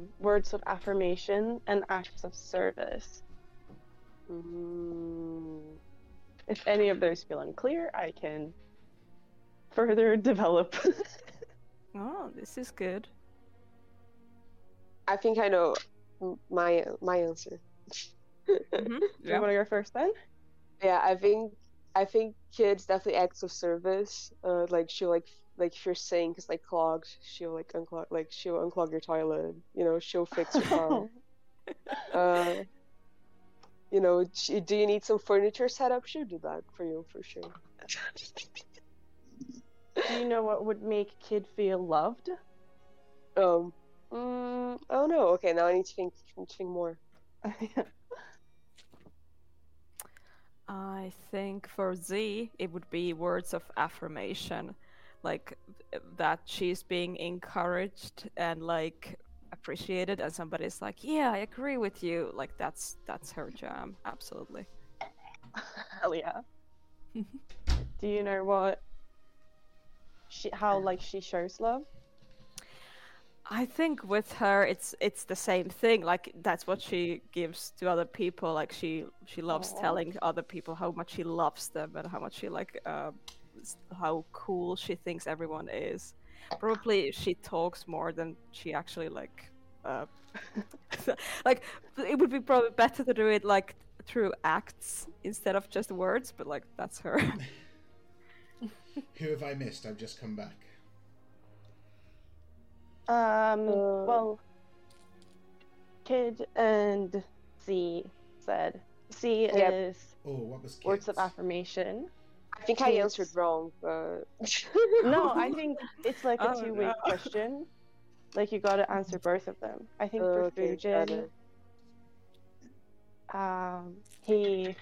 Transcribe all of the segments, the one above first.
um, words of affirmation and acts of service. Mm, If any of those feel unclear, I can further develop. Oh, this is good. I think I know my my answer. Mm-hmm. Do you want to go first then? Yeah, I think I think kids definitely acts of service. Uh, like she'll like like if your sink is like clogged, she'll like unclog like she'll unclog your toilet. You know, she'll fix your car. uh, you know, do you need some furniture set up? She'll do that for you for sure. Do you know what would make kid feel loved? Um, mm, I don't. Okay, now I need to think think more. I think for Z, it would be words of affirmation, like that she's being encouraged and like appreciated, and somebody's like, "Yeah, I agree with you." Like that's that's her jam, absolutely. Hell yeah. Do you know what she how like she shows love? I think with her, it's it's the same thing. Like that's what she gives to other people. Like she she loves Aw. telling other people how much she loves them and how much she like uh, how cool she thinks everyone is. Probably she talks more than she actually like. Uh, like it would be probably better to do it like through acts instead of just words. But like that's her. Who have I missed? I've just come back. Um Uh, well Kid and Z said C Yep. is Oh, what was words of affirmation. I think I answered wrong, but No, I think it's like a Oh, two way no. question. Like you gotta answer both of them. I think for Okay, Fujin, um, he,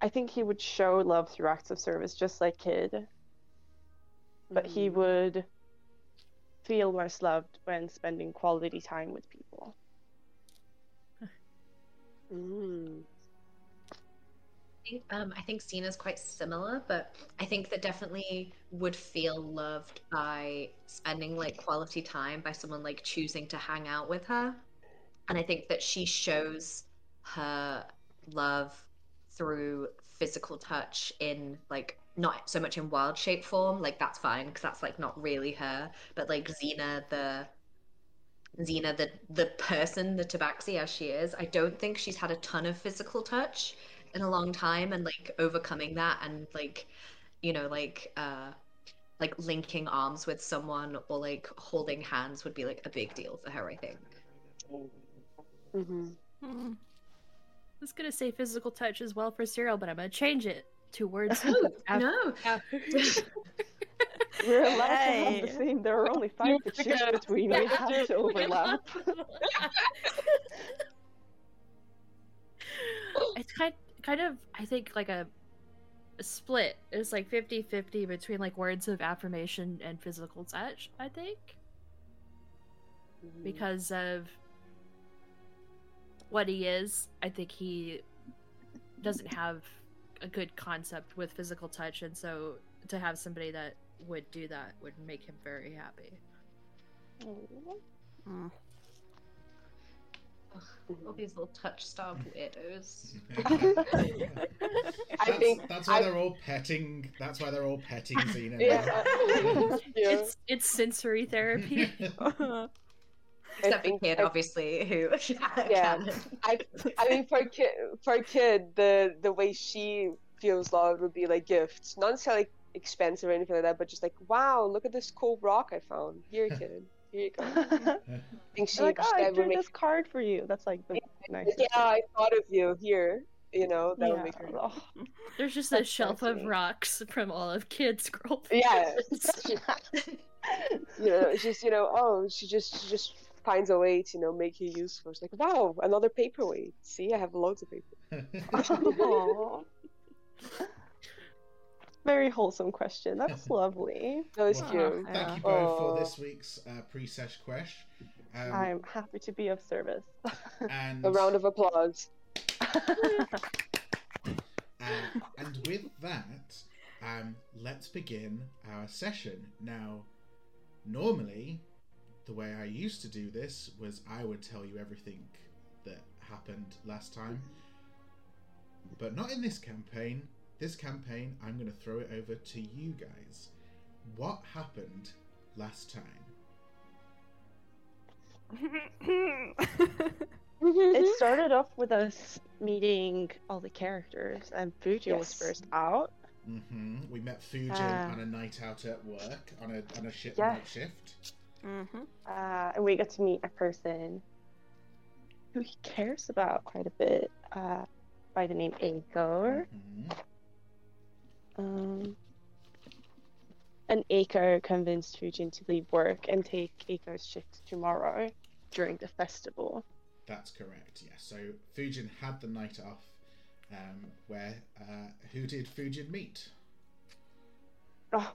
I think he would show love through acts of service, just like Kid. But he Mm. would feel most loved when spending quality time with people. Mm. I think, um, I think Xena's quite similar, but I think that definitely would feel loved by spending like quality time by someone like choosing to hang out with her. And I think that she shows her love through physical touch in like not so much in wild shape form, like that's fine because that's like not really her, but like Xena the Xena the the person, the Tabaxi as she is, I don't think she's had a ton of physical touch in a long time and like overcoming that and like you know like uh like linking arms with someone or like holding hands would be like a big deal for her i think hmm Hmm. I was gonna say physical touch as well for Cyril, but I'm gonna change it to words. no aff- no We're allowed to have the same. There are only five to choose between. We have to overlap. it's kind kind of I think like a, a split. It's like 50-50 between like words of affirmation and physical touch, I think. Because of what he is, I think he doesn't have a good concept with physical touch and so to have somebody that would do that would make him very happy. Hmm. All these little touch starved weirdos I That's- think that's why I- they're all petting. That's why they're all petting Xena. Yeah. yeah. It's it's sensory therapy. except for think- kid I- obviously who Yeah. I I mean for a kid for kid the the way she feels loved would be like gifts, not necessarily expensive or anything like that, but just like wow, look at this cool rock I found. Here, kid. Here you go. I think she oh, like, oh, I drew make this card for you. That's like the nice. yeah, I thought of you here. You know that would make her. Oh, There's just a shelf so of rocks from all of kids' girlfriends. Yeah. you know, it's just you know, oh, she just she just finds a way to you know make you useful. It's like wow, another paperweight. See, I have loads of paper. Aw. Very wholesome question. That's lovely. That was Well, cute. Thank you both Aw. for this week's uh, pre-sesh question. Um, I'm happy to be of service. and A round of applause. Uh, and with that, um, let's begin our session. Now, normally the way I used to do this was I would tell you everything that happened last time. But not in this campaign. This campaign, I'm going to throw it over to you guys. What happened last time? It started off with us meeting all the characters, and Fujin was first out. hmm We met Fujin Ah. on a night out at work on a on a shi Yeah. night shift. mm-hmm. uh, and we got to meet a person who he cares about quite a bit uh, by the name Aiko. Mhm. Um, and Aiko convinced Fujin to leave work and take Aiko's shift tomorrow during the festival. That's correct. Yes. So Fujin had the night off. Um, where uh, who did Fujin meet? Oh,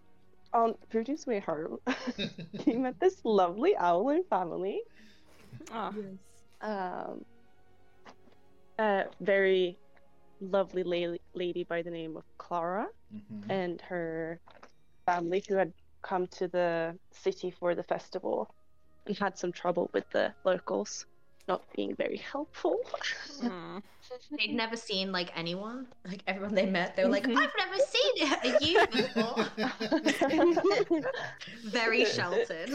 on Fujin's way home, he met this lovely owl and family. oh, Um, a very lovely la- lady by the name of Clara. Mhm. and her family who had come to the city for the festival and had some trouble with the locals not being very helpful. mm. They'd never seen like anyone. Like everyone they met, they were like, Mhm. "I've never seen you before." Very sheltered.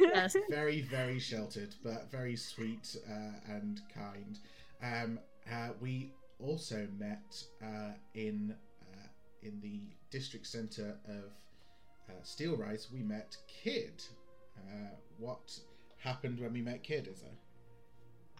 Yes. very very sheltered but very sweet uh, and kind um, uh, we also met uh, in in the district center of uh, steel rise we met kid uh, what happened when we met kid is there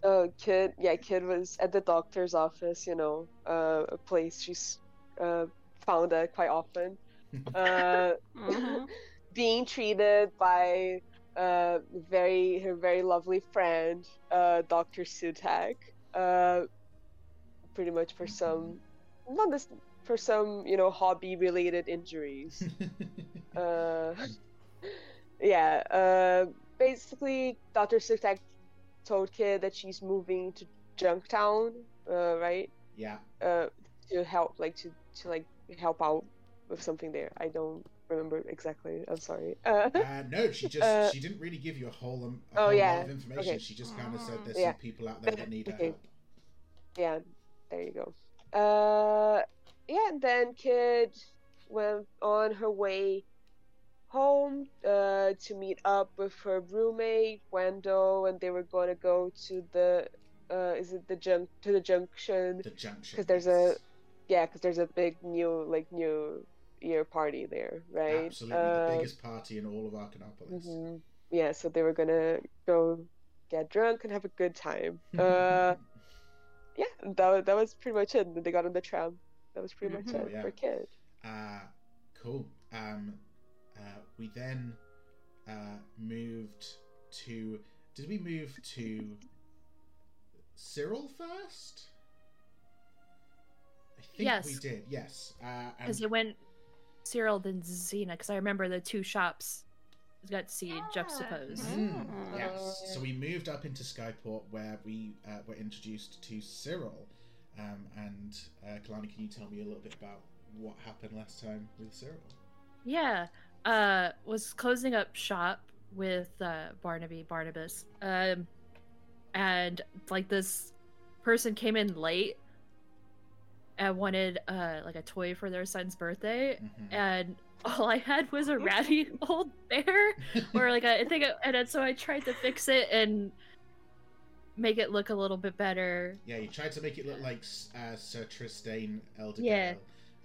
Oh, kid, yeah, kid was at the doctor's office. You know, uh, a place she's uh, found at quite often. Uh, Mhm. being treated by uh, very her very lovely friend, uh, Doctor Sutak. Uh, pretty much for some, not this for some you know hobby related injuries. uh, yeah. Uh, basically, Doctor Sutak told kid that she's moving to Junktown, uh, right? yeah Uh, to help, like to to like help out with something there. I don't remember exactly. I'm sorry. Uh, uh, no she just Uh, she didn't really give you a whole, um, a oh, whole yeah. lot of information Okay. she just kind of said there's Yeah. some people out there that need Okay. help yeah, there you go. Yeah, and then kid went on her way home uh, to meet up with her roommate Wendell, and they were going to go to the uh, is it the junk to the junction? the junction 'Cause there's a- Yeah, because there's a big new like new year party there, right? absolutely Uh, the biggest party in all of Arcanopolis mhm. Yeah, so they were gonna go get drunk and have a good time. Uh, yeah, that that was pretty much it. And then they got on the tram. That was pretty much Mhm. it Yeah. for kid. Uh, cool. Um, uh, we then uh, moved to. Did we move to Cyril first? I think we did. Yes. Uh, Because and it went Cyril then Xena, because I remember the two shops got to see juxtaposed. Mm, Mm. yes. So we moved up into Skyport where we uh, were introduced to Cyril. Um, and uh, Kalani, can you tell me a little bit about what happened last time with Cyril? Yeah, uh, was closing up shop with uh, Barnaby Barnabas, um, and like this person came in late and wanted uh like a toy for their son's birthday, Mhm. and all I had was a ratty old bear, or like a, I think, it, and so I tried to fix it and make it look a little bit better. Yeah, you tried to make it look like uh, Sir Tristane Elderdale, Yeah.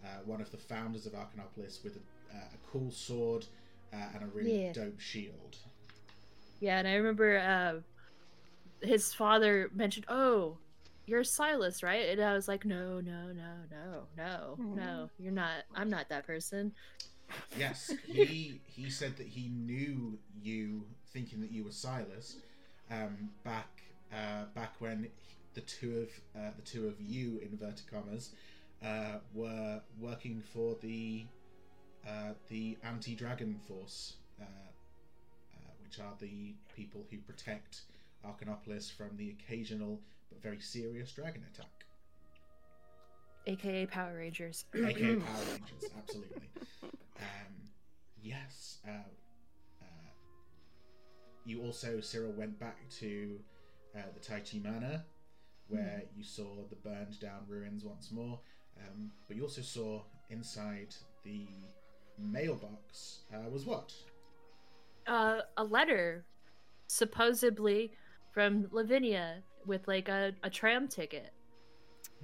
uh, one of the founders of Arcanopolis, with a, uh, a cool sword uh, and a really Yeah. dope shield. Yeah, and I remember uh, his father mentioned, "Oh, you're Silas, right?" And I was like, "No, no, no, no, no, no. You're not. I'm not that person." Yes, he he said that he knew you, thinking that you were Silas, um, back uh, back when the two of uh, the two of you inverted commas uh, were working for the uh, the anti dragon force, uh, uh, which are the people who protect Arcanopolis from the occasional but very serious dragon attack. AKA Power Rangers. aka Power Rangers, absolutely. Um, yes. Uh, uh, you also, Cyril, went back to uh, the Tai Chi Manor, where you saw the burned down ruins once more. Um, but you also saw inside the mailbox uh, was what? Uh, a letter, supposedly from Lavinia, with like a, a tram ticket.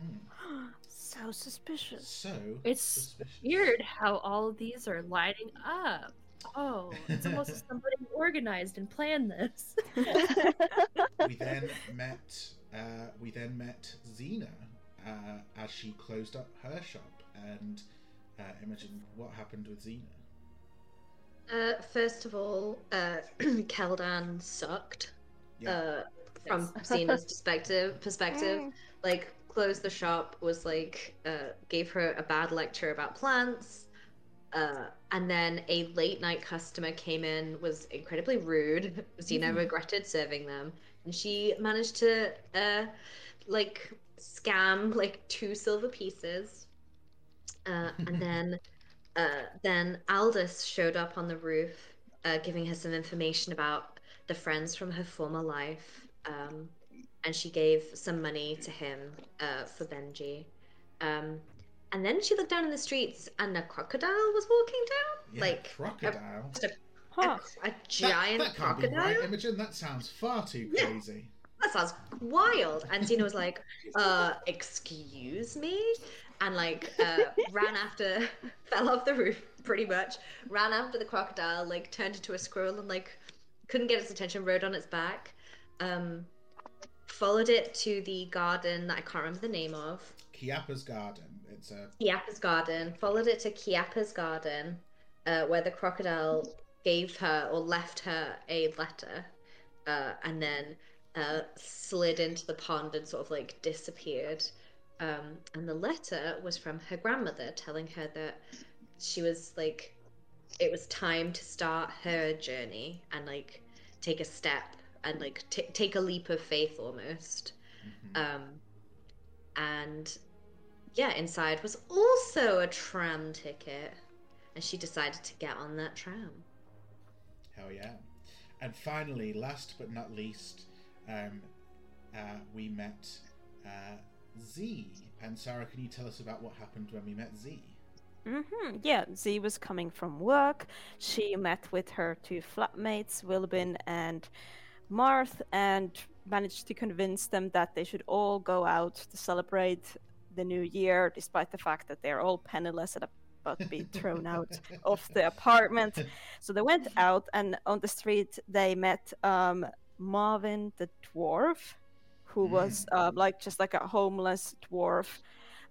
Hmm. so suspicious. So It's suspicious. Weird how all of these are lining up. Oh, it's almost as somebody organized and planned this. we then met uh, we then met Xena uh, as she closed up her shop and uh, Imogen, what happened with Xena? Uh, first of all, uh, Keldan sucked. Yeah. Uh, from Yes. Xena's perspective, perspective, like closed the shop was like uh, gave her a bad lecture about plants. Uh, and then a late night customer came in, was incredibly rude. Xena Mhm. regretted serving them, and she managed to uh, like scam like two silver pieces. Uh, and then uh, then Aldous showed up on the roof, uh, giving her some information about the friends from her former life. Um, and she gave some money to him uh, for Benji. Um, and then she looked down in the streets, and a crocodile was walking down, Yeah, like crocodile. Huh. a, a giant that, can't be crocodile. right, Imogen. That sounds far too Yeah. crazy. that sounds wild. And Xena was like, uh, excuse me? And like, uh, ran after, fell off the roof pretty much, ran after the crocodile, like turned into a squirrel and like couldn't get its attention, rode on its back, um, followed it to the garden that I can't remember the name of. Kiapa's garden. It's a Kiapa's garden, followed it to Kiapa's garden, uh, where the crocodile gave her or left her a letter, uh, and then uh, slid into the pond and sort of like disappeared. Um, and the letter was from her grandmother telling her that she was like, it was time to start her journey and like take a step and like t- take a leap of faith almost. mhm. Um, and yeah, inside was also a tram ticket, and she decided to get on that tram. Hell yeah. And finally, last but not least, um, uh, we met uh, Z. And Sarah, can you tell us about what happened when we met Z? hmm Yeah, Z was coming from work. She met with her two flatmates, Wilbin and Marth, and managed to convince them that they should all go out to celebrate the new year, despite the fact that they're all penniless and about to be thrown out of the apartment. So they went out, and on the street they met um, Marvin the dwarf, who was uh, like just like a homeless dwarf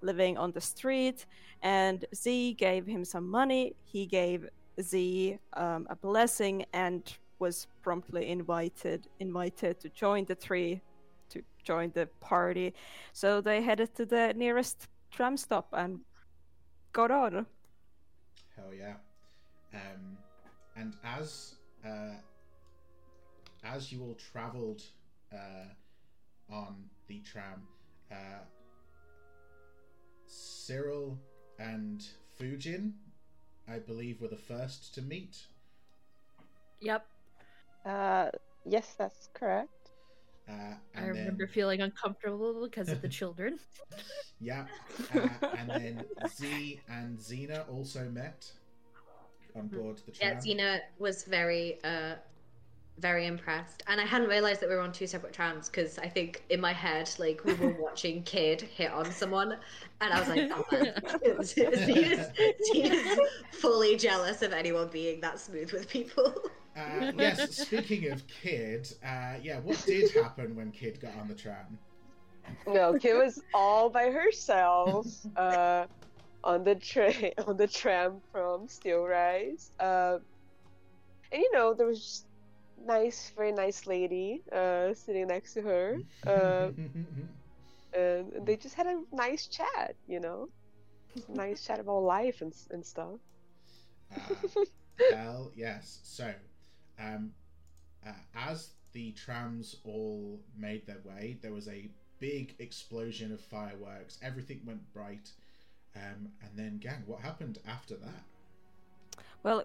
living on the street. And Z gave him some money. He gave Z um, a blessing and was promptly invited invited to join the tree, to join the party. So they headed to the nearest tram stop and got on. Hell yeah. Um, and as uh, as you all travelled uh, on the tram, uh, Cyril and Fujin, I believe, were the first to meet. Yep, Uh, yes, that's correct. Uh, I remember then, feeling uncomfortable because of the children. yeah, uh, and then Z and Xena also met on board the train. Yeah, tram. Xena was very, uh, very impressed, and I hadn't realized that we were on two separate trams because I think in my head, like we were watching Kid hit on someone, and I was like, oh man, Xena's, Xena's fully jealous of anyone being that smooth with people. Uh, yes, speaking of Kid, uh, yeah, what did happen when Kid got on the tram? No, Kid was all by herself uh, on the train on the tram from Steel Rise. Uh, and you know, there was just nice, very nice lady uh, sitting next to her, uh, and, they just had a nice chat. You know, nice chat about life and and stuff. Hell yes. So, um, uh, as the trams all made their way, there was a big explosion of fireworks. Everything went bright. Um, and then, gang, what happened after that? Well,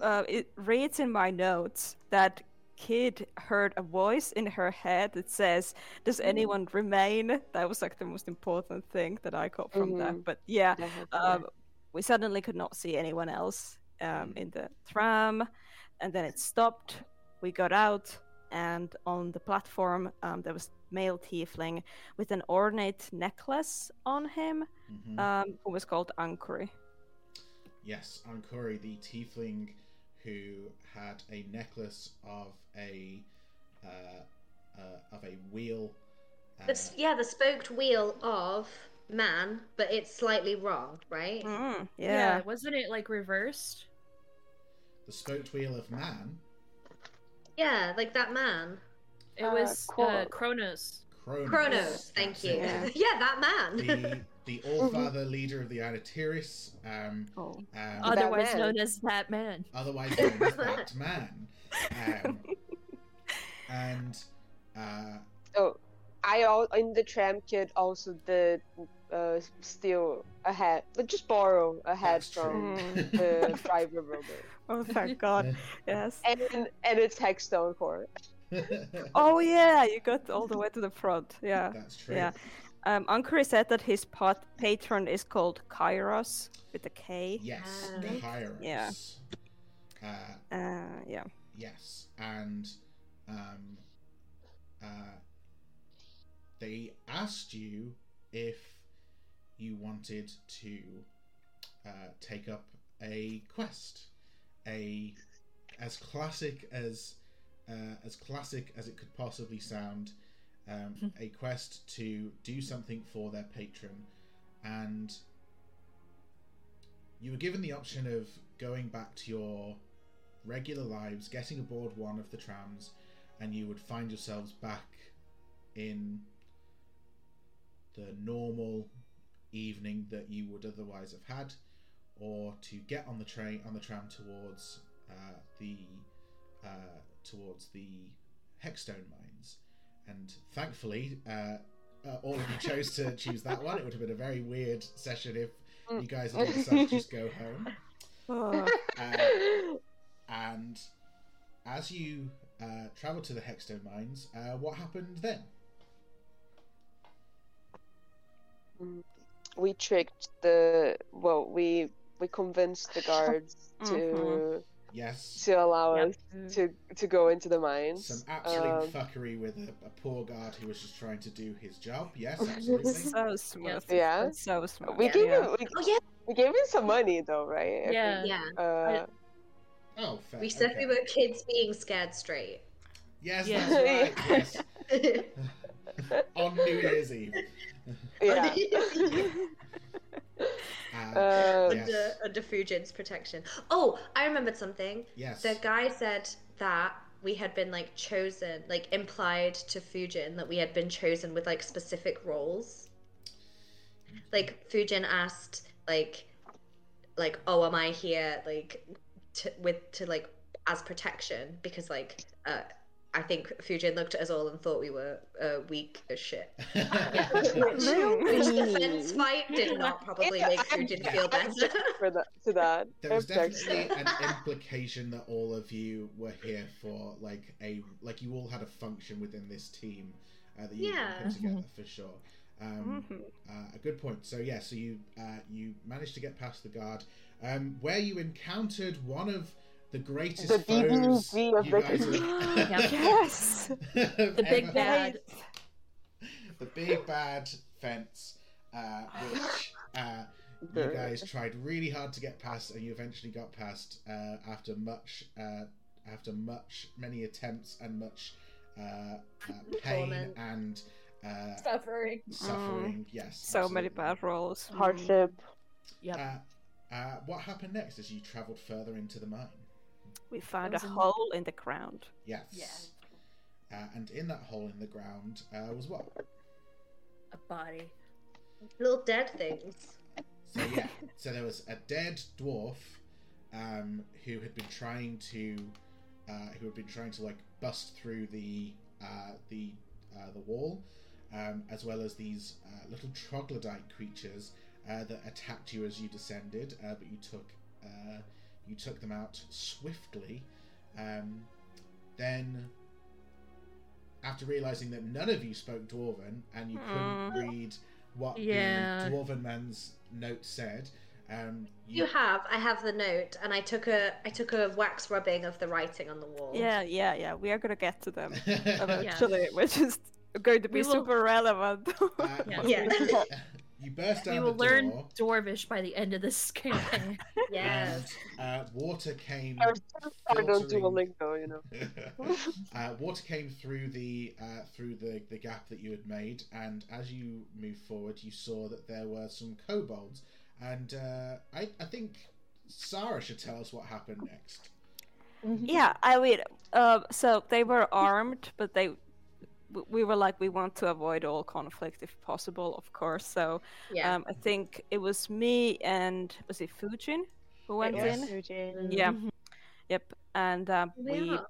uh, it reads in my notes that kid heard a voice in her head that says, "Does anyone remain?" That was like the most important thing that I got from that. Mhm. But yeah, um, we suddenly could not see anyone else um, in the tram, and then it stopped. We got out, and on the platform um, there was male tiefling with an ornate necklace on him, Mhm. um, who was called Ankuri. Yes, Ankori, the tiefling who had a necklace of a uh, uh, of a wheel. Uh, It's, yeah, the spoked wheel of man, but it's slightly wrong, right? Mm, Yeah. yeah. wasn't it like reversed? The spoked wheel of man, Yeah, like that man. It Uh, was cool. uh, Kronos. Kronos. Chronos, thank you. Yeah. Yeah, that man. The the All Father leader of the Anatiris, um, Oh. um, Otherwise known as that man. otherwise known as that man, um, and uh, Oh, I al- in the tram kid also did uh, steal a hat, but just borrow a hat from true. the driver robot, Oh, thank God. Yes. and and it's Hexstone core. Oh, yeah. You got all the way to the front. Yeah. That's true. Yeah. Um, Ankuri said that his pot- patron is called Kairos with a K. Yes, Ah. Kairos. Yeah. Uh, Uh, yeah. Yes, and um, uh, they asked you if you wanted to uh, take up a quest, a as classic as uh, as classic as it could possibly sound, um, a quest to do something for their patron, and you were given the option of going back to your regular lives, getting aboard one of the trams, and you would find yourselves back in the normal evening that you would otherwise have had, or to get on the train on the tram towards uh, the uh, towards the Hexstone mines. And thankfully, uh, uh, all of you chose to choose that one. It would have been a very weird session if you guys had decided to just go home. Oh, Uh, and as you uh, travel to the Hexstone mines, uh, what happened then? we tricked the well, we we convinced the guards to Mhm. Yes, to allow Yep. us to to go into the mines. some absolute Um, fuckery with a, a poor guard who was just trying to do his job. Yes, absolutely. so smooth. Yeah. That's so smooth. we yeah. gave yeah. him we, Oh yeah, we gave him some money though, right? I Yeah. yeah. Uh, oh, fair. We said okay. we were kids being scared straight. Yes, Yeah. that's right. Yes, on New Year's Eve. yeah. Uh, Uh, yes. under under Fujin's protection. Oh, I remembered something. yes. The guy said that we had been like chosen, like implied to Fujin that we had been chosen with like specific roles. Like Fujin asked, like, like, oh, am I here, like, to, with to like as protection because like, uh, I think Fujin looked at us all and thought we were uh, weak as shit. Which, which the fence fight did not probably make Fujin feel better. for that to that. there was definitely an implication that all of you were here for like a like you all had a function within this team uh, that you Yeah. put together for sure. Um, Mhm. uh, a good point. So yeah, so you uh, you managed to get past the guard, um, where you encountered one of the greatest The foes DDZ of you the- guys have, Yes. The big bad. the big bad fence, uh, which uh, you guys tried really hard to get past, and you eventually got past uh, after much, uh, after much, many attempts and much uh, uh, pain Torment. and uh, Suffering. suffering. Yes, So many bad rolls. hardship. yeah Uh, uh, what happened next as you travelled further into the mine? We found a Frozen. hole in the ground. Yes. Uh, and in that hole in the ground uh, was what? A body. Little dead things. So yeah, so there was a dead dwarf um, who had been trying to, uh, who had been trying to like bust through the uh, the uh, the wall, um, as well as these uh, little troglodyte creatures uh, that attacked you as you descended, uh, but you took uh, you took them out swiftly. Um, then, after realizing that none of you spoke Dwarven and you couldn't read what Yeah. the Dwarven man's note said, um, You have. I have the note, and I took a I took a wax rubbing of the writing on the wall. Yeah, yeah, yeah. We are gonna get to them you eventually, which is going to be We will- super relevant. Uh, Yeah. Yeah. you burst down we will the learn door. Dwarvish by the end of this campaign. Yes. And, uh, water came. I was so hard on filtering- Duolingo, you know. uh, water came through the uh, through the, the gap that you had made, and as you moved forward, you saw that there were some kobolds. And uh, I, I think Sarah should tell us what happened next. yeah, I mean, uh, so they were armed, but they. W- We were like, we want to avoid all conflict if possible, of course. So Yeah. um, I think it was me and was it Fujin who went Yes. in? Yeah. Yep. And um, we Yeah.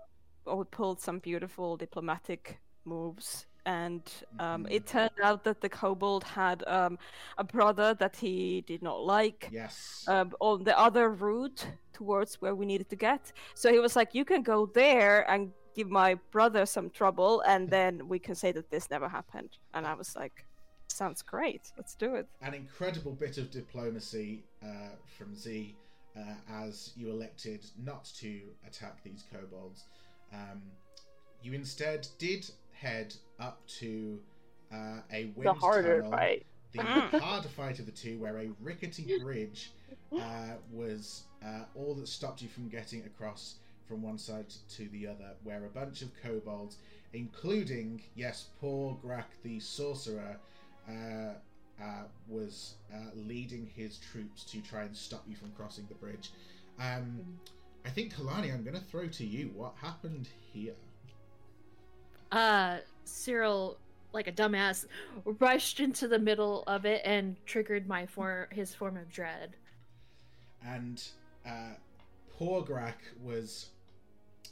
we pulled some beautiful diplomatic moves, and um, Mhm. it turned out that the kobold had um, a brother that he did not like Yes. um, on the other route towards where we needed to get. So he was like, "You can go there and give my brother some trouble, and then we can say that this never happened." And I was like, "Sounds great. Let's do it." An incredible bit of diplomacy uh, from Z uh, as you elected not to attack these kobolds. Um, you instead did head up to uh, a wind The harder tunnel. fight. the Mm. harder fight of the two, where a rickety bridge uh, was uh, all that stopped you from getting across from one side to the other, where a bunch of kobolds, including, yes, poor Grak the sorcerer, uh, uh, was uh, leading his troops to try and stop you from crossing the bridge. Um, I think, Kalani, I'm going to throw to you. What happened here? uh, Cyril, like a dumbass, rushed into the middle of it and triggered my for his form of dread. and uh, poor Grak was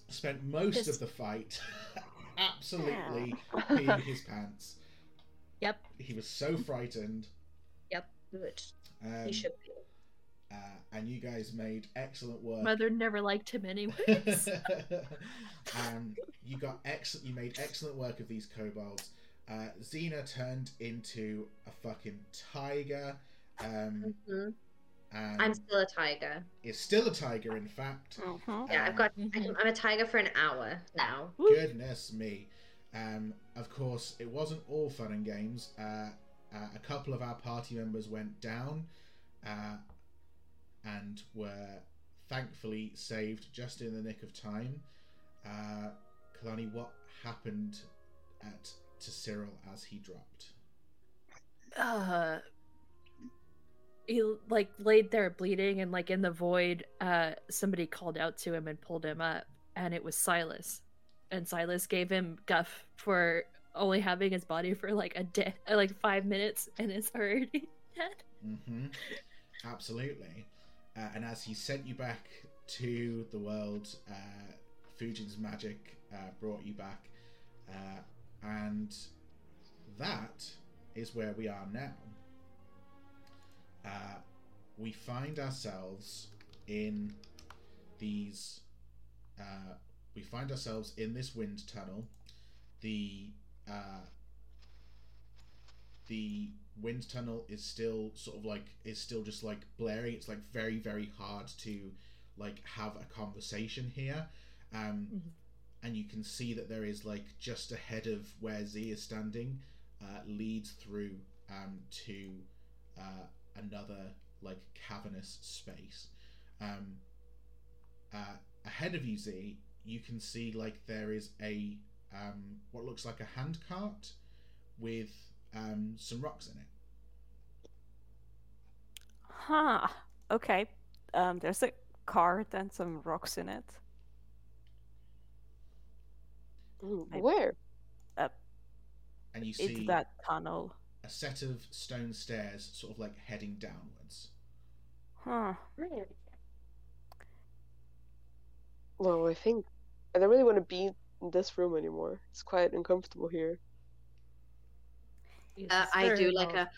spent most of the fight absolutely peeing his pants. Yep. He was so frightened. Yep. Good. Um, He should be. uh, and you guys made excellent work. Mother never liked him anyways. um, you got excellent. You made excellent work of these kobolds. Uh, Xena turned into a fucking tiger. Um, Mhm. And I'm still a tiger. is still a tiger, in fact. Mhm. Yeah, I've got. I can, I'm a tiger for an hour now. Goodness me. Um, of course, it wasn't all fun and games. Uh, uh, a couple of our party members went down uh, and were thankfully saved just in the nick of time. Uh, Kalani, what happened at to Cyril as he dropped? uh he like laid there bleeding and like in the void uh somebody called out to him and pulled him up and it was silas and silas gave him guff for only having his body for like a day like five minutes and it's already dead mm-hmm. Absolutely. Uh, and as he sent you back to the world, uh, Fujin's magic uh, brought you back. Uh, and that is where we are now. Uh, we find ourselves in these. Uh, we find ourselves in this wind tunnel. The uh, the wind tunnel is still sort of like is still just like blaring it's like very very hard to like have a conversation here um Mhm. and you can see that there is like just ahead of where z is standing uh leads through um to uh another like cavernous space um uh ahead of you z you can see like there is a um what looks like a handcart with um, some rocks in it. Huh. Okay. Um, there's a cart and some rocks in it. I- Where? And you It's see that tunnel. A set of stone stairs sort of like heading downwards. Huh. Well, I think I don't really want to be in this room anymore. It's quite uncomfortable here. Uh, I very do like a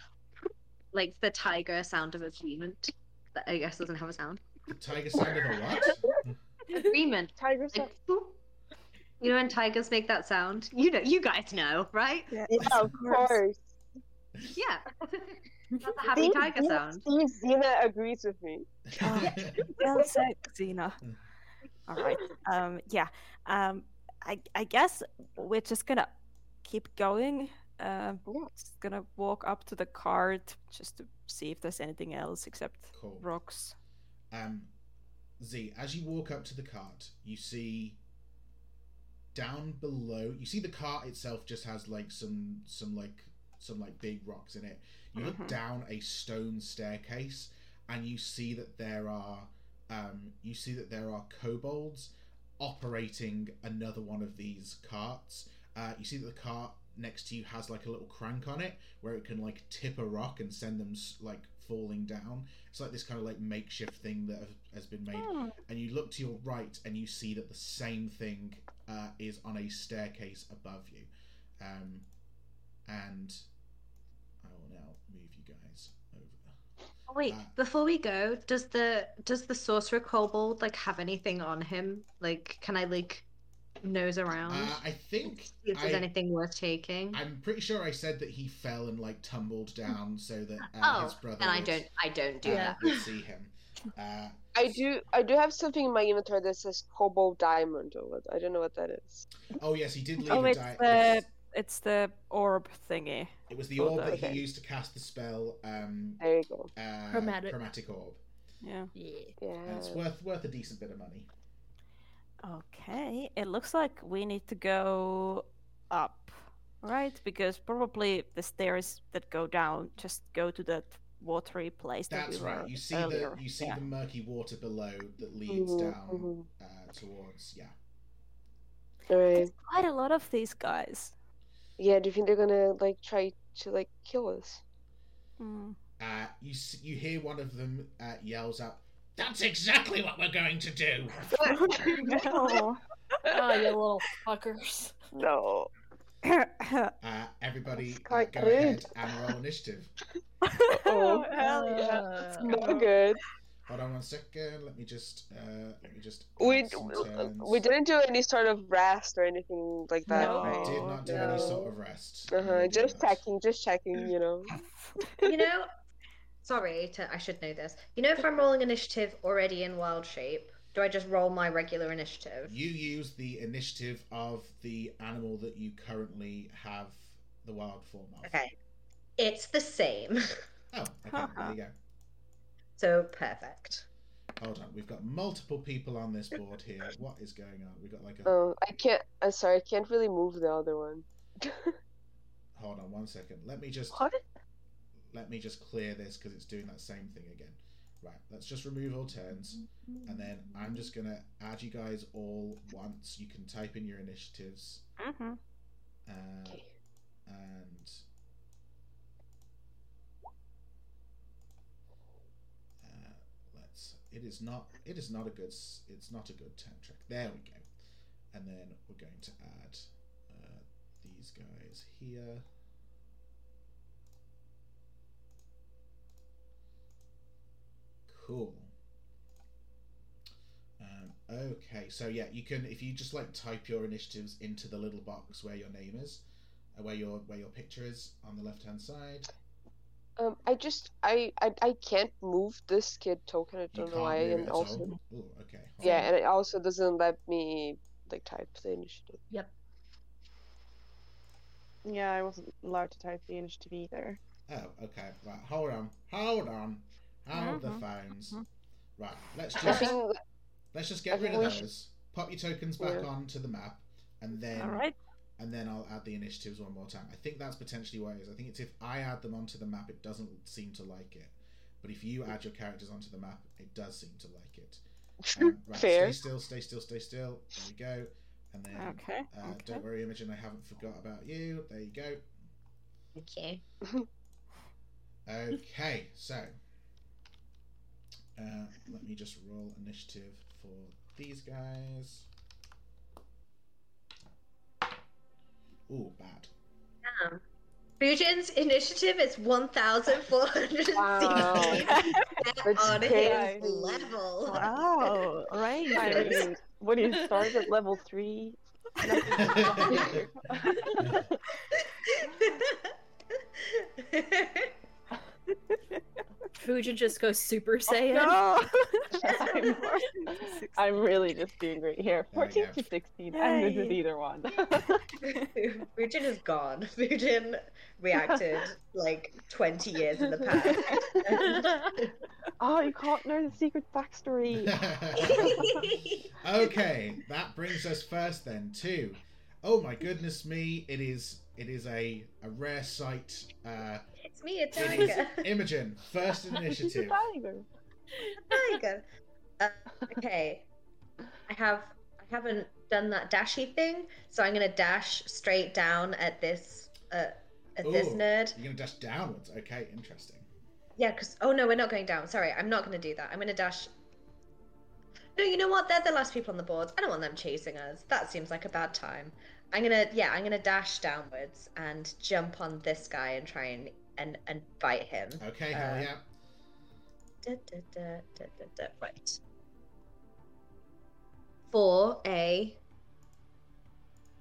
like the tiger sound of agreement. That I guess doesn't have a sound. The tiger sound of a what? Agreement. Tigers Like, You know when tigers make that sound? You know, you guys know, right? Yeah, of course. Yeah. That's a happy See, tiger Xena- sound. see, Xena agrees with me. well said, Xena. All right. Um, yeah. Um, I I guess we're just gonna keep going. Um, Yeah. just gonna walk up to the cart just to see if there's anything else except cool. rocks. Um, Z, as you walk up to the cart, you see down below. You see the cart itself just has like some some like some like big rocks in it. You look Mhm. down a stone staircase, and you see that there are um, you see that there are kobolds operating another one of these carts. Uh, you see that the cart next to you has like a little crank on it where it can like tip a rock and send them like falling down. It's like this kind of like makeshift thing that have, has been made. Hmm. And you look to your right and you see that the same thing uh, is on a staircase above you. Um, and I will now move you guys over. Oh, Wait, Uh, before we go, does the does the sorcerer kobold like have anything on him? Like, can I like nose around? Uh, I think see if there's I- anything worth taking. I'm pretty sure I said that he fell and like tumbled down so that uh, oh, his brother. and I don't I don't do uh, that. would see him. Uh, I do I do have something in my inventory that says Kobold Diamond or what I don't know what that is. oh yes, he did leave Oh, a it's di- the yes. It's the orb thingy. It was the oh, orb that okay. he used to cast the spell. Um, There you go. uh, Chromatic. chromatic orb. Yeah. Yeah. Yeah. And it's worth worth a decent bit of money. Okay. It looks like we need to go up, right? Because probably the stairs that go down just go to that watery place that That's we were right. You see earlier. the you see yeah. the murky water below that leads Mhm, down uh, towards yeah. There's quite a lot of these guys. Yeah, do you think they're gonna like try to like kill us? Hmm. Uh, you you hear one of them uh, yells out, "That's exactly what we're going to do." no. Ah, you little fuckers. No. Uh, everybody, uh, quite go rude. ahead and roll initiative. oh, hell yeah. Uh, Not good. Hold on one second. Let me just uh, let me just. We add some turns. we didn't do any sort of rest or anything like that, No. right? Did not do any sort of rest. Uh huh. Just did not. checking, just checking. You know. you know, sorry, to, I should know this. You know, if I'm rolling initiative already in wild shape, do I just roll my regular initiative? You use the initiative of the animal that you currently have the wild form of. Okay, it's the same. Oh, okay. There you go. So perfect. Hold on. We've got multiple people on this board here. What is going on? We've got like a. Oh, I can't. I'm sorry, I can't really move the other one. Hold on one second. Let me just. What? Let me just clear this because it's doing that same thing again. Right. Let's just remove all turns, and then I'm just gonna add you guys all once. You can type in your initiatives, hmm uh, Okay. and. Uh, let's. It is not. It is not a good. It's not a good time check. There we go. And then we're going to add uh, these guys here. Cool. Um, okay, so yeah, you can if you just like type your initiatives into the little box where your name is, uh, where your where your picture is on the left hand side. Um, I just I, I I can't move this kid token. I don't can't know why, and also. Ooh, okay. hold yeah, on. and it also doesn't let me like type the initiative. Yep. Yeah, I wasn't allowed to type the initiative either. Oh, okay. Right, hold on, hold on, hold the Mhm, phones. mhm. Right, let's just let's just I get rid of those. should- Pop your tokens back Yeah. onto the map, and then All right. And then I'll add the initiatives one more time. I think that's potentially what it is. I think it's if I add them onto the map, it doesn't seem to like it. But if you add your characters onto the map, it does seem to like it. Um, right, Fair. Stay still, stay still, stay still. There we go. And then, Okay. uh, okay. don't worry, Imogen, I haven't forgot about you. There you go. Okay. Okay, so uh, let me just roll initiative for these guys. Ooh, bad. Damn. Fujin's initiative is 1,416 Wow. On his level. Wow. Right. I mean, when you start at level three, Fujin just goes Super Saiyan. No! I'm, I'm really just being great here. There we 14 to 16. I'm good with either one. Fujin is gone. Fujin reacted like 20 years in the past. oh, you can't know the secret backstory. okay, that brings us first then to. Oh my goodness me! It is it is a a rare sight. Uh, it's me, a it is tiger. Imogen, first in She's a initiative. tiger. tiger. Uh, okay, I have I haven't done that dashy thing, so I'm gonna dash straight down at this uh, at this nerd. You're gonna dash downwards. Okay, interesting. Yeah, because oh no, we're not going down. Sorry, I'm not gonna do that. I'm gonna dash. No, you know what? They're the last people on the boards. I don't want them chasing us. That seems like a bad time. I'm gonna yeah, I'm gonna dash downwards and jump on this guy and try and and and bite him. Okay, hell Uh, yeah. Da, da, da, da. Right. For a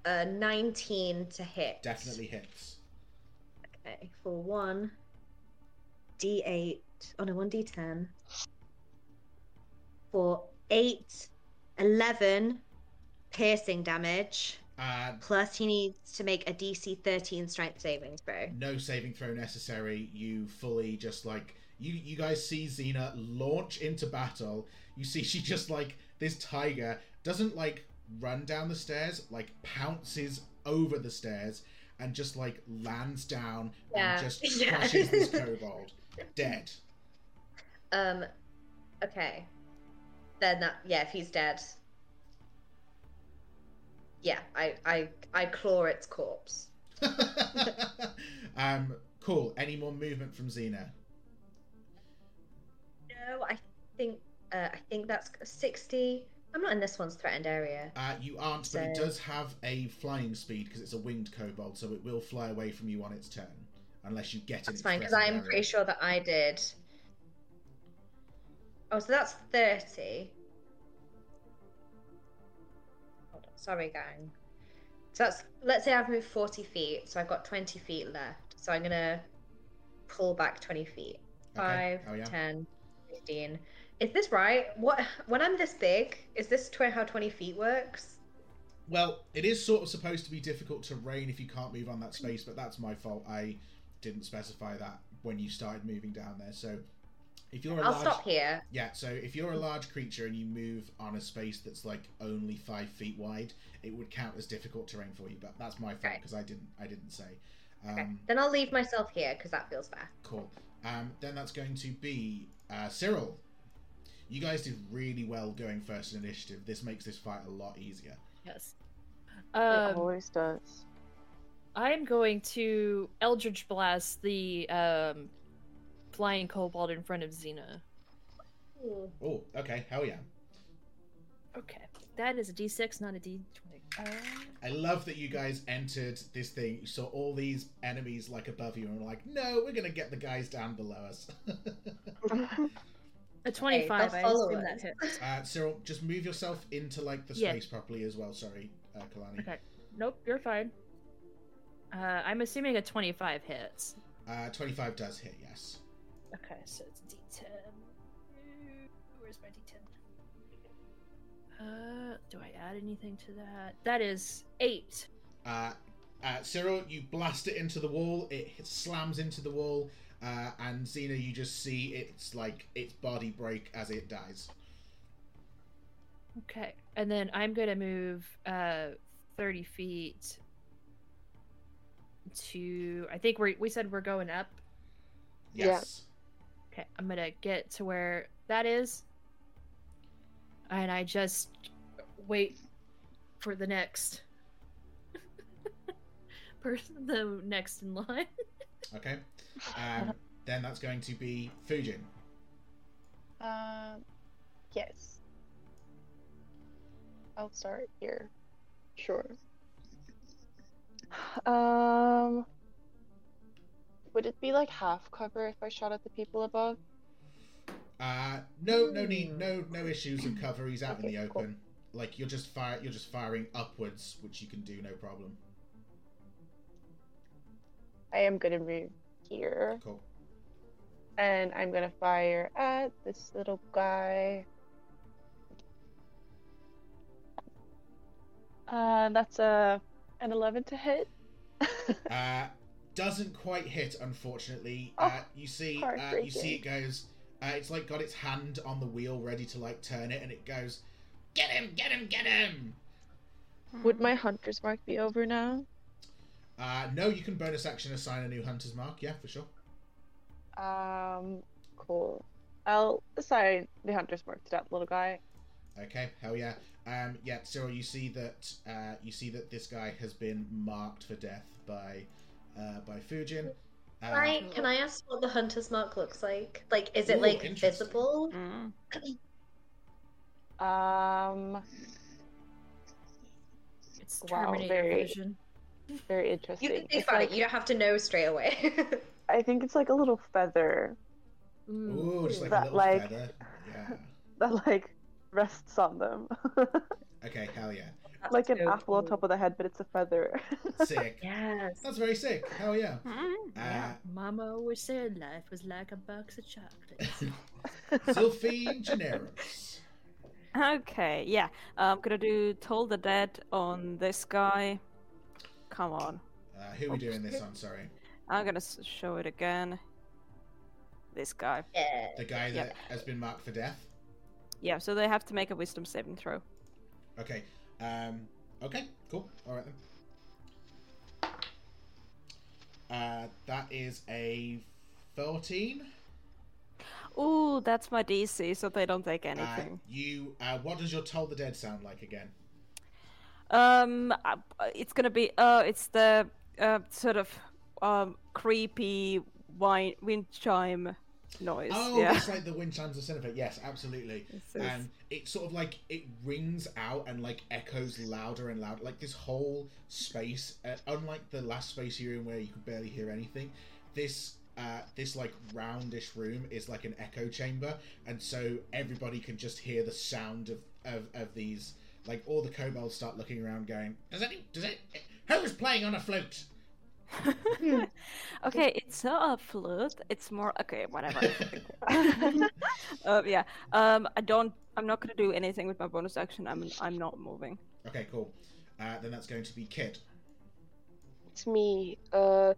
a 19 to hit. Definitely hits. Okay, for one d8. Oh no, one d10. For 8, 11 piercing damage. Uh, Plus, he needs to make a DC 13 strength saving throw. no saving throw necessary. You fully just like you you guys see Xena launch into battle. You see she just like this tiger doesn't like run down the stairs, like pounces over the stairs and just like lands down Yeah, and just yeah. crushes this kobold dead. Um, okay. Then that, yeah, if he's dead. Yeah, I, I, I claw its corpse. um, cool. Any more movement from Xena? No, I think, uh, I think that's 60. I'm not in this one's threatened area. Uh, you aren't, but it does have a flying speed because it's a winged kobold, so it will fly away from you on its turn, unless you get it. That's its fine because I'm area. pretty sure that I did. Oh, so that's 30. Sorry, gang. So that's let's say I've moved 40 feet, so I've got 20 feet left. So I'm gonna pull back 20 feet. Okay. 5, Oh, yeah. 10, 15. Is this right? What when I'm this big, is this tw- how 20 feet works? Well, it is sort of supposed to be difficult to terrain if you can't move on that space, but that's my fault. I didn't specify that when you started moving down there. So, if you're a I'll large, stop here. yeah, so if you're a large creature and you move on a space that's like only five feet wide, it would count as difficult terrain for you. But that's my fault Okay. because I didn't, I didn't say. Okay. Um, Then I'll leave myself here because that feels fair. Cool. Um, then that's going to be uh, Cyril. You guys did really well going first in initiative. This makes this fight a lot easier. Yes. it Um, always does. I'm going to Eldritch Blast the um, flying kobold in front of Xena. Oh, okay, hell yeah. Okay, that is a D6, not a D20. Uh, I love that you guys entered this thing. You saw all these enemies like above you, and were like, "No, we're gonna get the guys down below us." a 25. I follow assume us. that hits. uh, Cyril, just move yourself into like the Yeah. space properly as well. Sorry, uh, Kalani. Okay. Nope, you're fine. Uh, I'm assuming a 25 hits. Uh, Twenty-five does hit, yes. Okay, so it's D10. Where's my D10? Uh, do I add anything to that? That is eight. Uh, uh, Cyril, you blast it into the wall. It slams into the wall, uh, and Xena, you just see its like its body break as it dies. Okay, and then I'm gonna move uh 30 feet to. I think we we said we're going up. Yes. Okay, I'm gonna get to where that is, and I just wait for the next person, the next in line. Okay. Um, then that's going to be Fujin. Um, yes. I'll start here. Sure. Um, would it be like half cover if I shot at the people above? Uh, no, no need, no, no issues of cover. He's out in Okay, the cool. open. like you're just fire you're just firing upwards, which you can do no problem. I am gonna move here, Cool. and I'm gonna fire at this little guy. Uh, that's a an eleven to hit. Uh, doesn't quite hit, unfortunately. Oh, uh, you see, uh, you see it goes. Uh, it's like got its hand on the wheel, ready to like turn it, and it goes, "Get him! Get him! Get him!" Would my hunter's mark be over now? Uh, no, you can bonus action assign a new hunter's mark. Yeah, for sure. Um, cool. I'll assign the hunter's mark to that little guy. Okay, hell yeah. Um, yeah, Cyril, you see that uh, you see that this guy has been marked for death by uh, by Fujin. Um, Right? Can I ask what the hunter's mark looks like? Like, is it Ooh, like visible? Mm. Um, It's Wow, Terminator very- vision. very interesting. You can think It's about like, it. You don't have to know straight away. I think it's like a little feather Ooh, just like a That, little like- feather. Yeah. that like rests on them, Okay, hell yeah. Like an so apple on top of the head, but it's a feather. Sick. Yes. That's very sick. Hell yeah. Mm. Uh, Mama always said life was like a box of chocolates. Sylphine Generis. Okay, yeah. I'm gonna do Toll the Dead on this guy. Come on. Uh, who are we doing this on? Sorry. I'm gonna show it again. This guy. yeah. The guy Yeah. that has been marked for death? Yeah, so they have to make a wisdom saving throw. Okay. Um, okay, cool. Alright then. Uh, that is a 13. Ooh, that's my DC, so they don't take Uh, anything. you, uh, what does your Toll the Dead sound like again? Um, uh, it's gonna be uh, it's the uh sort of um creepy wine wind chime noise. Oh, yeah. it's like the wind chimes of Cinepet. Yes, absolutely. Is- And it sort of like it rings out and like echoes louder and louder. Like this whole space, uh, unlike the last space you're in where you could barely hear anything, this uh, this like roundish room is like an echo chamber, and so everybody can just hear the sound of of, of these. Like all the kobolds start looking around, going, "Does any does it? Who's playing on a flute?" okay, it's not a flute. It's more okay. Whatever. uh, yeah. Um, I don't. I'm not gonna do anything with my bonus action. I'm. I'm not moving. Okay, cool. Uh, then that's going to be Kid. It's me. Uh,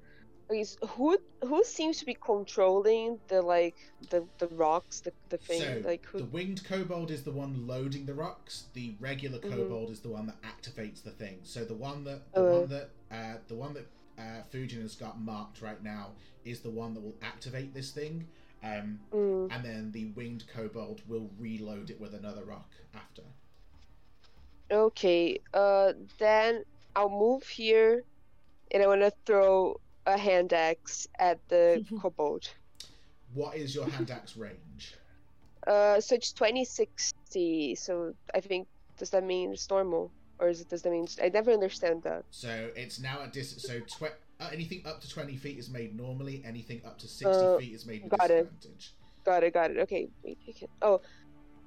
okay, so who who seems to be controlling the like the the rocks, the the thing, So like who? the winged kobold is the one loading the rocks. The regular Mhm. kobold is the one that activates the thing. So the one that the Oh. one that uh, the one that uh, Fujin has got marked right now is the one that will activate this thing. Um, Mm, and then the winged kobold will reload it with another rock after. okay. Uh, then I'll move here, and I want to throw a hand axe at the kobold. What is your hand axe range? Uh, so it's twenty sixty. So I think does that mean it's normal, or is it does that mean I never understand that? So it's now at dis. So tw- uh, anything up to twenty feet is made normally. Anything up to sixty Uh, feet is made with got it. Got it, got it. Okay, wait, I can. Oh,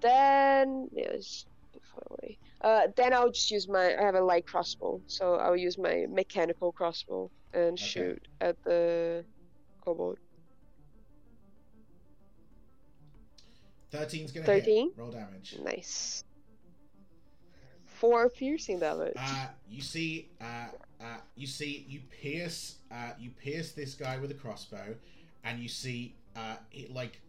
then yeah, far away. Uh, then I'll just use my. I have a light crossbow, so I'll use my mechanical crossbow and Okay. shoot at the kobold. 13's gonna 13? hit. Roll damage. Nice. Four piercing damage. Uh, you see, uh, uh, you see, you pierce, uh, you pierce this guy with a crossbow, and you see, uh, it like,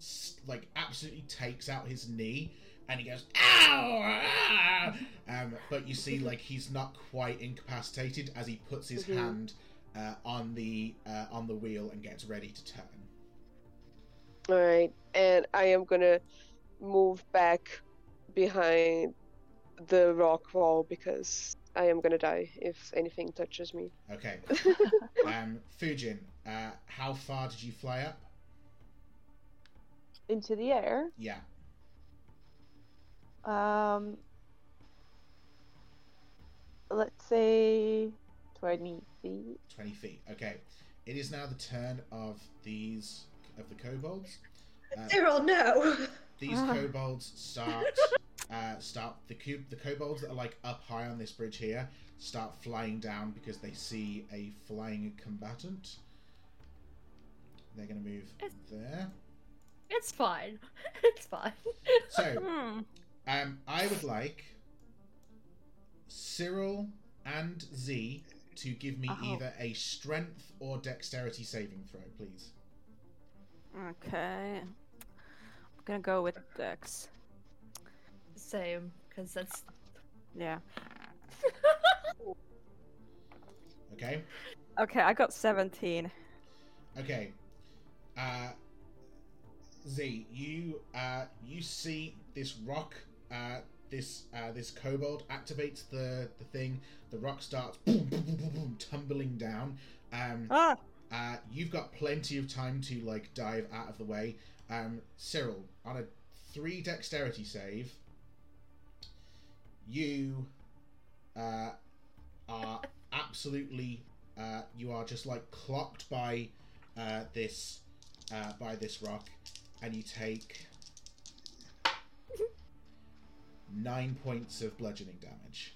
like absolutely takes out his knee, and he goes, "Ow!" ah!" Um, but you see, like he's not quite incapacitated as he puts his Mhm. hand uh, on the uh, on the wheel and gets ready to turn. All right, and I am gonna move back behind the rock wall because I am gonna die if anything touches me. Okay. um, Fujin, uh, how far did you fly up? Into the air. Yeah. Um, let's say twenty feet. 20 feet. Okay. It is now the turn of these of the kobolds. Uh, Cyril, no. these Ah. kobolds start. uh, start the cube the kobolds that are like up high on this bridge here start flying down because they see a flying combatant. They're going to move It's- there. It's fine. It's fine. So, Hmm. um, I would like Cyril and Z to give me Oh. either a strength or dexterity saving throw, please. Okay. I'm gonna go with Dex. Same, because that's Yeah. Okay. Okay, I got 17. Okay. Uh, Z, you uh, you see this rock, uh, this uh, this kobold activates the the thing. The rock starts boom, boom, boom, boom, boom, tumbling down. Um, Ah! uh, you've got plenty of time to like dive out of the way. Um, Cyril, on a three dexterity save, you uh, are absolutely uh, you are just like clocked by uh, this uh, by this rock, and you take nine points of bludgeoning damage.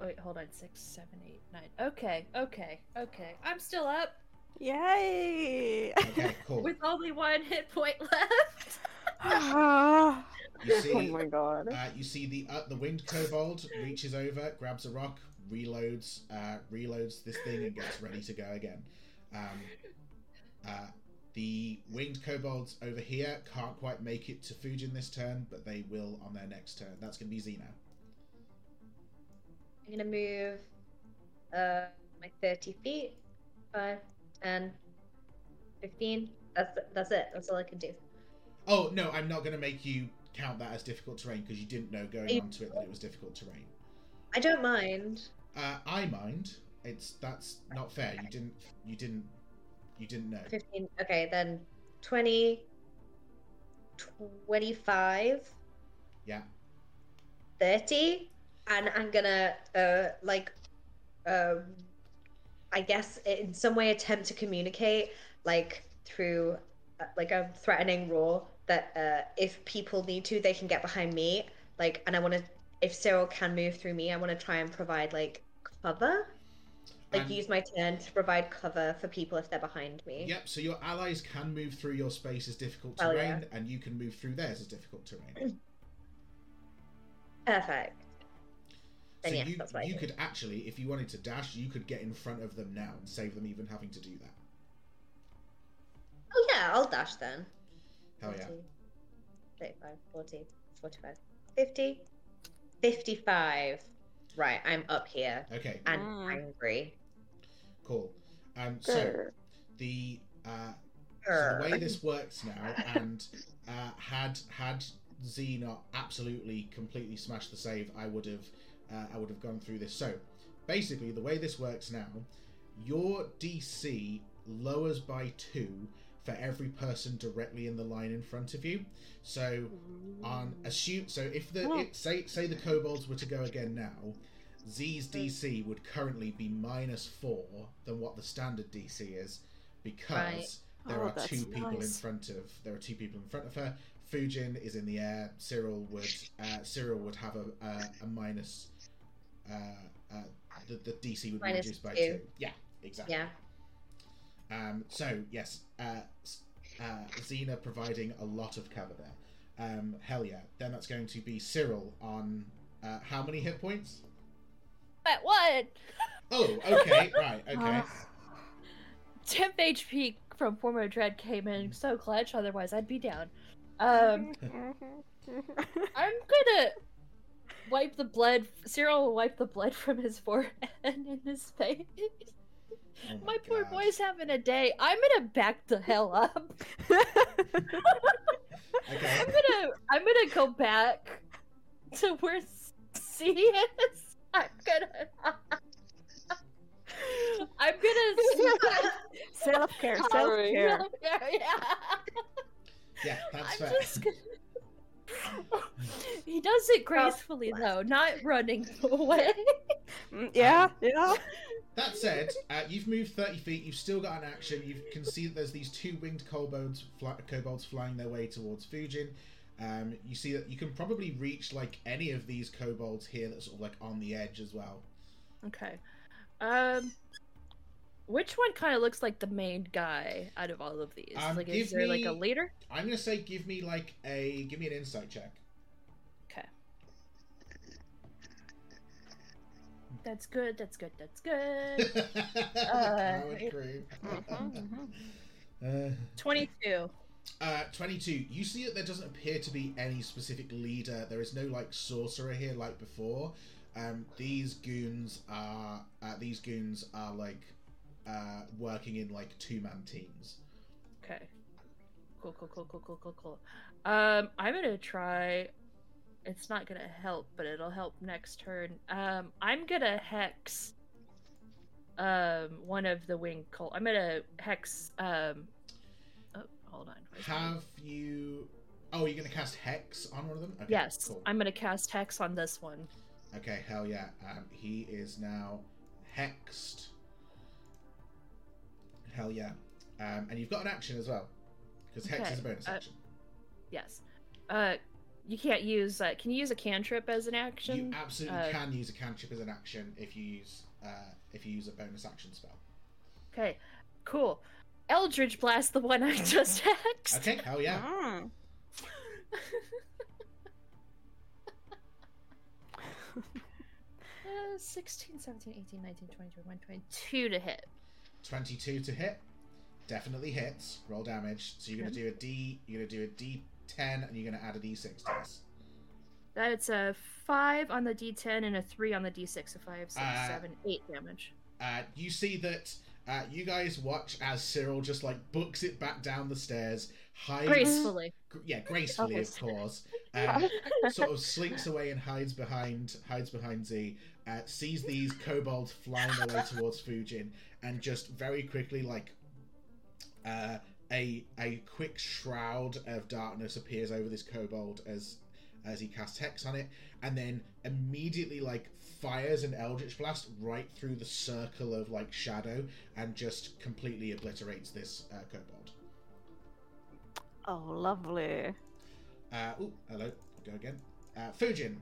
Wait, hold on. Six, seven, eight, nine. Okay, okay, okay. I'm still up Yay! Okay, cool. with only one hit point left. Ah. You oh my god. uh, you see the uh, the winged kobold reaches over, grabs a rock, reloads, uh, reloads this thing, and gets ready to go again. Um, uh, the winged kobolds over here can't quite make it to Fujin this turn, but they will on their next turn. That's going to be Xena. I'm gonna move uh my 30 feet. 5, 10, 15. That's that's it. That's all I can do. Oh no, I'm not going to make you count that as difficult terrain because you didn't know going You- onto it that it was difficult terrain. I don't mind. Uh, I mind. It's that's not fair. You didn't. You didn't. You didn't know. 15. Okay, then 20, 25, Yeah. 30, and I'm gonna uh like um I guess in some way attempt to communicate like through uh, like a threatening roar that uh if people need to they can get behind me like and I want to if Cyril can move through me I want to try and provide like cover like And- use my turn to provide cover for people if they're behind me Yep. So your allies can move through your space as difficult Oh, terrain, yeah. and you can move through theirs as difficult terrain. perfect So Then yes, you that's what I you do. could actually, if you wanted to dash, you could get in front of them now and save them even having to do that. oh yeah I'll dash then Hell yeah. 35, 40, 45, 50, 55. Right, I'm up here Okay. and Mm. angry. Cool. Um. So Grr. the uh. So the way this works now, and uh, had had Z not absolutely completely smashed the save, I would have uh, I would have gone through this. So basically, the way this works now, your DC lowers by two for every person directly in the line in front of you. So on assume so if the it, say say the kobolds were to go again now, Z's DC would currently be minus four than what the standard DC is because Right. there Oh, are that's two people in front of there are two people in front of her. Fujin is in the air. Cyril would uh, Cyril would have a a, a minus. Uh, uh, the, the DC would be Minus reduced by two. two. Yeah, exactly. Yeah. Um, so yes, uh, uh, Xena providing a lot of cover there. Um, hell yeah. Then that's going to be Cyril on uh, how many hit points? At what? Oh, okay, right, okay. Ah. Temp HP from Form of Dread came in so clutch, otherwise I'd be down. Um, I'm gonna wipe the blood. Cyril will wipe the blood from his forehead and his face. Oh My poor boy's having a day. I'm gonna back the hell up. Okay. I'm gonna I'm gonna go back to where C is. I'm gonna I'm gonna self care, self care. yeah. Yeah, that's I'm fair. just gonna... He does it gracefully though, not running away. Mm, Yeah, yeah. That said, uh, you've moved 30 feet, you've still got an action, you can see that there's these two winged kobolds, fly- kobolds flying their way towards Fujin. Um, you see that you can probably reach like any of these kobolds here that's sort of like on the edge as well. Okay. Um, which one kind of looks like the main guy out of all of these? Um, like, is there like a leader? I'm gonna say give me like a give me an insight check. Okay. That's good. That's good. That's good. Coward crew. Uh, Twenty-two. Uh, 22. You see that there doesn't appear to be any specific leader. There is no like sorcerer here like before. Um, these goons are uh, these goons are like uh, working in like two man teams. Okay. Cool. Cool. Cool. Cool. Cool. Cool. Cool. Um, I'm gonna try. It's not gonna help, but it'll help next turn. Um, I'm gonna hex. Um, one of the wing cult. I'm gonna hex. Um. Oh, hold on. Have you? Oh, you're gonna cast hex on one of them? Okay, Yes, Cool. I'm gonna cast hex on this one. Okay. Hell yeah. Um, he is now hexed. Hell yeah. Um, and you've got an action as well, because hex Okay, is a bonus uh, action. Yes. Uh, you can't use. Uh, can you use a cantrip as an action? You absolutely uh, can use a cantrip as an action if you use uh, if you use a bonus action spell. Okay, cool. Eldritch blast, the one I just hexed. Okay, hell yeah. Mm. Uh, 16, 17, 18, 19, 20, 21, 22 to hit. 22 to hit. Definitely hits. Roll damage. So you're gonna do a D you're gonna do a D ten and you're gonna add a D six to this. That's a 5 on the d10 and a 3 on the d6. So 5, 6, Uh, 7, 8 damage. Uh, you see that uh, you guys watch as Cyril just like books it back down the stairs, hides Gracefully. yeah, gracefully of course. Um, sort of slinks away and hides behind hides behind Z. Uh, sees these kobolds flying away towards Fujin, and just very quickly like uh, a a quick shroud of darkness appears over this kobold as as he casts hex on it, and then immediately like fires an eldritch blast right through the circle of like shadow and just completely obliterates this uh, kobold. Oh, lovely. Uh, oh, hello. Go again. Uh, Fujin.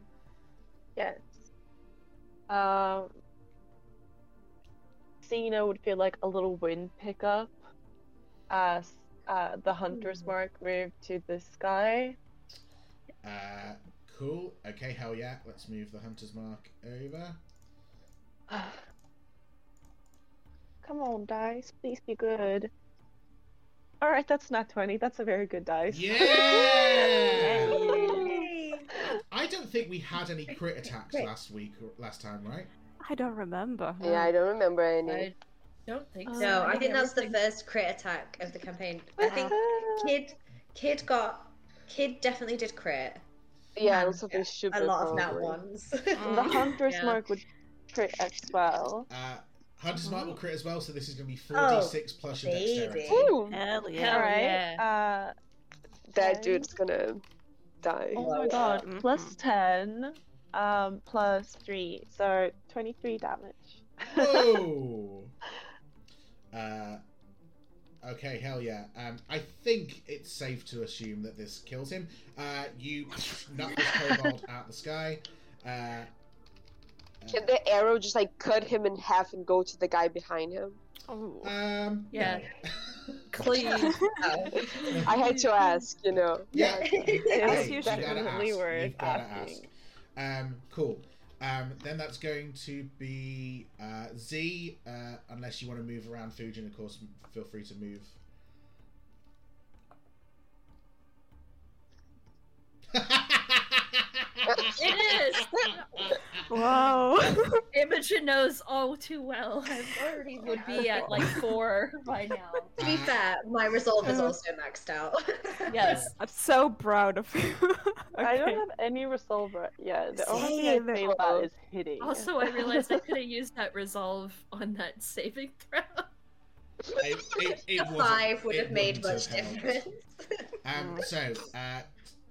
Yes. Um, Xena would feel like a little wind pickup as uh, the hunter's mark moved to the sky. Uh, cool. Okay, hell yeah. Let's move the hunter's mark over. Come on, dice. Please be good. Alright, that's not 20. That's a very good dice. Yeah! I don't think we had any crit attacks Great. last week or last time, right? I don't remember. Yeah, I don't remember any. I don't think so. No, I think think that's the first crit attack of the campaign. I think. Kid Kid got Kid definitely did crit. yeah, it and was something stupid. A lot of nat ones. The hunter's Yeah. mark would crit as well. Uh, hunter's mark will crit as well, so this is going to be Oh, 4d6 plus your baby. dexterity. Ooh, Hell Hell yeah. Alright. yeah. Uh, that dude's gonna die. oh my Wow. god. Mhm. Plus 10. Um, plus 3. So 23 damage. Whoa! uh, okay, hell yeah. Um, I think it's safe to assume that this kills him. Uh, you knock this kobold out the sky. Uh, Can the arrow just like cut him in half and go to the guy behind him? Oh. um, Yeah. no. Clean. I had to ask, you know. Yeah. It's Hey, you gotta definitely ask. worth You've gotta asking. ask. Um, cool. Um, then that's going to be uh, Z, uh, unless you want to move around Fujin, of course, feel free to move. It is. Whoa. Imogen knows all too well. I already would be at like four by now. to be fair, my resolve is also maxed out. Yes. I'm so proud of you. I don't have any resolve right yet. The only thing I Same. fail at is hitting. Also, I realized I could have used that resolve on that saving throw. It, it, it A five would have made much have difference. Um, so, uh,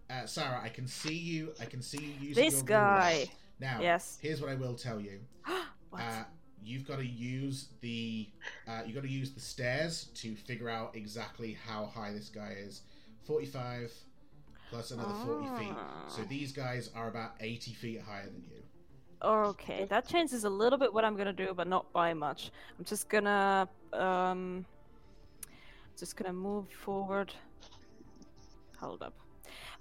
uh, Sarah, I can see you. I can see you using This your guy. rules. Now, Yes. here's what I will tell you. Uh, you've got to use the uh, you've got to use the stairs to figure out exactly how high this guy is. Forty-five. plus another 40 feet. So Ah. these guys are about 80 feet higher than you. Okay, that changes a little bit what I'm gonna do, but not by much. I'm just gonna um, just gonna move forward. Hold up.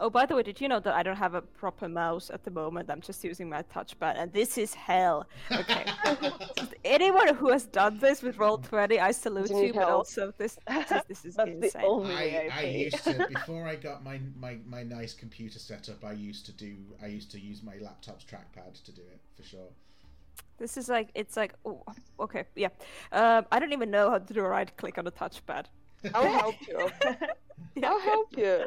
Oh, by the way, did you know that I don't have a proper mouse at the moment? I'm just using my touchpad, and this is hell. Okay. Anyone who has done this with Roll20, I salute you need you, but also this this is, this is That's insane. I, I I used to before I got my, my my nice computer setup. I used to do I used to use my laptop's trackpad to do it for sure. This is like it's like oh, okay, yeah. Um, I don't even know how to do a right click on the touchpad. I'll help you. Yeah. I'll help you.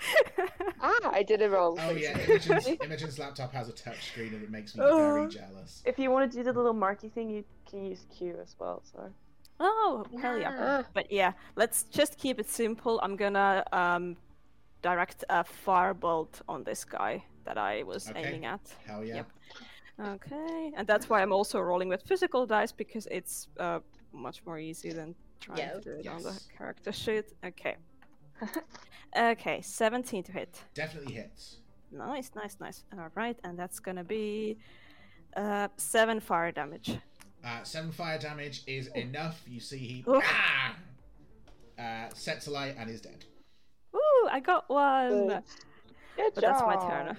Ah, I did it wrong. Oh yeah, Imogen's, Imogen's laptop has a touch screen and it makes me Oh. very jealous. If you want to do the little marky thing, you can use Q as well. So Oh, hell yeah. Ah, But yeah, let's just keep it simple. I'm gonna um, direct a firebolt on this guy that I was Okay. aiming at. Hell yeah. Yep. Okay, and that's why I'm also rolling with physical dice because it's uh, much more easy than trying Yeah. to do it on the character sheet. Okay. Okay, 17 to hit. Definitely hits. Nice, nice, nice. All right, and that's gonna be uh, seven fire damage. Uh, seven fire damage is enough. You see he ah! uh, sets a alight and is dead. Ooh, I got one. Good. Good But that's my job. turn.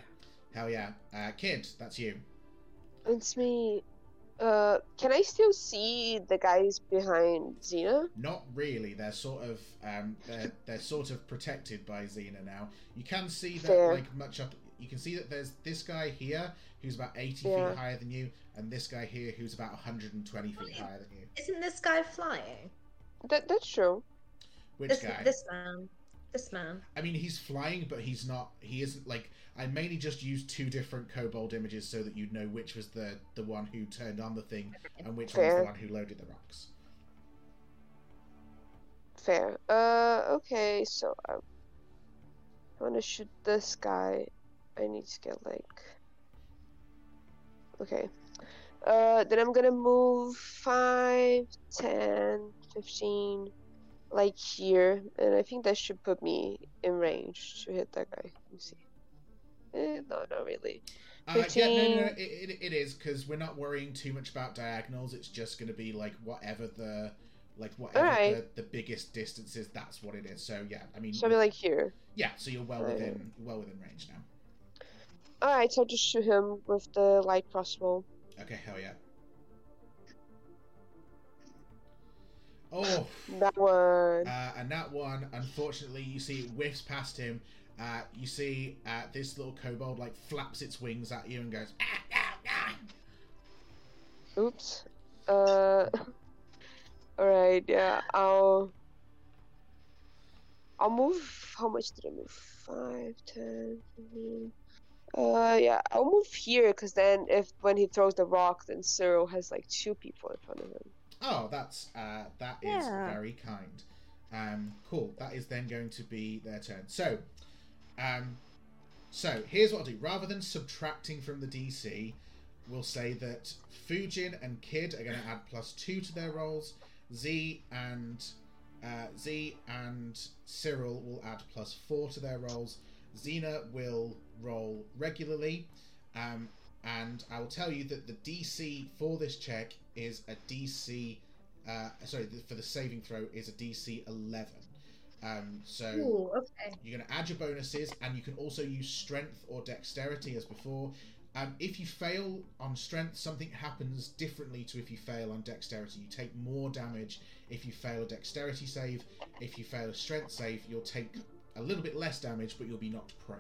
Hell yeah. Uh, kid, that's you. It's me. Uh, can I still see the guys behind Xena? Not really. They're sort of um, they're they're sort of protected by Xena now. You can see that Fair. like much up. You can see that there's this guy here who's about 80 Yeah. feet higher than you, and this guy here who's about 120 feet higher than you. Isn't this guy flying? That that's true. Which This guy? this man. This man. I mean, he's flying, but he's not. He isn't like. I mainly just used two different kobold images so that you'd know which was the the one who turned on the thing and which one was the one who loaded the rocks. Fair. Uh, okay. So I, I want to shoot this guy. I need to get like. Okay. Uh, then I'm gonna move 5, 10, 15, like here, and I think that should put me in range to hit that guy. Let me see. Eh, no, not really. Uh, yeah, no, no, no, 15. it, it, it is because we're not worrying too much about diagonals. It's just going to be like whatever the like whatever Alright. the, the biggest distance is. That's what it is. So yeah, I mean, So be like here. yeah. So you're well Right. within well within range now. Alright, so I'll just shoot him with the light crossbow. Okay, hell yeah. Oh, That one. Uh, and that one, unfortunately, you see it whiffs past him. Uh, you see uh, this little kobold like flaps its wings at you and goes. "Ah, ah, ah." Oops. Uh. Alright, yeah, I'll. I'll move. How much did I move? 5, 10, 15. Uh, yeah, I'll move here because then if when he throws the rock, then Cyril has like two people in front of him. Oh, that's uh, that is Yeah. very kind. Um, cool. That is then going to be their turn. So, um, so here's what I'll do. Rather than subtracting from the DC, we'll say that Fujin and Kid are going to add plus two to their rolls. Z and uh, Z and Cyril will add plus four to their rolls. Xena will roll regularly, um, and I will tell you that the DC for this check is a DC. Uh, sorry, for the saving throw is a DC 11. Um, so Ooh, okay. you're going to add your bonuses, and you can also use strength or dexterity as before. Um, if you fail on strength, something happens differently to if you fail on dexterity. You take more damage if you fail a dexterity save. If you fail a strength save, you'll take a little bit less damage, but you'll be knocked prone.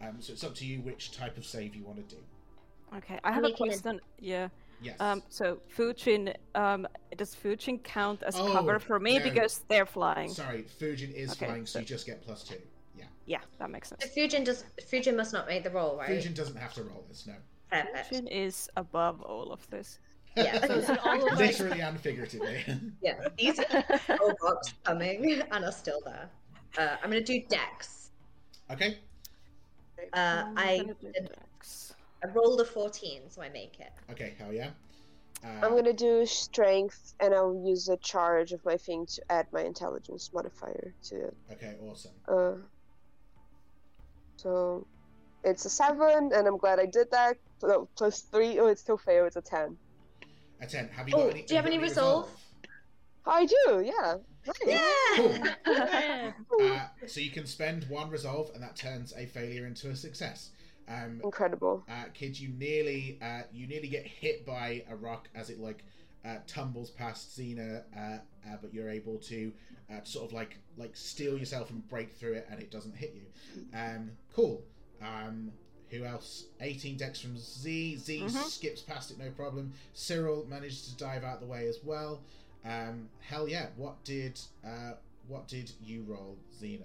Um, so it's up to you which type of save you want to do. Okay, I have a question. Yeah. Yes. Um. So Fujin, um, does Fujin count as Oh, cover for me no. because they're flying? Sorry, Fujin is Okay, flying, so so- you just get plus two. Yeah. Yeah, that makes sense. So Fujin does Fujin must not make the roll, right? Fujin doesn't have to roll this, no. Perfect. Fujin is above all of this. Yeah. So is it all of Literally and figuratively. Yeah. These are robots coming and are still there. Uh, I'm gonna do Dex. okay. Uh, I'm I did- Dex. I rolled a 14, so I make it. Okay, hell yeah. Uh, I'm gonna do strength, and I'll use a charge of my thing to add my intelligence modifier to it. Okay, awesome. Uh, So it's a seven, and I'm glad I did that. No, plus three. Oh, it's still fail. It's a ten. A ten. Have you got Oh, any? do you have any resolve? I do. Yeah. Nice. Cool. Yeah. Uh, so you can spend one resolve, and that turns a failure into a success. Um, Incredible. uh, kid, you nearly uh, you nearly get hit by a rock as it like uh, tumbles past Xena, uh, uh, but you're able to uh, sort of like like steel yourself and break through it, and it doesn't hit you. Um, cool. Um, who else? 18 dex from Z. Z Mhm. skips past it, no problem. Cyril manages to dive out the way as well. Um, hell yeah! What did uh, what did you roll, Xena?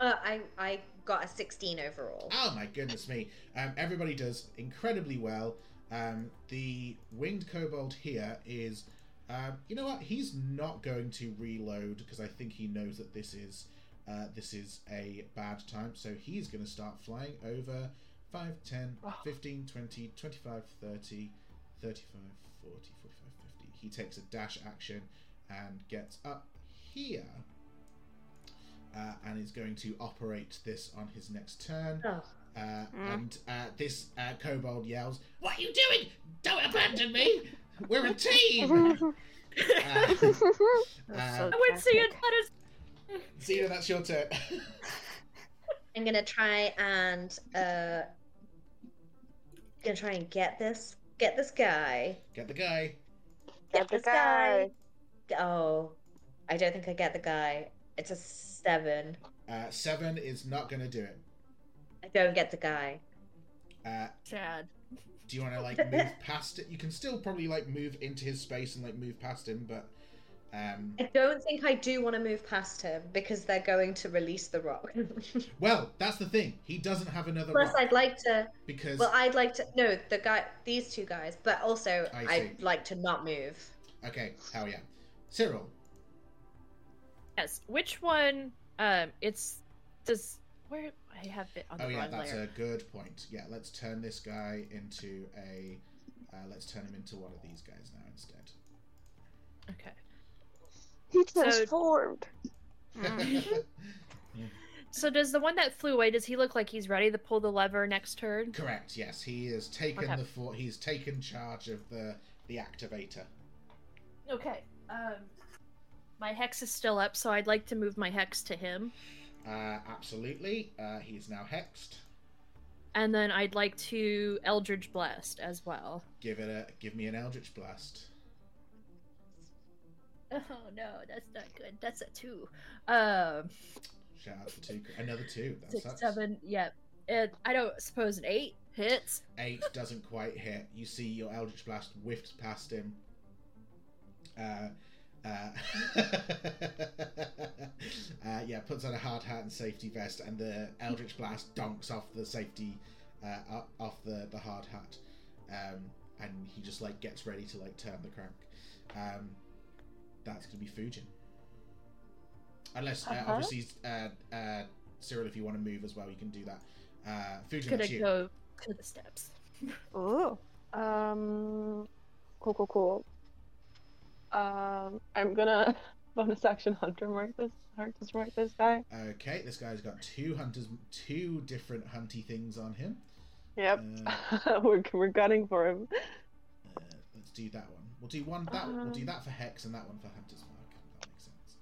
Uh, I I got a 16 overall. Oh my goodness me! Um, everybody does incredibly well. Um, the winged kobold here is, um, you know what? He's not going to reload because I think he knows that this is uh, this is a bad time. So he's going to start flying over 5, 10, 15, 20, 25, 30, 35, 40, 45, 50. He takes a dash action and gets up here. Uh, and is going to operate this on his next turn. Oh. Uh, Mm. And uh, this uh, kobold yells, "What are you doing? Don't abandon me! We're a team!" uh, That's uh, so I would see it classic. better. Xena, that's your turn. I'm gonna try and uh, gonna try and get this get this guy. Get the guy. Get the this guy. Oh, I don't think I get the guy. It's a seven. Uh, seven is not going to do it. I don't get the guy. Uh, Sad. do you want to like move past it? You can still probably like move into his space and like move past him, but um, I don't think I do want to move past him because they're going to release the rock. well, that's the thing. He doesn't have another Plus, rock I'd like to. because Well, I'd like to. No, the guy. These two guys. But also, I I'd like to not move. okay, hell yeah, Cyril. Yes. Which one? Um, it's does where I have it on the Oh yeah, that's layer. a good point. Yeah, let's turn this guy into a. Uh, let's turn him into one of these guys now instead. Okay. He So- transformed. So does the one that flew away? Does he look like he's ready to pull the lever next turn? Correct. Yes, he has taken Okay. the for- He's taken charge of the the activator. Okay. Um, my hex is still up, so I'd like to move my hex to him, Uh, absolutely. Uh, he's now hexed. and then I'd like to Eldritch Blast as well. Give it a. Give me an Eldritch blast. Oh no, that's not good. That's a two. Um, Shout out for two. Another two. That six, sucks. seven. Yeah. It, I don't suppose an eight hits. Eight doesn't quite hit. You see your Eldritch blast whiffs past him. Uh, uh, uh, yeah, puts on a hard hat and safety vest, and the Eldritch blast donks off the safety, uh, off the, the hard hat, um, and he just like gets ready to like turn the crank. Um, that's gonna be Fujin. Unless uh, Uh-huh. obviously uh, uh, Cyril, if you want to move as well, you can do that. Uh, Fujin, Gonna that's you. go to the steps. Oh. Um. Cool, cool, cool. Um. I'm gonna bonus action hunter mark this. Hunters mark this guy. Okay, this guy's got two hunters, two different hunty things on him. Yep. Uh, we're we're gunning for him. uh, let's do that one. We'll do one that. we'll do Um. that for hex and that one for hunter's mark. That makes sense.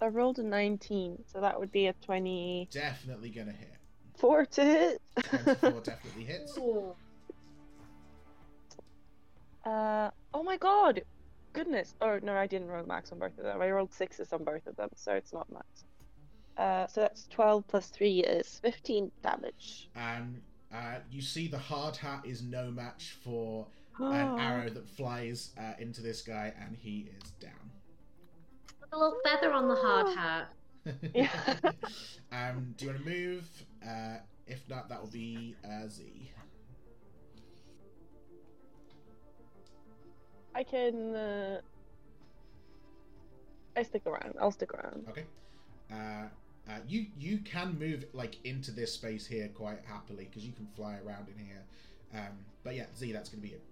I rolled a 19, so that would be a 20. Definitely gonna hit. Four to hit. Twenty-four definitely hits. Uh, oh my god! Goodness. Oh, no, I didn't roll max on both of them. I rolled sixes on both of them, so it's not max. Uh, so that's 12 plus 3 is 15 damage. And uh, you see the hard hat is no match for an arrow that flies uh, into this guy, and he is down. A little feather on the hard hat. Yeah. um, do you want to move? Uh, if not, that will be uh, Z. I can. Uh... I stick around. I'll stick around. Okay. Uh, uh, you you can move like into this space here quite happily because you can fly around in here. Um, but yeah, Z, that's gonna be it.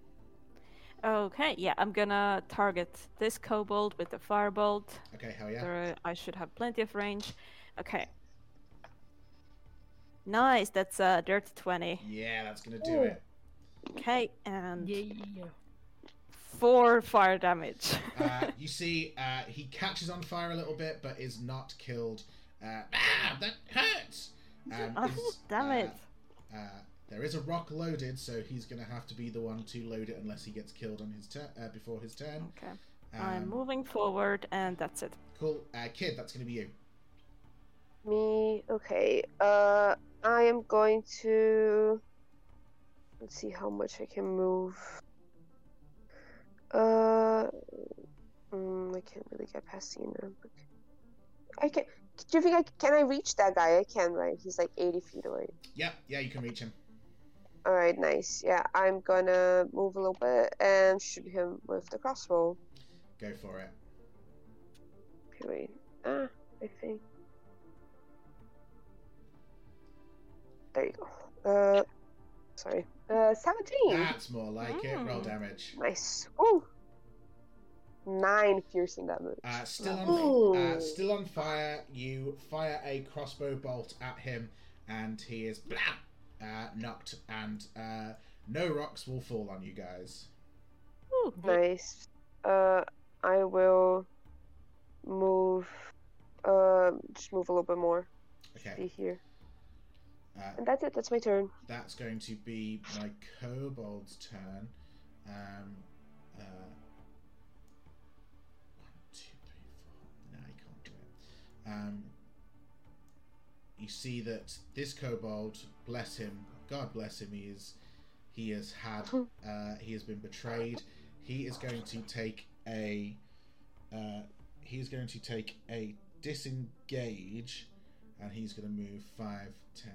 Okay, yeah, I'm gonna target this kobold with the firebolt. Okay, hell yeah. There, I should have plenty of range. Okay. Nice. That's a dirty twenty. Yeah, that's gonna do it. Okay, and Yeah, yeah, Yeah. Four fire damage. Uh, you see, uh, he catches on fire a little bit, but is not killed. Uh, ah, that hurts. Um, oh, is, damn uh, it! Uh, there is a rock loaded, so he's gonna have to be the one to load it unless he gets killed on his turn uh, before his turn. Okay, I'm Um, moving forward, and that's it. cool, uh, kid. That's gonna be you. Me, okay. Uh, I am going to. Let's see how much I can move. Uh, mm, I can't really get past Xena. I can. Do you think I can? I reach that guy? I can, right? He's like 80 feet away. Yep, yeah, you can reach him. All right, nice. Yeah, I'm gonna move a little bit and shoot him with the crossbow. Go for it. Okay, wait. Ah, I think. There you go. Uh, sorry. Uh, 17. That's more like it. Roll Mm. damage. Nice. Ooh. Nine piercing damage. Uh, still on, uh, still on fire. You fire a crossbow bolt at him, and he is blah, uh, knocked, and uh, no rocks will fall on you guys. Ooh, Nice. Uh, I will move. Uh, just move a little bit more. Be Okay, here. Uh, And that's it. That's my turn. that's going to be my kobold's turn. Um, uh, one, two, three, four. No, I can't do it. Um, you see that this kobold, bless him, God bless him, he is, he has had, uh, he has been betrayed. He is going to take a, uh, he is going to take a disengage, and he's going to move 5, 10,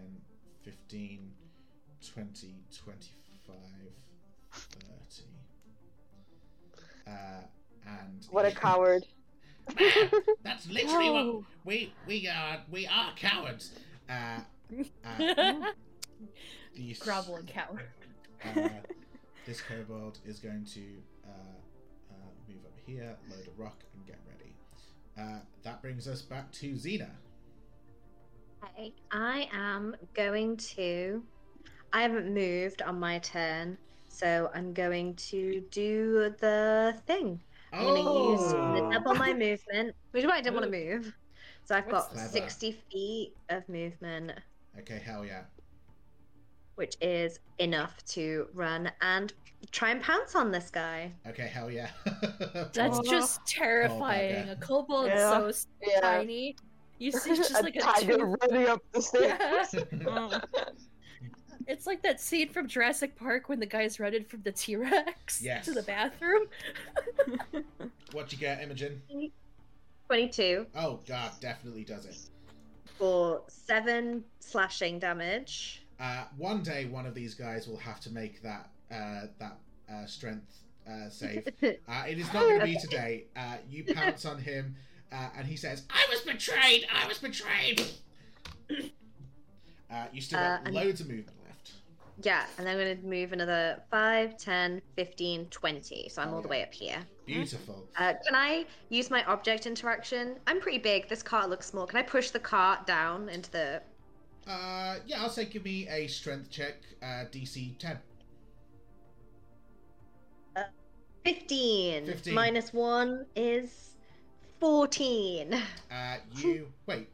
15, 20, 25, 30. Uh, and What a he- coward. That's literally what we we are. We are cowards. Uh, uh, these- Groveling coward. uh, this kobold is going to uh, uh, move up here, load a rock, and get ready. Uh, that brings us back to Xena. Okay, I am going to. I haven't moved on my turn, so I'm going to do the thing. I'm going to use Oh, double my movement, which is why I didn't want to move. So I've That's got clever. 60 feet of movement, okay, hell yeah. which is enough to run and try and pounce on this guy. Okay, hell yeah. That's Oh. just terrifying. bugger. A kobold Yeah. so Yeah. tiny. You see, it's just a like a tiger two- running up the stairs. Yeah. It's like that scene from Jurassic Park when the guy's running from the T Rex Yes. to the bathroom. what you get, Imogen? 22 Oh god, definitely does it. for 7 slashing damage. Uh, one day, one of these guys will have to make that uh, that uh, strength uh, save. Uh, it is not going to be today. Uh, you pounce on him, uh, and he says, "I was betrayed. I was betrayed." Uh, you still got Uh, loads of movement left. Yeah, and I'm going to move another 5, 10, 15, 20. So I'm Oh, all the way up here. Beautiful. Uh, can I use my object interaction? I'm pretty big. This cart looks small. Can I push the cart down into the. Uh, yeah, I'll say give me a strength check, uh, DC 10. 15. 15. Minus 1 is 14. Uh, you wait.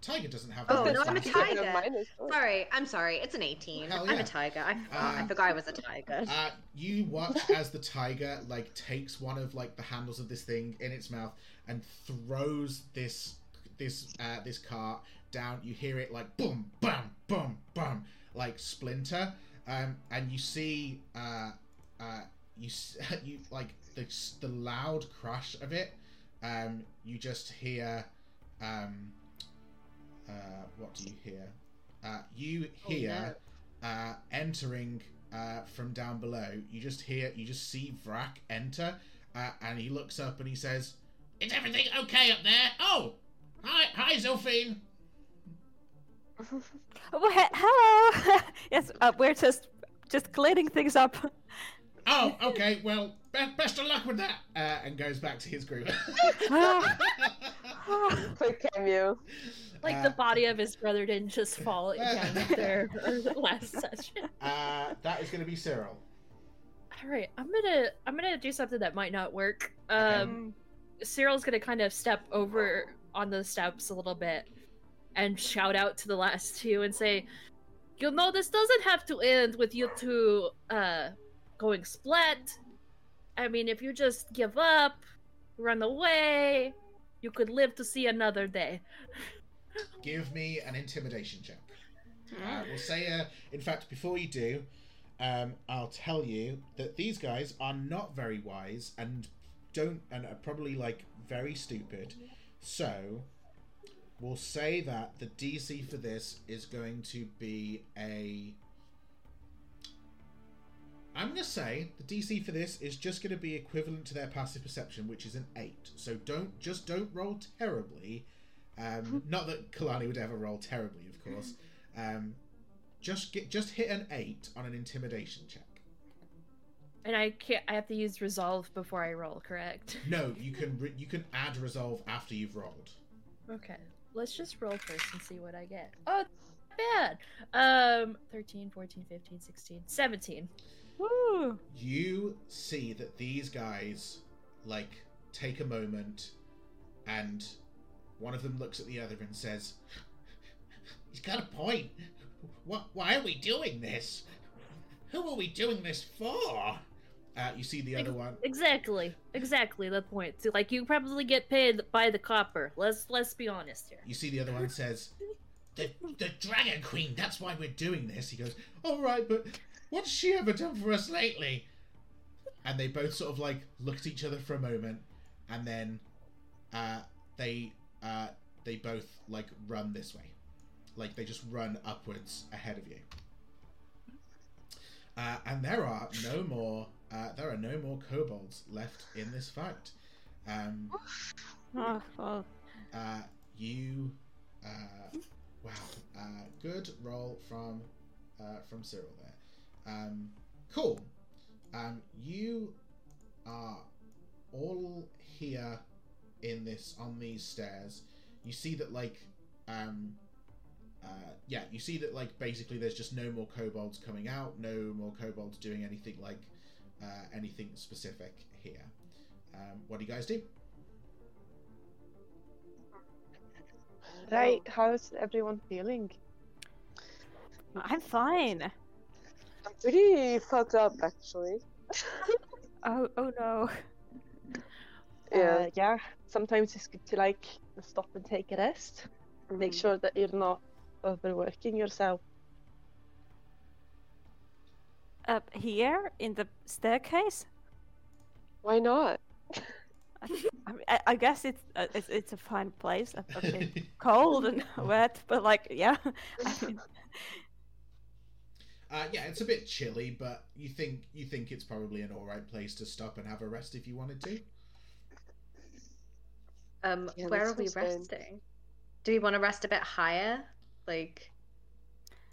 Tiger doesn't have. Oh, no, I'm a tiger. Minus. Sorry, I'm sorry. It's an 18. Hell I'm a tiger. I forgot. I Uh, forgot I was a tiger. Uh, you watch as the tiger like takes one of like the handles of this thing in its mouth and throws this this uh, this cart down. You hear it like boom, bam, boom, bam, like splinter, um, and you see uh, uh, you you like the the loud crash of it. Um, you just hear um, uh, what do you hear? Uh, you Oh, hear uh, entering uh, from down below. You just hear, you just see Vrak enter, uh, and he looks up and he says, "Is everything okay up there?" Oh, hi, hi, Zilphine. Oh, he- hello. yes, uh, we're just just cleaning things up. Oh, okay. Well, be- best of luck with that. Uh, and goes back to his group. Quick cameo. Like Uh, the body of his brother didn't just fall down there last session. Uh, that is going to be Cyril. All right, I'm gonna I'm gonna do something that might not work. Okay. Um, Cyril's gonna kind of step over on the steps a little bit and shout out to the last two and say, "You know, this doesn't have to end with you two uh going split. I mean, if you just give up, run away, you could live to see another day." Give me an intimidation check. Uh, we'll say, uh, in fact, before you do, um, I'll tell you that these guys are not very wise and don't, and are probably like very stupid. So, we'll say that the DC for this is going to be a. I'm going to say the DC for this is just going to be equivalent to their passive perception, which is an eight. So don't just don't roll terribly. Um, not that Kalani would ever roll terribly, of course. Um, just get just hit an eight on an intimidation check. And I can't. I have to use resolve before I roll. Correct? No, you can re- you can add resolve after you've rolled. Okay. Let's just roll first and see what I get. Oh, not bad. Um, 13, 14, 15, 16, 17. Woo! You see that these guys like take a moment, and one of them looks at the other and says, "He's got a point. What? Why are we doing this? Who are we doing this for?" Uh, you see the other one. Exactly. Exactly the point. So, like you probably get paid by the copper. Let's let's be honest here. You see the other one says, "The the Dragon Queen. That's why we're doing this." He goes, "All right, but what's she ever done for us lately?" And they both sort of like look at each other for a moment, and then uh, they uh, they both like run this way, like they just run upwards ahead of you. Uh, and there are no more uh, there are no more kobolds left in this fight. Um, Oh, well, uh, you, uh, wow, uh, good roll from uh, from Cyril there. Um, cool. Um, you are all here in this on these stairs. You see that like, um, uh, yeah, you see that like basically there's just no more kobolds coming out, no more kobolds doing anything like uh, anything specific here. Um, what do you guys do? Right, how's everyone feeling? I'm fine. I'm pretty fucked up actually. Oh, oh no. Yeah. Uh, yeah, sometimes it's good to like stop and take a rest. Make Mhm. sure that you're not overworking yourself. Up here in the staircase. Why not? I, mean, I, I guess it's, uh, it's it's a fine place. A, a bit cold and wet, but like yeah. I mean, Uh, yeah, it's a bit chilly, but you think you think it's probably an all right place to stop and have a rest if you wanted to. Um, Yeah, where are we sounds good. resting? Do we want to rest a bit higher? Like,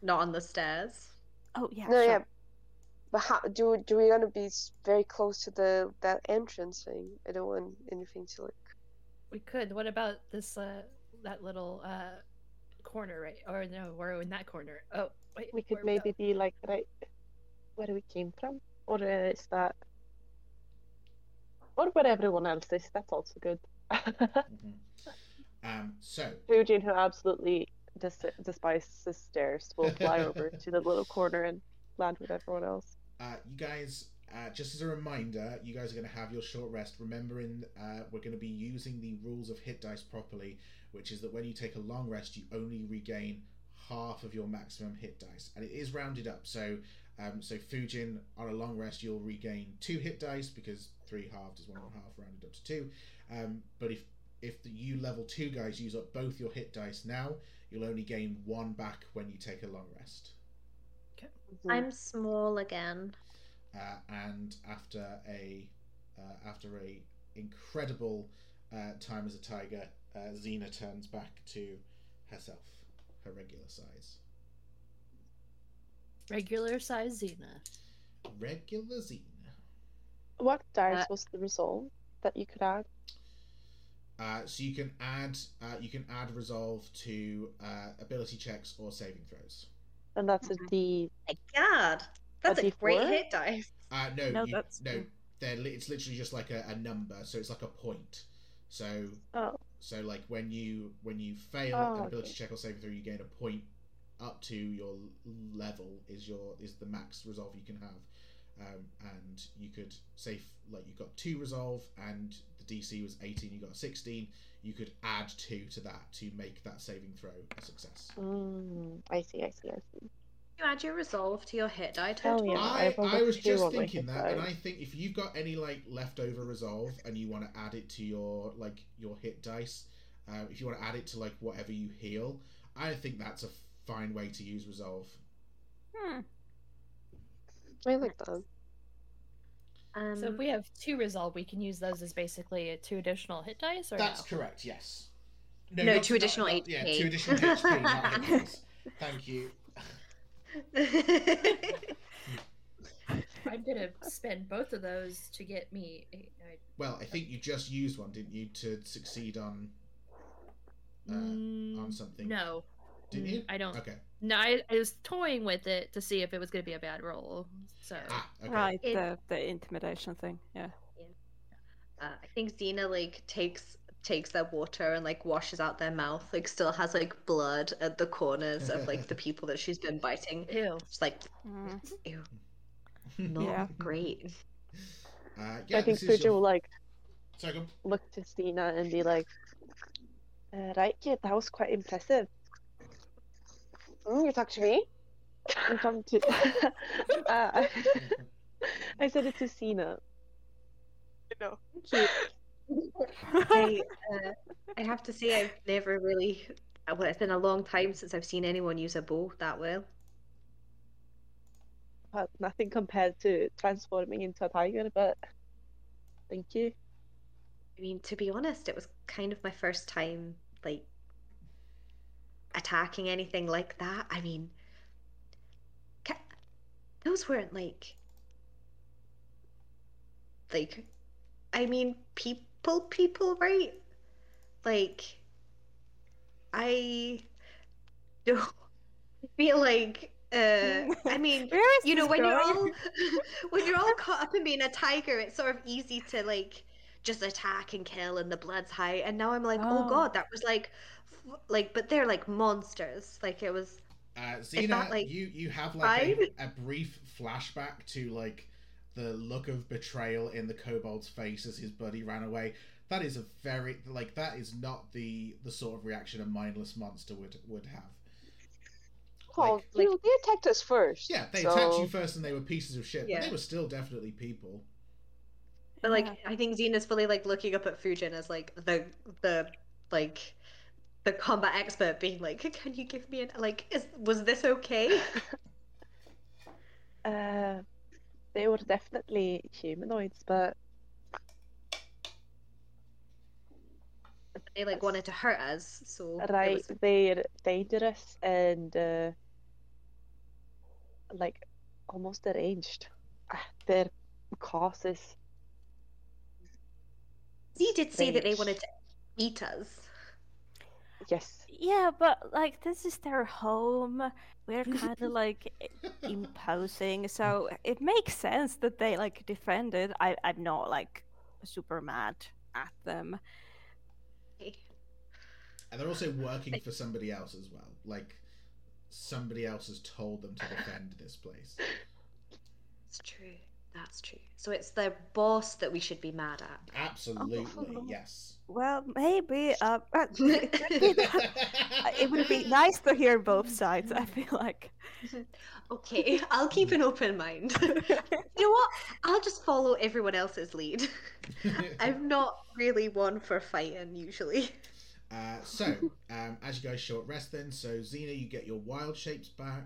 not on the stairs? oh yeah. no, sure. yeah. But how do do we gonna be very close to the that entrance thing? I don't want anything to like. We could. What about this? Uh, that little uh corner, right? Or no, we're in that corner. Oh, wait. We could maybe be like right where we came from, or uh, is that, or where everyone else is. That's also good. Mhm. Um, so Fujin, who absolutely dis- despises stairs, will fly over to the little corner and land with everyone else. uh, you guys, uh, just as a reminder, you guys are going to have your short rest. Remembering, uh, we're going to be using the rules of hit dice properly, which is that when you take a long rest, you only regain half of your maximum hit dice, and it is rounded up. So, um, so Fujin on a long rest, you'll regain two hit dice because three halved is one and a half rounded up to two. Um, but if if the, you level two guys use up both your hit dice now, you'll only gain one back when you take a long rest. Mhm. I'm small again. uh, and after a uh, after a incredible uh, time as a tiger, uh, Xena turns back to herself, her regular size. Regular size Xena. Regular Xena. What dice Uh, was the resolve that you could add? Uh, so you can add uh, you can add resolve to uh, ability checks or saving throws. And that's a Mhm. My God, that's a, A great hit dice. Uh, no, No, you, that's- no. They're li- it's literally just like a, a number, so it's like a point. So Oh, so like when you when you fail Oh, an ability okay. check or saving throw, you gain a point up to your level is your is the max resolve you can have, um, and you could say like you got two resolve and the DC was eighteen, you got sixteen. You could add two to that to make that saving throw a success. mm, I see, I see, I see. You add your resolve to your hit die Oh, yeah. I, I've I was just thinking hit that, and. I think if you've got any like leftover resolve and you want to add it to your like your hit dice, uh, if you want to add it to like whatever you heal, I think that's a fine way to use resolve. Hmm. I like that. Um, So if we have two resolve, we can use those as basically two additional hit dice, or That's no? correct. Yes. No, not- two additional not- Yeah, two additional HP, not hit dice. Thank you. I'm gonna spend both of those to get me. Eight, nine, Well, I think you just used one, didn't you, to succeed on uh, on Mm, something? No, Didn't you? I don't. Okay. No, I, I was toying with it to see if it was gonna be a bad roll. So Ah, okay. Right, It- the the intimidation thing. Yeah. uh, I think Xena like takes takes their water and like washes out their mouth. Like still has like blood at the corners of like the people that she's been biting. ew. It's like Mm. ew, not Yeah. great. Uh, yeah, I think this Suja your... will like Sorry, look to Xena and be like, uh, "Right, kid, that was quite impressive." Mm, you talk to me? I'm talking to. uh, I, I said it to Xena. No. I uh, I have to say I've never really. uh, Well, it's been a long time since I've seen anyone use a bow that well. But nothing compared to transforming into a tiger, but thank you. I mean, to be honest, it was kind of my first time like attacking anything like that. I mean, ca- those weren't like like I mean, people people, right? Like I don't feel like uh I mean you know this when you're all when you're all caught up in being a tiger it's sort of easy to like just attack and kill and the blood's high and now i'm like oh, Oh. god that was like f- like but they're like monsters like it was Uh, Xena, that, like, you you have like a, a brief flashback to like the look of betrayal in the kobold's face as his buddy ran away. That is a very like that is not the the sort of reaction a mindless monster would would have. well, Like- you know, they attacked us first. Yeah, they so... attacked you first, and they were pieces of shit, but they were still definitely people. but like Yeah. i think xena's fully like looking up at fujin as like the the like the combat expert being like can you give me an like is was this okay Uh, they were definitely humanoids, but they like wanted to hurt us so right, was- they're dangerous and uh, like almost deranged. Ah, Their causes. he did say that they wanted to eat us Yes. Yeah, but like this is their home. We're kind of like imposing, so it makes sense that they like defend it. I I'm not like super mad at them. And they're also working for somebody else as well. Like somebody else has told them to defend this place. It's true. That's true. So it's the boss that we should be mad at. Absolutely, Oh. yes. Well, maybe. Uh, it, could be that- it would be nice to hear both sides. I feel like. Okay, I'll keep an open mind. you know what? I'll just follow everyone else's lead. I'm not really one for fighting usually. Uh, so, um, as you guys short rest, then, so Xena, you get your wild shapes back.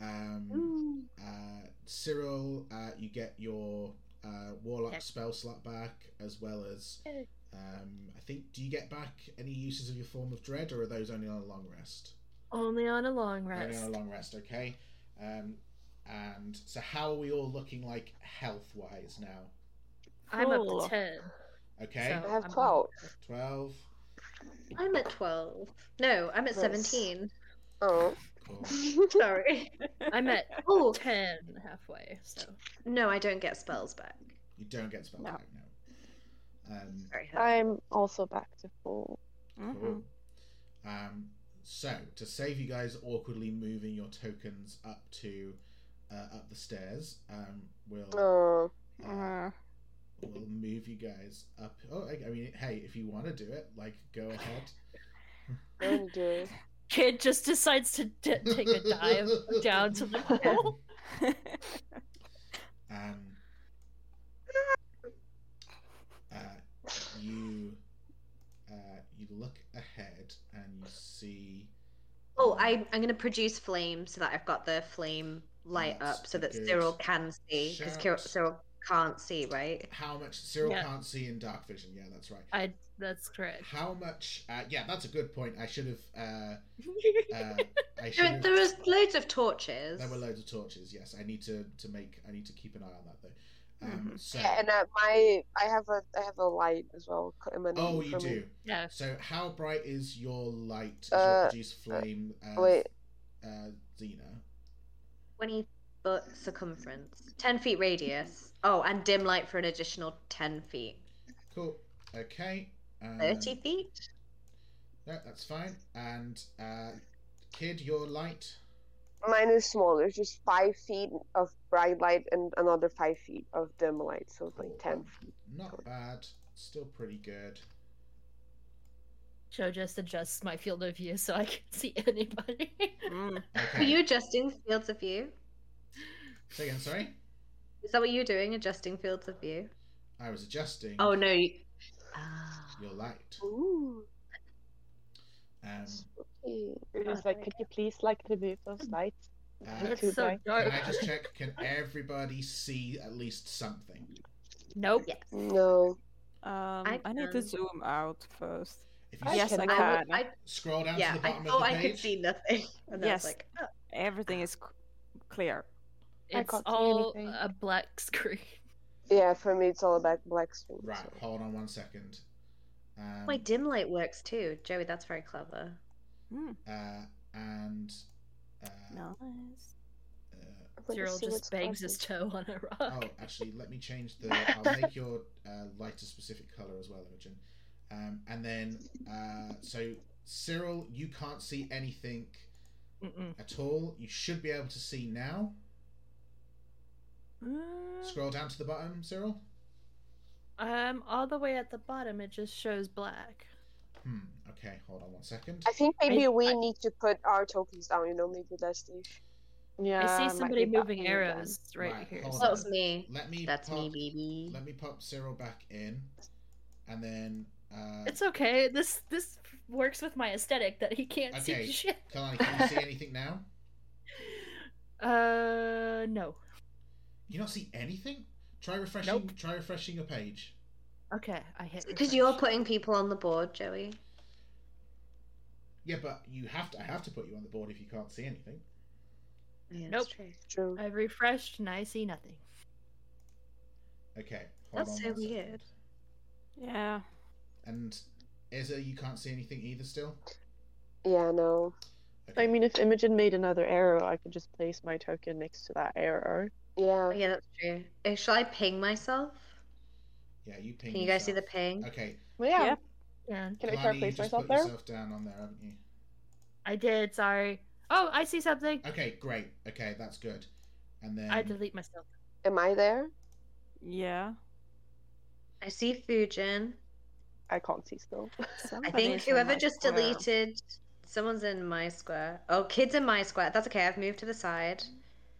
Um, uh, Cyril, uh, you get your uh, warlock Yeah. spell slot back, as well as um, I think. Do you get back any uses of your form of dread, or are those only on a long rest? Only on a long rest. Only on a long rest, okay. Um, and so, how are we all looking like health wise now? I'm up to ten. Okay, So I have I'm- 12. twelve. I'm at 12. No, I'm at Nice. 17. Oh. Cool. Sorry. I'm at Oh, 10 halfway, so. no, I don't get spells back. You don't get spell No. back now. Um, Very. I'm also back to full. Mhm. Cool. Um, so to save you guys awkwardly moving your tokens up to uh, up the stairs, um, we'll Oh. uh, Uh, we'll move you guys up. Oh, I, I mean, hey, if you want to do it, like, go ahead. I want to do it. Kid just decides to d- take a dive down to the hole. Um, uh, you uh, you look ahead and you see. Oh, I, I'm going to produce flame so that I've got the flame light That's up so that good Cyril can see. Because shout. Cyril can't see, right? How much Cyril Yeah. can't see in dark vision? Yeah, that's right. I. That's correct. How much? Uh, yeah, that's a good point. I should have. Uh, uh, I should There, have. there was loads of torches. There were loads of torches. Yes, I need to to make. I need to keep an eye on that though. Um, Mhm. So. Yeah, and uh, my I have a I have a light as well. emanating Oh, you do. it. Yeah. So, how bright is your light? Is Uh, your produce flame? Uh, wait. Uh, Xena. 20 foot circumference, 10 feet radius. Oh, and dim light for an additional 10 feet. Cool. Okay. Um, 30 feet? No, that's fine. And uh, kid, your light. Mine is smaller, it's just five feet of bright light and another five feet of dim light, so it's like ten feet. Not bad. Still pretty good. Joe just adjusts my field of view so I can see anybody. mm. Were Okay. you adjusting the fields of view? Say again. Sorry. Is that what you were doing, adjusting fields of view? I was adjusting Oh, no. You... Ah. your light. Ooh. Um, okay. It was like, could you please like remove those lights? uh, it's so dark. can I just check? Can everybody see at least something? Nope. Yes. No. Um, I I, need to zoom out first. If you I yes, can- I I, can. would- I, scroll down yeah, to the bottom thought of the I page. Oh, I could see nothing. And Yes. Like, oh. Everything is c- clear. I It's all anything. a black screen. Yeah, for me it's all about black screen. Right. so- Hold on one second. Um, my dim light works too. Joey, that's very clever. Mm, uh, and uh, nice. uh, Cyril just bangs his toe on a rock. oh, actually, let me change the. I'll make your uh, light a specific color as well, Imogen. Um, and then, uh, so Cyril, you can't see anything Mm-mm. at all. You should be able to see now. Mm, Scroll down to the bottom, Cyril. Um, all the way at the bottom, it just shows black. Hmm. Okay. Hold on one second. I think maybe I- we I- need to put our tokens down, you know, maybe that's the Yeah. I see somebody moving arrows right, Right, here. so- That was me. Let me. That's pop, me, baby. Let me pop Cyril back in, and then. Uh, It's okay. This this works with my aesthetic that he can't Okay. see shit. Kalani, can you see anything now? Uh, no. You don't see anything? Try refreshing. Nope. Try refreshing your page. Okay, I hit. Because you're putting people on the board, Joey. Yeah, but you have to. I have to put you on the board if you can't see anything. Yeah, Nope. that's true. true. I've refreshed and I see nothing. Okay. Hold That's on so one second. weird. Yeah. And Izza, you can't see anything either. Still. Yeah, no. Okay. I mean, if Imogen made another arrow, I could just place my token next to that arrow. Yeah. Yeah, that's true. Uh, Shall I ping myself? yeah, you ping. Can you guys see the yourself. ping? Okay. Well, yeah. Yep. Yeah, Can I Kalani, try to you place just myself put there? yourself down on there, haven't you? I did. Sorry. Oh, I see something. Okay, great. Okay, that's good. And then. I delete myself. Am I there? Yeah. I see Fujin. I can't see still. I think whoever just square. deleted. Someone's in my square. Oh, kid's in my square. That's okay. I've moved to the side.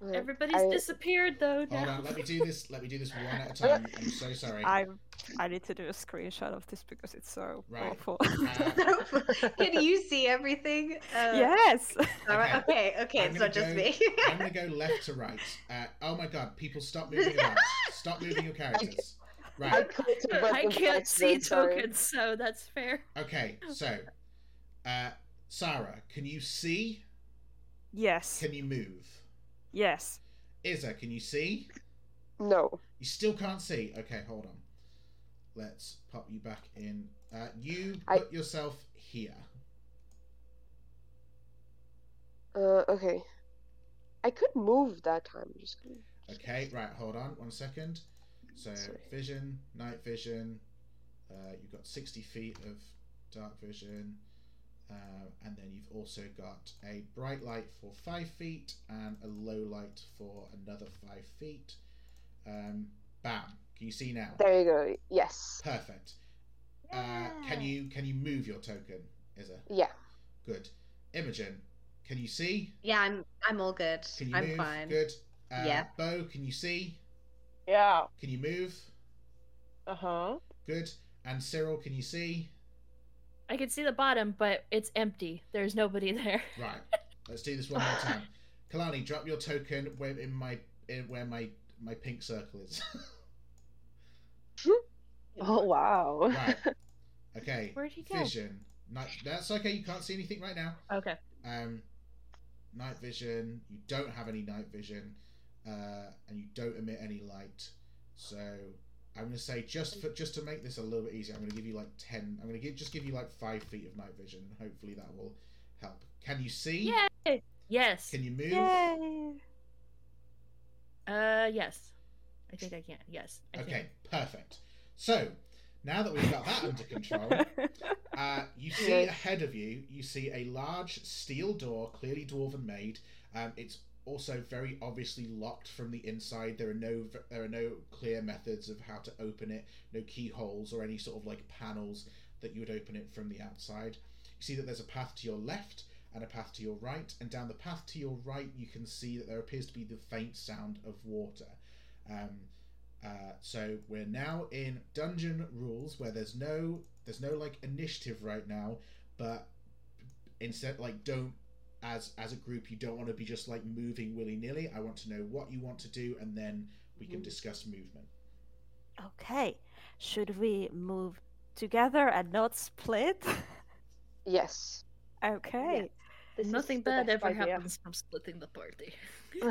Okay. Everybody's I- disappeared though Hold now. on. Let me do this. Let me do this one at a time. I'm so sorry. I I need to do a screenshot of this because it's so Right. awful. Uh, Can you see everything? Uh, yes. All right. Okay. Okay. I'm It's gonna not just go- me. I'm gonna go left to right. Uh, oh my god, people stop moving around. Stop moving your characters. Right. clicked a button I can't see accident, tokens, so that's fair. Okay, so uh Sarah, can you see? yes. Can you move? Yes. Izza, can you see? No. You still can't see. Okay, hold on. let's pop you back in. Uh, you I- put yourself here. Uh, okay. I could move that time. I'm just gonna. Okay, right, hold on one second. So, Sorry. vision, night vision. Uh, you've got 60 feet of dark vision. Uh, and then you've also got a bright light for 5 feet and a low light for another 5 feet. Um, bam. Can you see now? There you go. Yes. Perfect. Uh, can you can you move your token, Isa? Yeah. Good. Imogen, can you see? Yeah, I'm I'm all good. Can you I'm move? fine. Good. Uh, Yeah. Bo, can you see? Yeah. Can you move? Uh huh. Good. And Cyril, can you see? I can see the bottom, but it's empty. There's nobody there. Right. Let's do this one more time. Kalani, drop your token where in my in where my my pink circle is. Oh wow. right. Okay. Where'd he go? Vision. Night. That's okay. You can't see anything right now. Okay. Um, night vision. You don't have any night vision, uh, and you don't emit any light. So I'm going to say just for just to make this a little bit easier, I'm going to give you like ten. I'm going to give, just give you like five feet of night vision. and Hopefully that will help. Can you see? Yay! Yes. Can you move? Yay! Uh, yes. I think I can. Yes. I Okay, perfect. So now that we've got that under control, uh, you see Yes. ahead of you, you see a large steel door, clearly dwarven made. Um, it's also very obviously locked from the inside. There are no there are no clear methods of how to open it, no keyholes or any sort of like panels that you would open it from the outside. You see that there's a path to your left and a path to your right, and down the path to your right, you can see that there appears to be the faint sound of water. Um, uh, so we're now in dungeon rules where there's no there's no like initiative right now, but instead like don't as as a group you don't want to be just like moving willy nilly. I want to know what you want to do, and then we can Mhm. discuss movement. okay. Should we move together and not split? Yes. okay. This is Nothing bad ever idea. happens from splitting the party.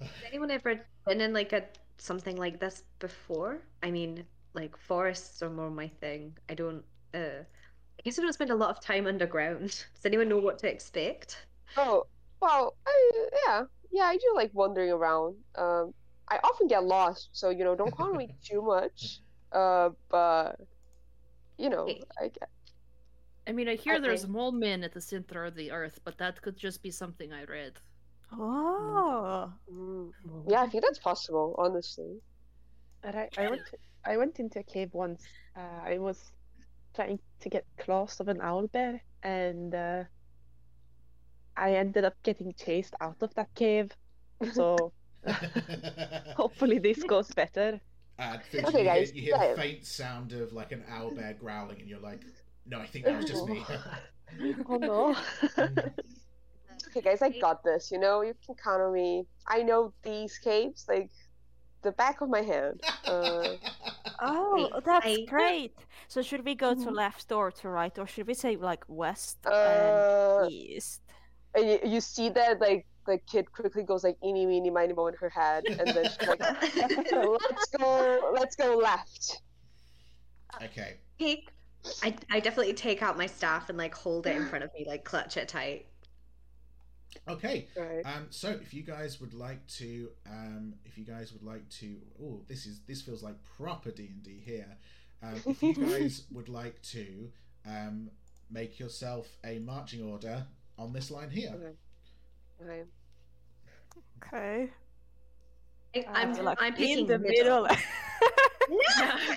Has anyone ever been in like a something like this before? I mean, like forests are more my thing. I don't. Uh, I guess I don't spend a lot of time underground. Does anyone know what to expect? Oh, well, I, yeah, yeah, I do like wandering around. Um, I often get lost, so you know, don't call me too much. Uh, but you know, Okay. I get. I mean, I hear there's Okay. mole men at the center of the earth, but that could just be something I read. Oh. Mm, yeah, I think that's possible, honestly. And I, I went I went into a cave once. Uh, I was trying to get claws of an owl bear, and uh, I ended up getting chased out of that cave. So hopefully this goes better. And Fidget, Okay, you, guys, hear, you hear the yeah. faint sound of like an owl bear growling, and you're like, "No, I think that was just me." Oh no. Okay, guys, I got this. You know, you can count on me. I know these caves like the back of my hand. Uh, Oh, that's I- great. So should we go to Mhm. left or to right, or should we say like west Uh, and east? and you, you see that like the kid quickly goes like eeny meeny miny mo in her head, and then she's like, "Let's go, let's go left." okay. Take. I, I definitely take out my staff and like hold it in front of me, like clutch it tight. Okay. Right. Um, so if you guys would like to, um, if you guys would like to, oh, this is this feels like proper D and D here. Um, if you guys would like to, um, make yourself a marching order on this line here. Okay. Okay. Okay. I, I'm So, like I'm in picking the middle.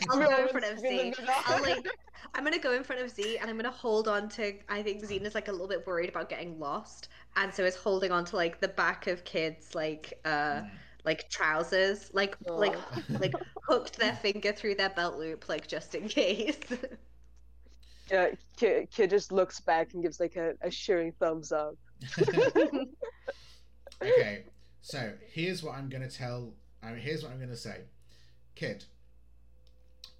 I'll go in front of Everyone's in Z. the middle. I'll like I'm gonna go in front of Z and I'm gonna hold on to I think Xena's like a little bit worried about getting lost and so is holding on to like the back of kids like uh Mm. like trousers like like like hooked their finger through their belt loop like just in case. Yeah, kid, kid just looks back and gives like a a assuring thumbs up. okay. So here's what I'm going to tell. I mean, here's what I'm going to say, kid.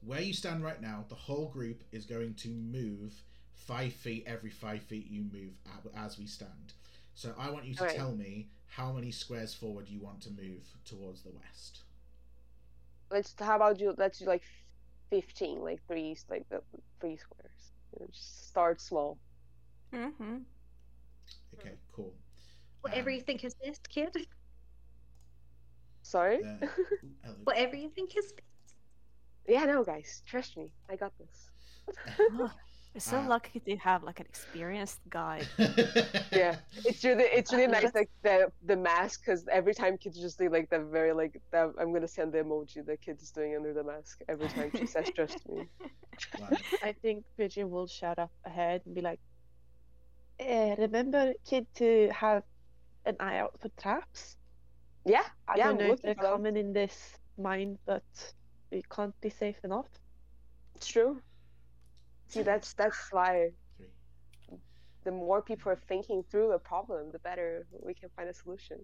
Where you stand right now, the whole group is going to move five feet every five feet you move as we stand. So I want you to Alright. tell me how many squares forward you want to move towards the west. Let's. How about you? Let's do like fifteen, like three, like the three squares. You know, just start small. Mm-hmm. Okay, cool. Whatever Um, you think is best, kid. Sorry. uh, ooh. Whatever you think is best. yeah, no, guys, trust me, I got this. We're so Uh, lucky to have like an experienced guide. Yeah, it's really it's really nice like the the mask because every time kids just do like the very like that I'm gonna send the emoji the kid is doing under the mask every time she says trust me. Wow. I think Pigeon will shout up ahead and be like, eh, remember, kid, to have an eye out for traps? Yeah, I Yeah, don't I'm know if they're for them. coming in this mine, but it can't be safe enough. it's true. See, that's that's why the more people are thinking through the problem, the better we can find a solution.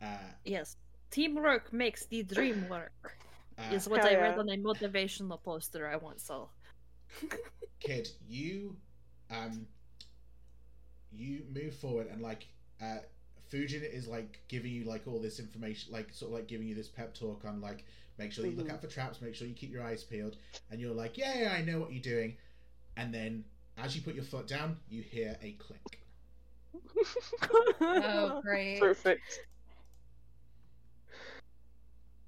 Uh, Yes. Teamwork makes the dream work. uh, Is what I read yeah. on a motivational poster I once saw. kid, you um you move forward and like uh Fujin is like giving you like all this information like sort of like giving you this pep talk on like make sure you look Mhm. out for traps, make sure you keep your eyes peeled and you're like, Yeah, yeah, I know what you're doing and then as you put your foot down, you hear a click. Oh, great. Perfect.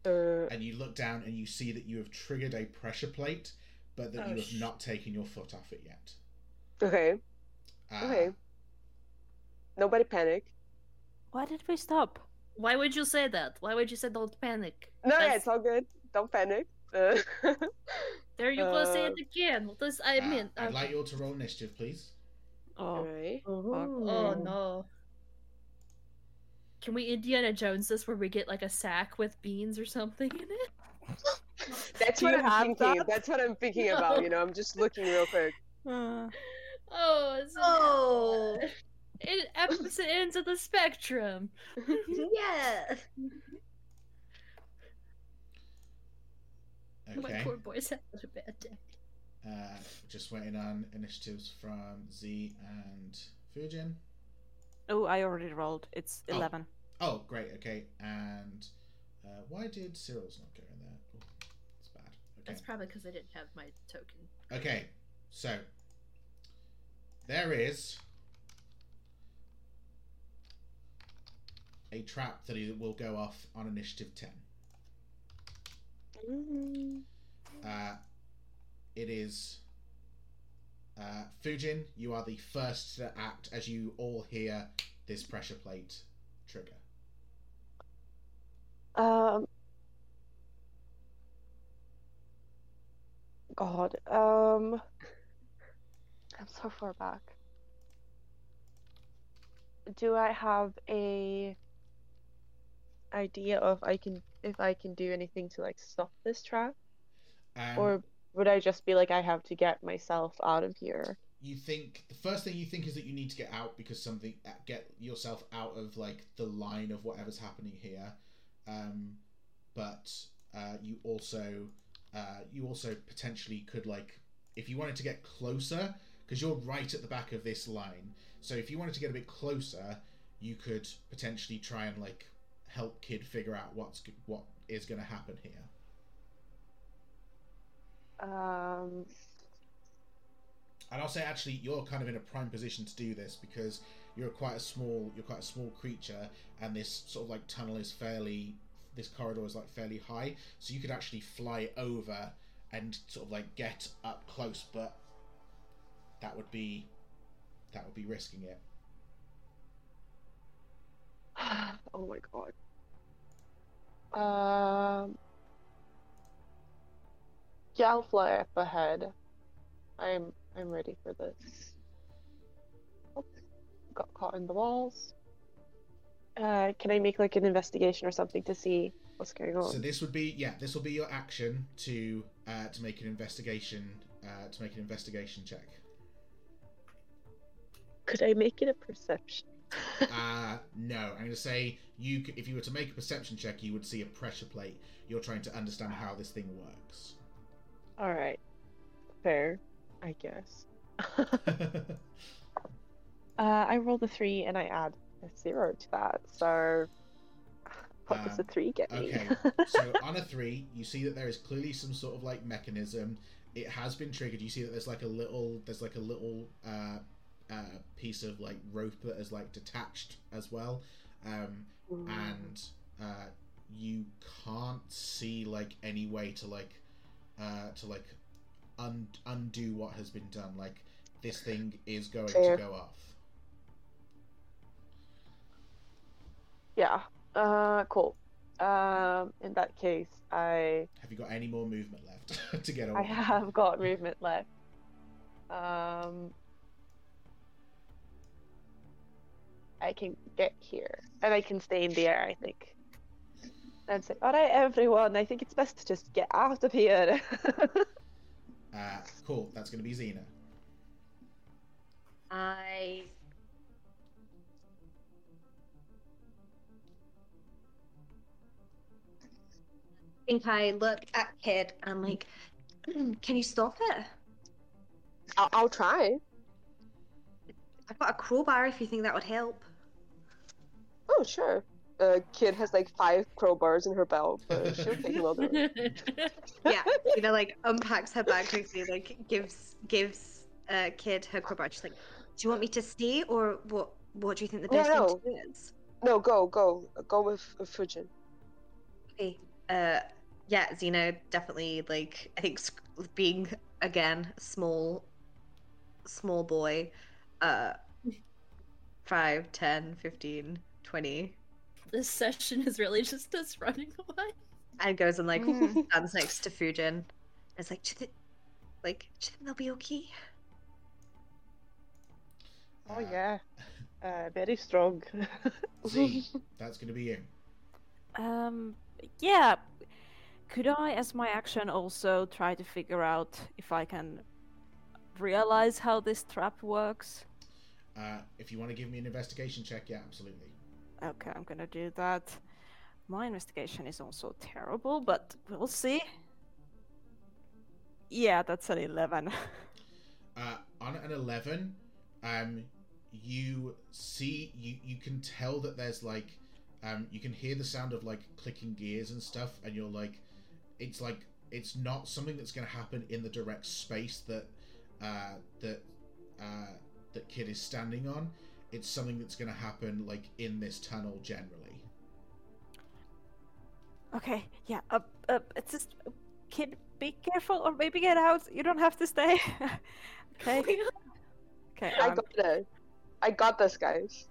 Uh, And you look down and you see that you have triggered a pressure plate, but that Oh, you have sh- not taken your foot off it yet. okay, Uh, okay. Nobody panic. Why did we stop? Why would you say that? Why would you say don't panic? No, yeah, it's all good. Don't panic. Uh, There you go, say Uh, it again. What does I uh, mean? I'd um, like you all to roll initiative, please. Oh, Alright. Oh no. Can we Indiana Jones this where we get like a sack with beans or something in it? That's what I'm thinking. that? That's what I'm thinking about. You know, I'm just looking real quick. Uh, Oh, it's an- Oh, it opposite ends of the spectrum. yeah. Okay. My poor boy's having a bad day. Uh, just waiting on initiatives from Z and Fujin. oh, I already rolled. It's Oh. eleven. Oh, great. Okay. And uh, why did Cyril's not go in there? Oh, it's bad. Okay. That's probably because I didn't have my token. Okay. So there is a trap that will go off on initiative ten. Mm. Uh, it is uh, Fujin. You are the first to act as you all hear this pressure plate trigger. Um. God. Um. I'm so far back. Do I have a idea of I can if I can do anything to like stop this trap, Um, or would I just be like I have to get myself out of here? you think the first thing you think is that you need to get out because something uh, get yourself out of like the line of whatever's happening here. Um but uh you also uh you also potentially could like if you wanted to get closer because you're right at the back of this line. So if you wanted to get a bit closer you could potentially try and like help kid figure out what's what is going to happen here Um. And I'll say actually you're kind of in a prime position to do this because you're quite a small you're quite a small creature and this sort of like tunnel is fairly this corridor is like fairly high so you could actually fly over and sort of like get up close but that would be that would be risking it. oh my god. Um. Yeah, I'll fly up ahead. I'm I'm ready for this. Oops, got caught in the walls. Uh, can I make like an investigation or something to see what's going on? So this would be yeah this will be your action to uh, to make an investigation uh, to make an investigation check. Could I make it a perception? Uh, no, I'm going to say you. c- If you were to make a perception check, you would see a pressure plate. You're trying to understand how this thing works. All right, fair, I guess. Uh, I rolled a three and I add a zero to that, so What does Um, a three get me? Okay, so on a three, you see that there is clearly some sort of like mechanism. It has been triggered. You see that there's like a little, there's like a little uh, uh, piece of like rope that is like detached as well, um, and uh, you can't see like any way to like uh, to like un- undo what has been done. Like this thing is going Fair. to go off. yeah. Uh, cool. Um, in that case, I Have you got any more movement left to get away? I have got movement left. Um, I can get here, and I can stay in the air. I think. And say, "All right, everyone. I think it's best to just get out of here." Uh, cool. That's going to be Xena. I. think I look at Kid and like, "Mm, can you stop it? I'll, I'll try. I've got a crowbar if you think that would help. Oh, sure. Uh, kid has like five crowbars in her belt, but she'll take another. Yeah, you know, like unpacks her bag quickly, like gives gives uh, Kid her crowbar. She's like, do you want me to stay or what? What do you think the best no. thing to do is? No, go, go, go with uh, Fujin. Okay. Uh, yeah, Xena definitely like I think being again small, small boy, uh, 5, 10, 15, 20, this session is really just us running away. and goes and like Mm. stands next to Fujin. It's like, do you thi- like, do you think they'll be okay? oh yeah, uh, very strong. Z, that's going to be you. Um, yeah. Could I, as my action, also try to figure out if I can realize how this trap works? Uh, if you want to give me an investigation check, yeah, absolutely. Okay, I'm gonna do that. My investigation is also terrible, but we'll see. Yeah, that's an 11. Uh, on an 11, um, you see, you, you can tell that there's like, um, you can hear the sound of like clicking gears and stuff, and you're like, it's like, it's not something that's going to happen in the direct space that, uh, that, uh, that kid is standing on. It's something that's going to happen like in this tunnel generally. okay, yeah, uh, uh, it's just. Kid, be careful, or maybe get out. You don't have to stay. okay. Okay. I um, got it. I got this, guys.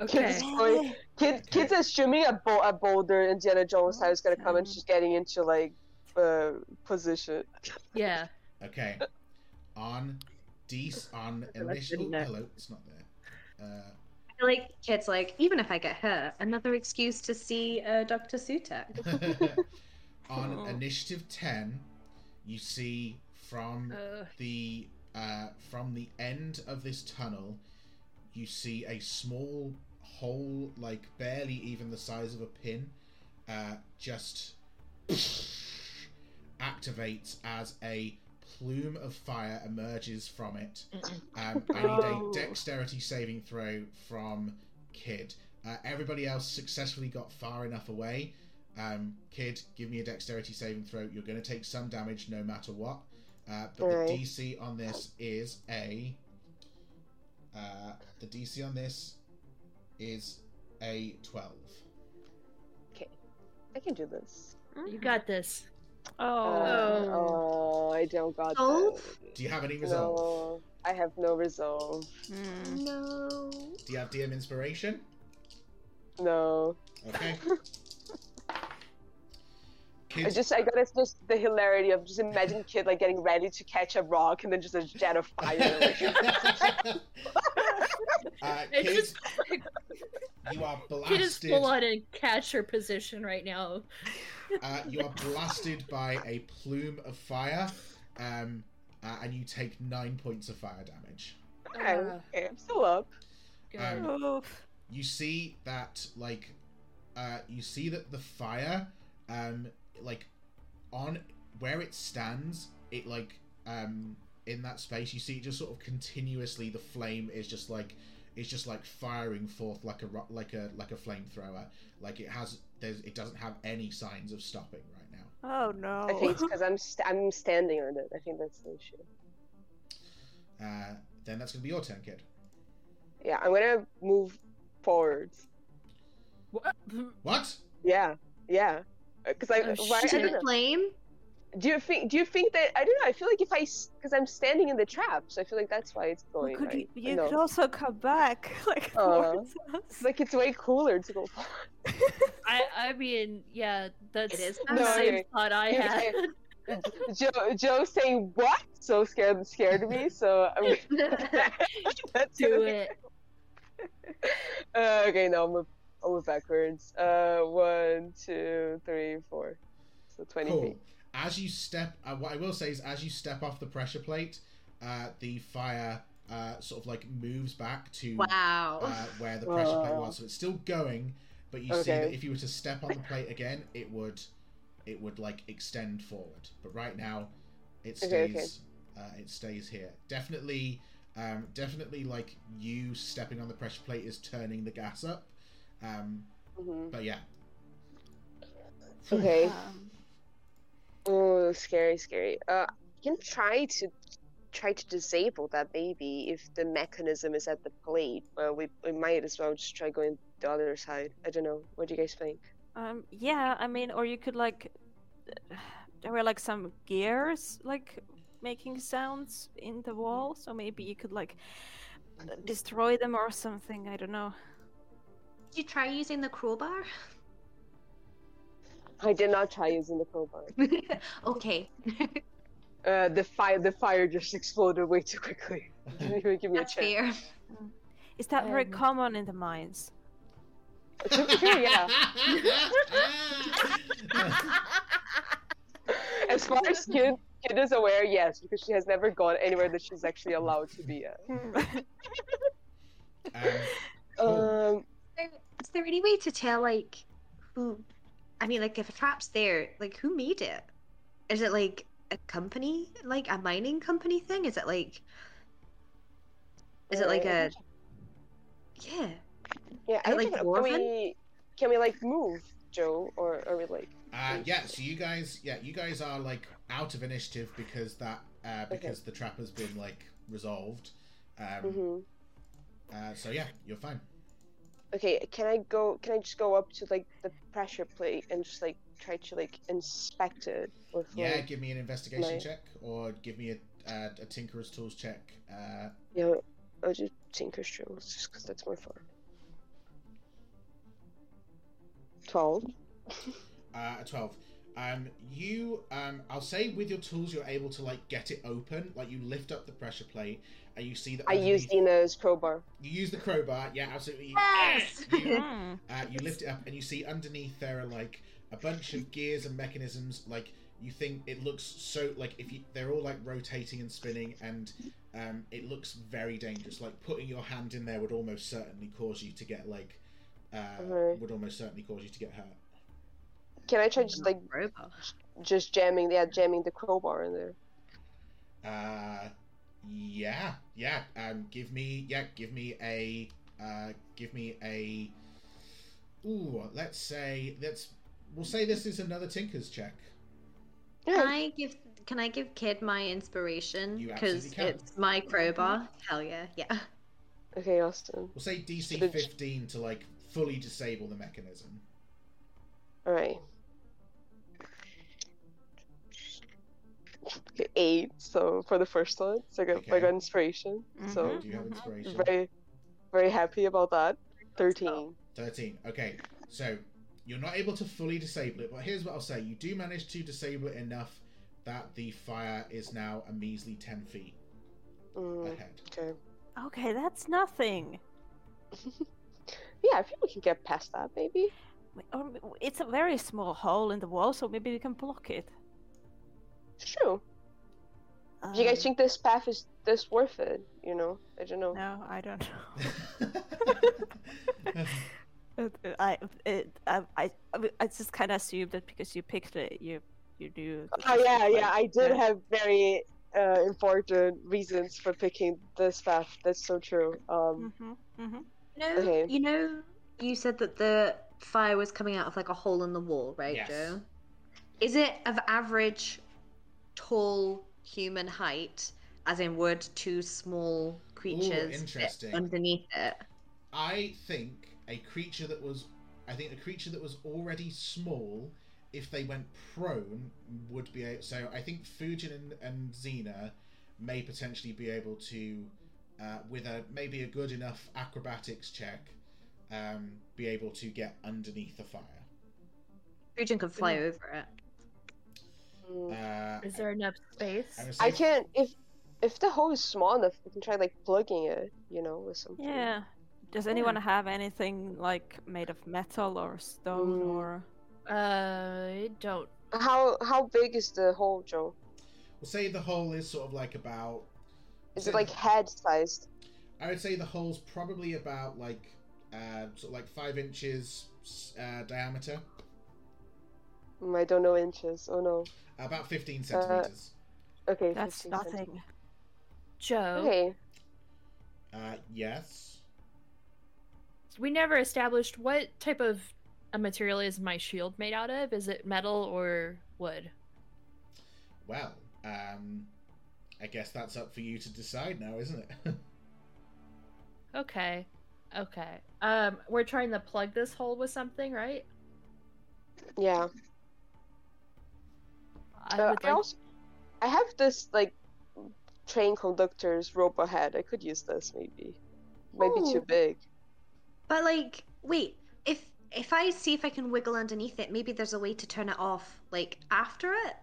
Okay. Kids, going, kid, kids assuming a, bo- a boulder Indiana Jones style is gonna come and she's getting into like uh, position. Yeah. Okay. on D on initial. do. Hello, it's not there. Uh, I feel like Kid's like, even if I get hurt, another excuse to see uh, Dr. Sutek. on Oh. initiative 10 you see from Uh, the uh, from the end of this tunnel you see a small hole like barely even the size of a pin uh, just activates as a plume of fire emerges from it um, i need a dexterity saving throw from kid uh, everybody else successfully got far enough away um, kid, give me a dexterity saving throw. You're going to take some damage no matter what. Uh, but Alright. the DC on this is a. Uh, the DC on this is a 12. Okay. I can do this. you got this. Oh. Uh, oh, I don't got that. Do you have any resolve? No, I have no resolve. Hmm. No. Do you have DM inspiration? No. Okay. I just I got it's just the hilarity of just imagine kid like getting ready to catch a rock and then just a jet of fire. uh, It's kid, just you are kid is blasted. full on in catcher position right now. Uh, you are blasted by a plume of fire, um, uh, and you take nine points of fire damage. okay, Uh, okay, I'm still up. Um, Oof. you see that like uh you see that the fire um like on where it stands it like um in that space you see just sort of continuously the flame is just like it's just like firing forth like a like a like a flamethrower. Like it has there's it doesn't have any signs of stopping right now. Oh no. I think it's because I'm st- I'm standing on it. I think that's the issue. Uh, then that's gonna be your turn, kid. Yeah, I'm gonna move forward. What? What? Yeah, yeah. Because I, Oh, why, I To don't the know. flame? Do you think? Do you think that? I don't know. I feel like if I, because I'm standing in the trap, so I feel like that's why it's Well, going. could right? you, you No. could also come back like Aw. towards It's like it's way cooler to go. I I mean, yeah, that's It is the No, same okay. thought I Okay. had. Joe, Joe saying what? So scared, scared me. So I'm. that's Do gonna- it. Uh, okay, now I'll move, I'll move backwards. Uh, one, two, three, four. So twenty Cool. feet. As you step, uh, what I will say is, as you step off the pressure plate, uh, the fire uh, sort of like moves back to wow. uh, where the pressure plate was. So it's still going, but you see that if you were to step on the plate again, it would, it would like extend forward. But right now, it stays, Okay, okay. Uh, it stays here. Definitely, um, definitely like you stepping on the pressure plate is turning the gas up. Um, hmm but yeah. Okay. Um, Oh, scary, scary. Uh, you can try to try to disable that baby if the mechanism is at the plate. Well, we we might as well just try going the other side. I don't know. What do you guys think? um, yeah, I mean, or you could like, there were like some gears like making sounds in the wall, so maybe you could like destroy them or something. I don't know. Did you try using the crowbar? I did not try using the crowbar. okay. Uh, the fire the fire just exploded way too quickly. Give me a That's chance. fair. Is that very Um, common in the mines? To be fair, yeah. As far as kid kid is aware, yes, because she has never gone anywhere that she's actually allowed to be at. um, Cool. Um, there- is there any way to tell like who i mean like if a trap's there like who made it? Is it like a company? Like a mining company thing? Is it like is it like uh, a yeah. Yeah, I I like think can we can we like move Joe? Or are we like Uh, yeah, so you guys, yeah, you guys are like out of initiative because that uh, because the trap has been like resolved. Um, hmm uh, so yeah, you're fine. Okay, can I go can I just go up to like the pressure plate and just like try to like inspect it with Yeah, like give me an investigation Right. check or give me a uh, a tinkerer's tools check. Uh, yeah, I'll just tinkerer's Tools just because that's more fun. Twelve. uh, a twelve. Um, you, um, I'll say with your tools, you're able to like get it open. Like you lift up the pressure plate and you see that. I underneath- used Xena's crowbar. You use the crowbar. Yeah, absolutely. You- Yes! you- Hmm. Uh, you lift it up and you see underneath there are like a bunch of gears and mechanisms. Like you think it looks so like if you they're all like rotating and spinning and um, it looks very dangerous. Like putting your hand in there would almost certainly cause you to get like uh, would almost certainly cause you to get hurt. Can I try just like just jamming yeah jamming the crowbar in there? Uh, yeah, yeah. Um, give me yeah, give me a uh, give me a. Ooh, let's say let's we'll say this is another Tinker's check. can i give can i give kid my inspiration because it's my crowbar hell yeah yeah Okay, Austin. We'll say DC 15 to like fully disable the mechanism. All right. Eight. So for the first one, so I got, I got inspiration. So Mhm. Do you have inspiration? very, very happy about that. Thirteen. 13. Okay, so you're not able to fully disable it, but here's what I'll say. You do manage to disable it enough that the fire is now a measly 10 feet Mm, ahead. okay. Okay, that's nothing. Yeah, I think we can get past that. Maybe. It's a very small hole in the wall, so maybe we can block it. It's true. Do you guys Um, think this path is this worth it? You know, I don't know. No, I don't know. It- it- I, it, I, I, I- I just kind of assumed that because you picked it, you, you knew. Oh yeah, was, yeah. like- I did yeah. have very uh, important reasons for picking this path. That's so true. Um, Mhm, hmm You know, Okay. you know, you said that the fire was coming out of like a hole in the wall, right, Yes. Joe? Is it of average tall human height, as in would two small creatures fit interesting. underneath it? I think a creature that was, I think a creature that was already small, if they went prone, would be able. So I think Fujin and, and Xena may potentially be able to, uh, with a maybe a good enough acrobatics check, um, be able to get underneath the fire. Fujin can fly over it. Mm. Uh, Is there enough space? I'm gonna say I can't if if the hole is small enough, we can try like plugging it, you know, with something. Yeah. Does anyone have anything like made of metal or stone Mm. or? Uh, I don't. How how big is the hole, Joe? We'll say the hole is sort of like about. Is it like head sized? I would say the hole's probably about like, uh, sort of like five inches uh, diameter, Mm, I don't know inches. Oh no. About fifteen centimeters. Okay. That's nothing. Joe, Okay. Uh, yes. we never established what type of a material is my shield made out of. Is it metal or wood? Well, um, I guess that's up for you to decide now, isn't it? Okay. Okay. Um, we're trying to plug this hole with something, right? Yeah. I Uh, would I like. also I have this like train conductor's rope ahead. I could use this maybe. Might be too big. But like, wait, if if I see if I can wiggle underneath it, maybe there's a way to turn it off like after it.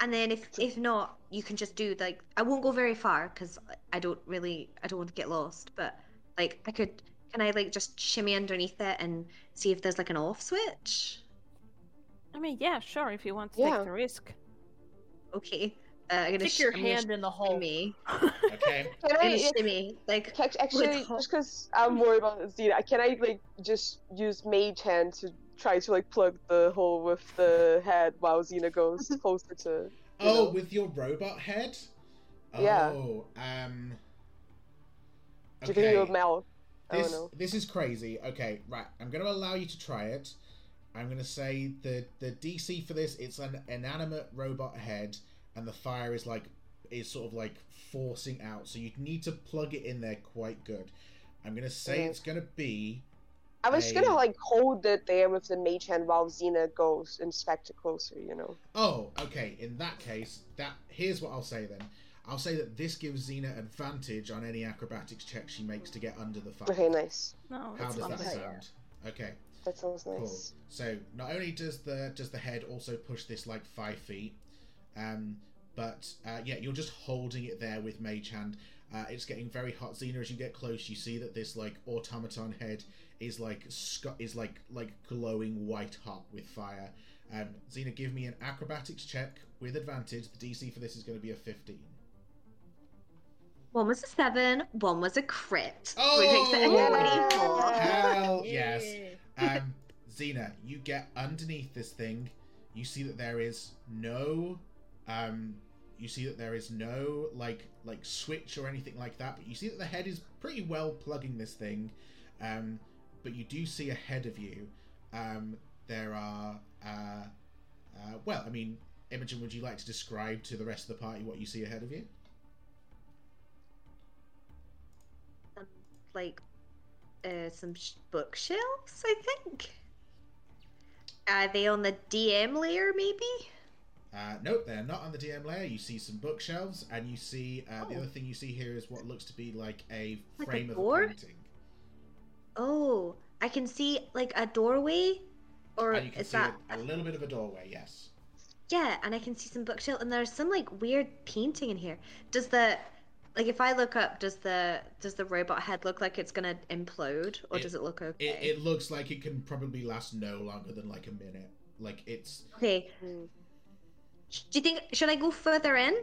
And then if if not, you can just do like I won't go very far because I don't really I don't want to get lost. But like I could can I like just shimmy underneath it and see if there's like an off switch? I mean, yeah, sure, if you want to Yeah. take the risk. Okay, uh, I'm gonna Stick sh- your I'm gonna hand in the hole. shimmy. okay. Can I'm gonna if- shimmy like Ac- Actually, With- just because I'm worried about Xena, can I like just use Mage Hand to try to like plug the hole with the head while Xena goes closer to? you Oh, know? with your robot head. Yeah. Oh, um. Do you think it would Okay. melt? I don't know. this is crazy. Okay, right. I'm going to allow you to try it. I'm going to say the the DC for this it's an inanimate robot head, and the fire is like is sort of like forcing out. So you'd need to plug it in there quite good. I'm going to say Mhm. it's going to be I was I- gonna like hold it there with the Mage Hand while Xena goes inspect it closer. You know. Oh, okay. In that case, that here's what I'll say then. I'll say that this gives Xena advantage on any acrobatics check she makes to get under the fire. Okay, nice. No, How does that sound? Okay, That sounds cool. So not only does the does the head also push this like five feet, um, but uh, yeah, you're just holding it there with Mage Hand. Uh, it's getting very hot. Xena, as you get close, you see that this like automaton head is like sc- is like like glowing white hot with fire. Um, Xena, give me an acrobatics check with advantage. The DC for this is going to be a 15. one was a seven, one was a crit, Oh, which makes it a 24. Hell yes. Um, you get underneath this thing. You see that there is no, um, you see that there is no like like switch or anything like that. But you see that the head is pretty well plugging this thing. Um, but you do see ahead of you, um, there are, uh, uh, well, I mean, Imogen, would you like to describe to the rest of the party what you see ahead of you? um, like uh, some sh- bookshelves, I think. Are they on the DM layer, maybe? Uh, nope, they're not on the DM layer. You see some bookshelves, and you see uh, the Oh. other thing you see here is what looks to be like a Like a frame of door? a painting. Oh, I can see like a doorway, or and you can is see that? a, a little bit of a doorway. Yes. Yeah, and I can see some bookshelf, and there's some like weird painting in here. Does the like if I look up, does the does the robot head look like it's gonna implode, or It- does it look okay? It, it looks like it can probably last no longer than like a minute. Like it's Okay. Do you think should I go further in?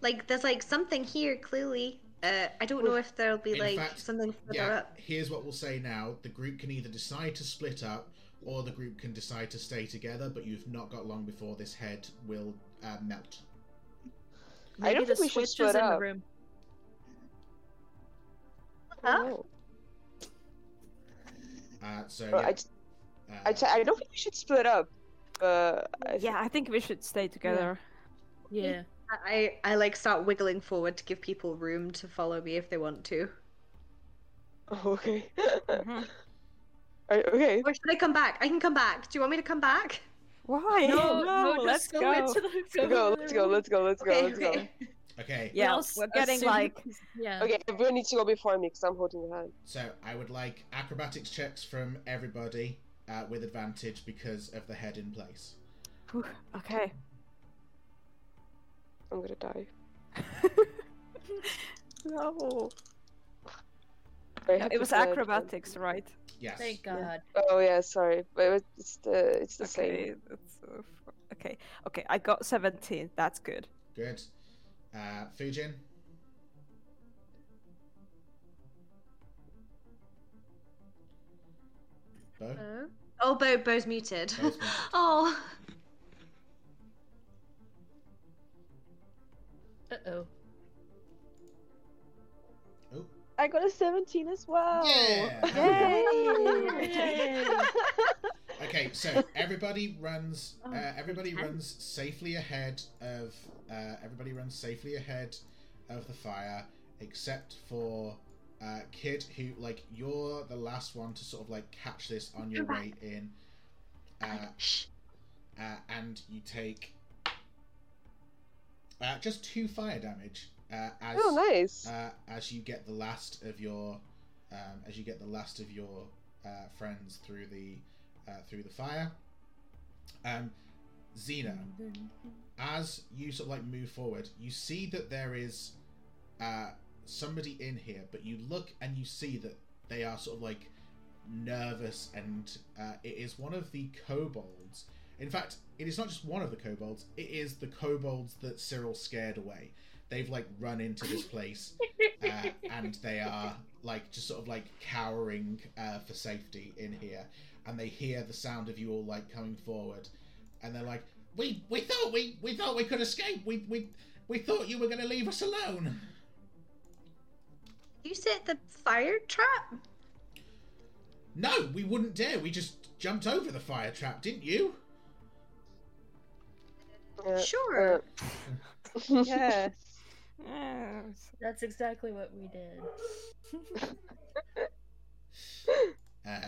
Like there's like something here clearly. Uh, I don't know if there'll be In like fact, something further yeah. up. Here's what we'll say now: the group can either decide to split up, or the group can decide to stay together. But you've not got long before this head will uh, melt. I Maybe don't the think we should switch is split in the up. Room. I don't Huh? Uh, so Well, yeah, I, j- uh, I, j- I don't think we should split up. But I Yeah, I think we should stay together. Yeah. I, I like start wiggling forward to give people room to follow me if they want to. Oh, okay. Mhm. Alright, okay. Or should I come back? I can come back. Do you want me to come back? Why? No, No, no, let's go, go. Let's go go, let's go, let's go, let's go, Okay, let's go. okay. Okay. Yeah, We'll we're getting assume- like Yeah. Okay, everyone needs to go before me because I'm holding the hand. So I would like acrobatics checks from everybody uh, with advantage because of the head in place. Okay. I'm gonna die. no. I No, have it was fly at acrobatics, right? Yes. Thank God. one. Oh yeah, sorry, but it was, it's the it's the okay, same. that's, uh, okay. Okay, I got 17. That's good. Good. Uh, Fujin. Bo. Oh. Oh, Bo, Bo's muted. Bo's muted. oh. Uh oh. Oh. I got a 17 as well. Yeah. Yay! Okay, so everybody runs. Oh, Uh, everybody runs safely ahead of. Uh, everybody runs safely ahead of the fire, except for uh, Kid, who like you're the last one to sort of like catch this on your way in, uh, uh, and you take uh, just two fire damage uh, as Oh, nice. uh, as you get the last of your um, as you get the last of your uh, friends through the uh, through the fire. Um, Xena, as you sort of like move forward, you see that there is uh, somebody in here, but you look and you see that they are sort of like nervous, and uh, it is one of the kobolds. In fact, it is not just one of the kobolds; it is the kobolds that Cyril scared away. They've like run into this place, uh, and they are like just sort of like cowering uh, for safety in here, and they hear the sound of you all like coming forward, and they're like, "We we thought we we thought we could escape. We we we thought you were going to leave us alone." You set the fire trap? No, we wouldn't dare. We just jumped over the fire trap, didn't you? Uh, Sure. uh, yes. Yes. That's exactly what we did. Uh,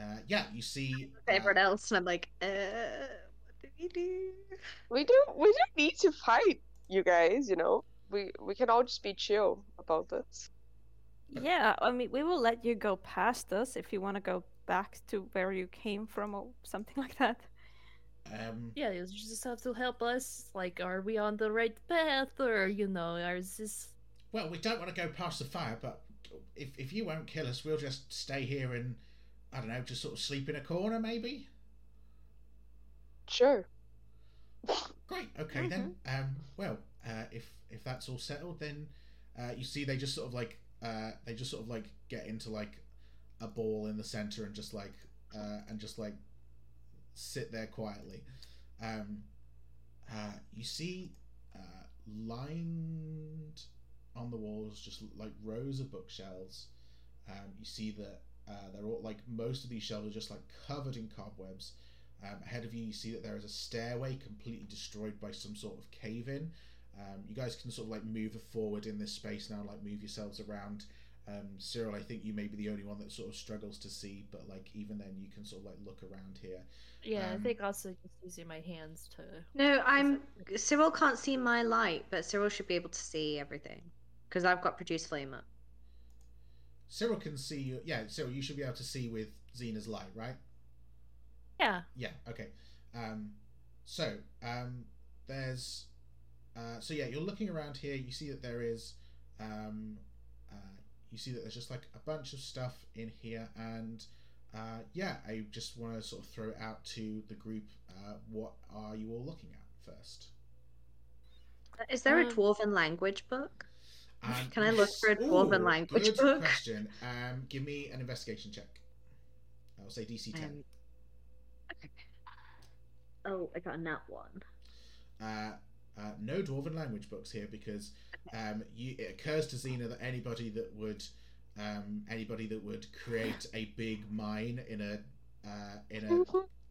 uh, yeah, you see. uh, Everyone else, and I'm like, uh, what did we do? we don't we don't need to fight, you guys. You know, we we can all just be chill about this. Yeah, I mean, we will let you go past us if you want to go back to where you came from or something like that. um, Yeah, you just have to help us. Like, are we on the right path, or you know, or is this? well, we don't want to go past the fire, but if if you won't kill us, we'll just stay here and I don't know, just sort of sleep in a corner, maybe. Sure. Great. Okay then. Um, well, uh, if if that's all settled, then uh, you see they just sort of like uh, they just sort of like get into like a ball in the center and just like uh, and just like sit there quietly. Um, uh, you see uh, lined on the walls just like rows of bookshelves. Um, you see that uh, they're all like most of these shelves are just like covered in cobwebs. Um, ahead of you, you see that there is a stairway completely destroyed by some sort of cave in. Um, you guys can sort of like move forward in this space now, like move yourselves around. Um, Cyril, I think you may be the only one that sort of struggles to see, but like even then, you can sort of like look around here. Yeah, Um, I think also just using my hands to. No, I'm. Cyril can't see my light, but Cyril should be able to see everything because I've got produce flame up. Cyril can see you. Yeah, Cyril, you should be able to see with Xena's light, right? Yeah. Yeah. Okay. Um, so um, there's uh, so yeah, you're looking around here. You see that there is um, uh, you see that there's just like a bunch of stuff in here, and uh, yeah, I just want to sort of throw it out to the group. Uh, what are you all looking at first? Is there a Um, dwarven language book? Um, Can I look for a dwarven language good book? question. Um, give me an investigation check. I'll say DC ten. Um, okay. Oh, I got a nat one. uh, uh, no dwarven language books here because um, you, it occurs to Xena that anybody that would Um, anybody that would create a big mine in a uh, in a,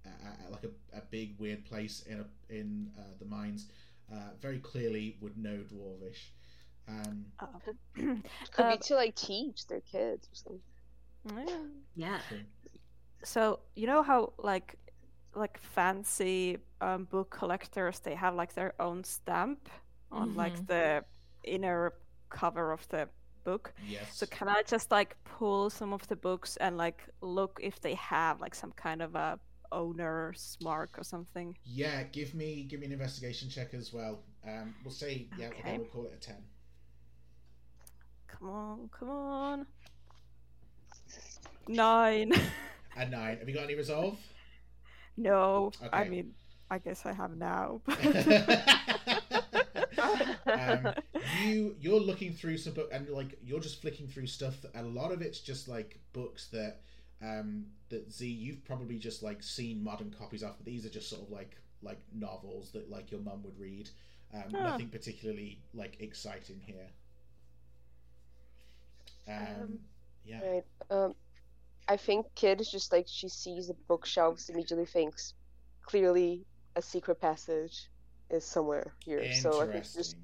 a, a like a, a big weird place in a in uh, the mines uh, very clearly would know dwarvish. Um, Could Uh, be to like teach their kids or something. yeah. Yeah. so- So you know how like like fancy um, book collectors they have like their own stamp on like Mhm. the inner cover of the book. yes. So can I just like pull some of the books and like look if they have like some kind of a owner's mark or something? Yeah, give me give me an investigation check as well. Um, we'll say yeah, okay. Okay. we'll call it a ten. Come on, come on. Nine. A nine. Have you got any resolve? no, I mean, I guess I have now. um, you you're looking through some book and like you're just flicking through stuff. A lot of it's just like books that um that Z you've probably just like seen modern copies of. But these are just sort of like like novels that like your mum would read. Um, Ah. Nothing particularly like exciting here. Um, Um, yeah. Right. Um, I think kid is just like she sees the bookshelves, immediately thinks clearly a secret passage is somewhere here. So I think just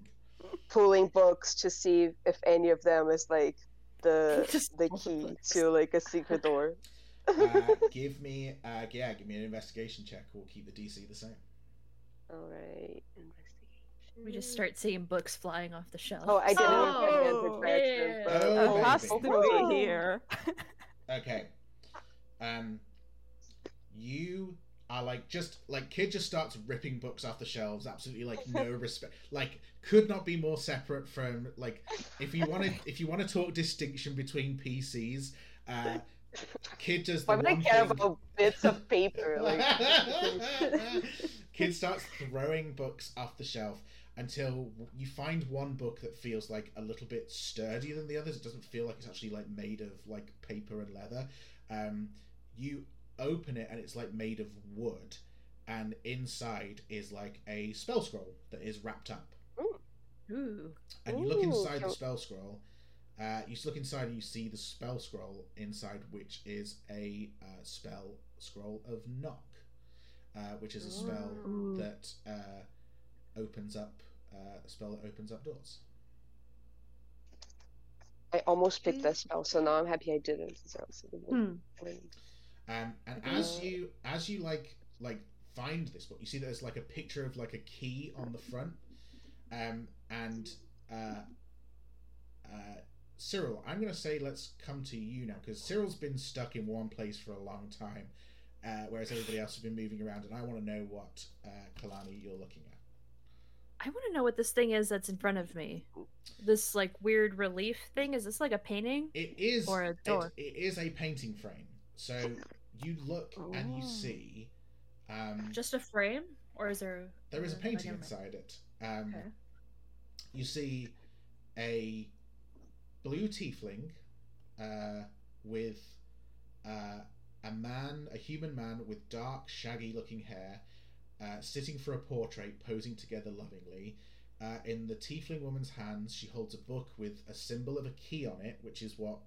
pulling books to see if any of them is like the the key to like a secret door. uh, give me uh, yeah, give me an investigation check. We'll keep the DC the same. All right. Investigation. We just start seeing books flying off the shelf. Oh, I didn't Oh, know if I yeah. but Oh, has to Oh. be here. Okay. Um, you are like just like kid just starts ripping books off the shelves. Absolutely like no respect. Like could not be more separate from like if you want to if you want to talk distinction between PCs. Uh, kid does the Why would I one care thing- about bits of paper? Like, Kid starts throwing books off the shelf until you find one book that feels like a little bit sturdier than the others. It doesn't feel like it's actually like made of like paper and leather. Um, you open it and it's like made of wood, and inside is like a spell scroll that is wrapped up. Ooh. And you look inside the spell scroll. Uh, you look inside and you see the spell scroll inside, which is a uh, spell scroll of knock, uh, which is a spell Ooh. that uh, opens up uh, a spell that opens up doors. I almost picked that spell, so now I'm happy I didn't. So I was like, Hmm. Um, and as you as you like like find this book, you see that there's like a picture of like a key on the front. Um, and uh, uh, Cyril, I'm gonna say let's come to you now because Cyril's been stuck in one place for a long time, uh, whereas everybody else has been moving around, and I want to know what uh, Kalani you're looking at. I want to know what this thing is that's in front of me. This like weird relief thing. Is this like a painting? It is Or a it- door. it is a painting frame. So you look and you Oh. see. Um, Just a frame, or is there? There is a painting inside it. Um, Okay. You see a blue tiefling uh, with uh, a man, a human man with dark, shaggy looking hair, uh, sitting for a portrait, posing together lovingly. Uh, in the tiefling woman's hands, she holds a book with a symbol of a key on it, which is what,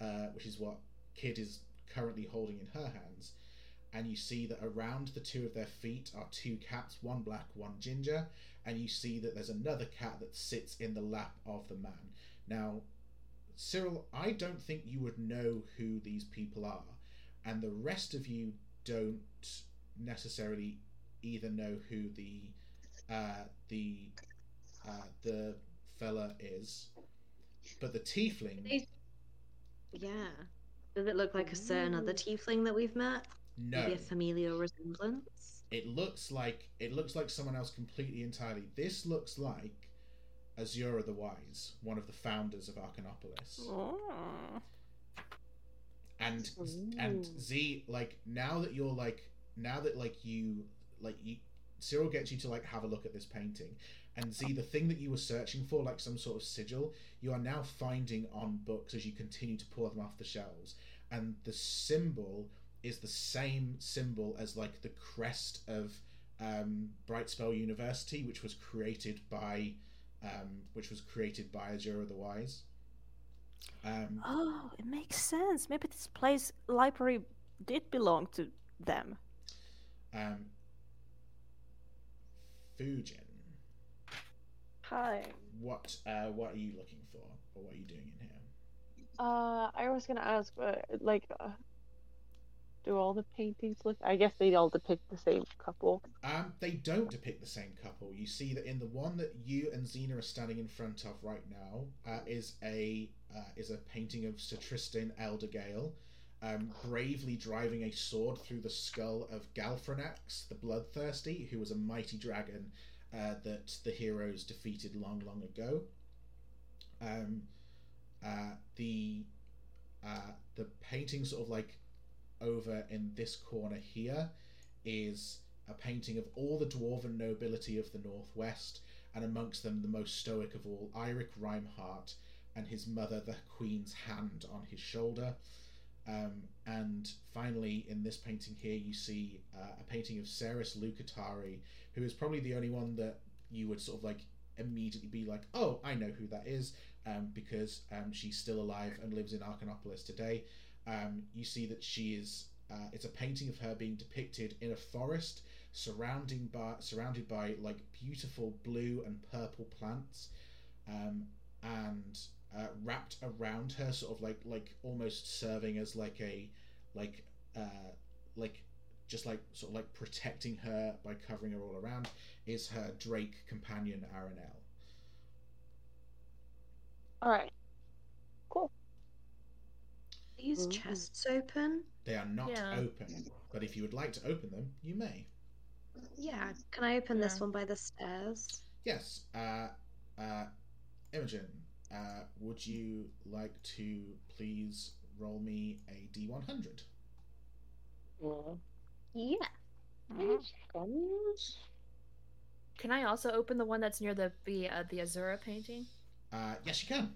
uh, which is what Kid is currently holding in her hands. And you see that around the two of their feet are two cats, one black, one ginger. And you see that there's another cat that sits in the lap of the man. Now, Cyril, I don't think you would know who these people are, and the rest of you don't necessarily either know who the uh, the uh, the fella is, but the tiefling. They- Yeah. Does it look like a certain other tiefling that we've met? No, Maybe a familial resemblance? it looks like it looks like someone else completely entirely. This looks like Azura the Wise, one of the founders of Arcanopolis. Oh. and and Z like now that you're like now that like you like you Cyril gets you to like have a look at this painting and see the thing that you were searching for like some sort of sigil you are now finding on books as you continue to pour them off the shelves and the symbol is the same symbol as like the crest of um, Brightspell University which was created by um, which was created by Azura the Wise Um, Oh, it makes sense. Maybe this place library did belong to them. um, Fujin, Hi. what uh, what are you looking for, or what are you doing in here? Uh, I was gonna ask, uh, like, uh, do all the paintings look? I guess they all depict the same couple. Um, they don't depict the same couple. You see that in the one that you and Xena are standing in front of right now uh, is a uh, is a painting of Sir Tristan Eldergale, um, bravely driving a sword through the skull of Galfranax, the Bloodthirsty, who was a mighty dragon uh, that the heroes defeated long, long ago. Um, uh, the uh, the painting sort of like over in this corner here is a painting of all the dwarven nobility of the northwest, and amongst them the most stoic of all, Eirik Reinhardt, and his mother, the Queen's hand on his shoulder. Um, and finally, in this painting here, you see uh, a painting of Ceres Lucatari, who is probably the only one that you would sort of like immediately be like, oh, I know who that is, um, because um, she's still alive and lives in Arcanopolis today. Um, you see that she is. Uh, it's a painting of her being depicted in a forest, surrounding by surrounded by like beautiful blue and purple plants, um, and uh, wrapped around her, sort of like like almost serving as like a like uh, like just like sort of like protecting her by covering her all around is her Drake companion Aranel. All right. Cool. These Mhm. chests open? They are not Yeah. open, but if you would like to open them, you may. Yeah. Can I open this one by the stairs? Yes, uh, uh, Imogen, uh, would you like to please roll me a D100? Yeah. Can I also open the one that's near the the uh, the Azura painting? Uh, yes, you can.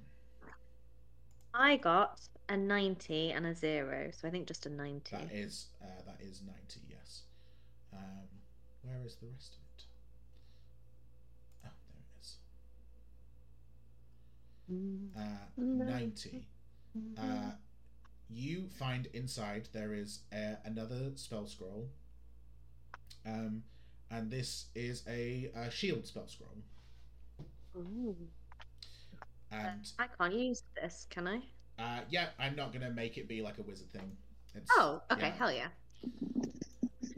I got a 90 and a 0, so I think just a 90. That is uh, that is 90, yes. Um, where is the rest of it? Oh, there it is. Uh, 90. Uh, you find inside there is a, another spell scroll. Um, and this is a, a shield spell scroll. Ooh. And I can't use this, can I? uh, yeah, I'm not gonna make it be like a wizard thing. It's, Oh, okay, yeah. hell yeah.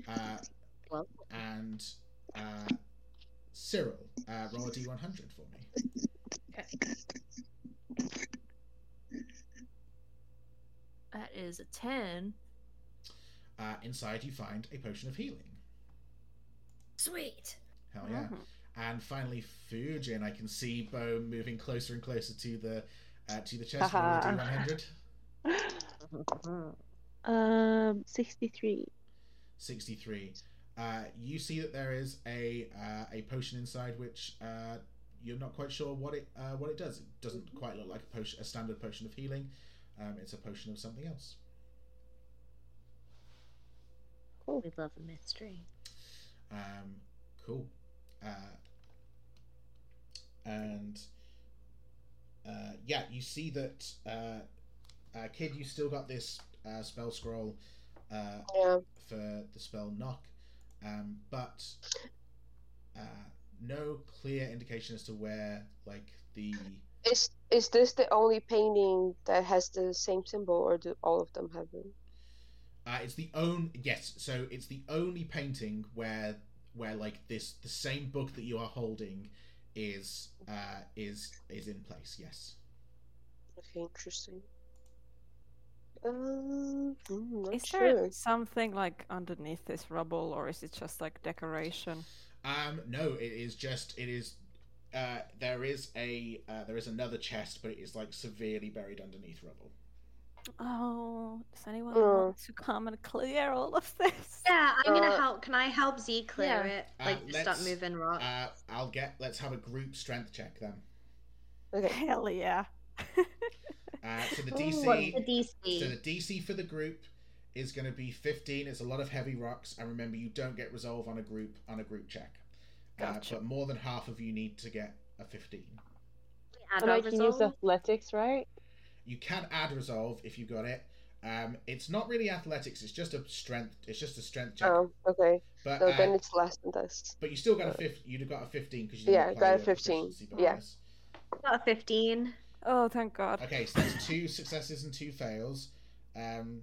Uh, Well. and uh, Cyril, uh, roll a d100 for me. That is a ten. Uh, inside, you find a potion of healing. Sweet. Hell yeah! And finally, Fujin, I can see Bo moving closer and closer to the uh, to the chest. Roll a Haha. d100. Um, sixty-three. 63. Uh, you see that there is a uh, a potion inside which uh, you're not quite sure what it uh, what it does. It doesn't quite look like a potion, a standard potion of healing. Um, it's a potion of something else. Cool. We love a mystery. Um, cool. Uh, and uh, yeah, you see that uh, uh, kid, you still got this uh, spell scroll uh, Yeah. for the spell knock, um, but uh, no clear indication as to where like the Is is this the only painting that has the same symbol, or do all of them have it? uh, it's the own yes, so it's the only painting where where like this the same book that you are holding is uh, is is in place. Yes. Okay, interesting. Um, not Is sure. there something like underneath this rubble, or is it just like decoration? Um, no, it is just it is. Uh, there is a uh, there is another chest, but it is like severely buried underneath rubble. Oh, does anyone Oh. want to come and clear all of this? Yeah, I'm gonna Uh, help. Can I help Z clear Yeah. it? Uh, Like, start moving rocks? Uh, I'll get. Let's have a group strength check then. Okay. Hell yeah! Uh, so the What's DC. the DC? So the DC for the group is going to be 15. It's a lot of heavy rocks, and remember, you don't get resolve on a group on a group check. Uh, but more than half of you need to get a 15. Add And I can use athletics, right? you can add resolve if you got it. Um, it's not really athletics. It's just a strength. It's just a strength check. Oh, okay. but So uh, then it's less than this. but you still got a fifth. You'd have got a fifteen because you Yeah, didn't got a 15, proficiency yeah. bonus. Got a 15. Oh, thank God. Okay, so that's two successes and two fails. Um,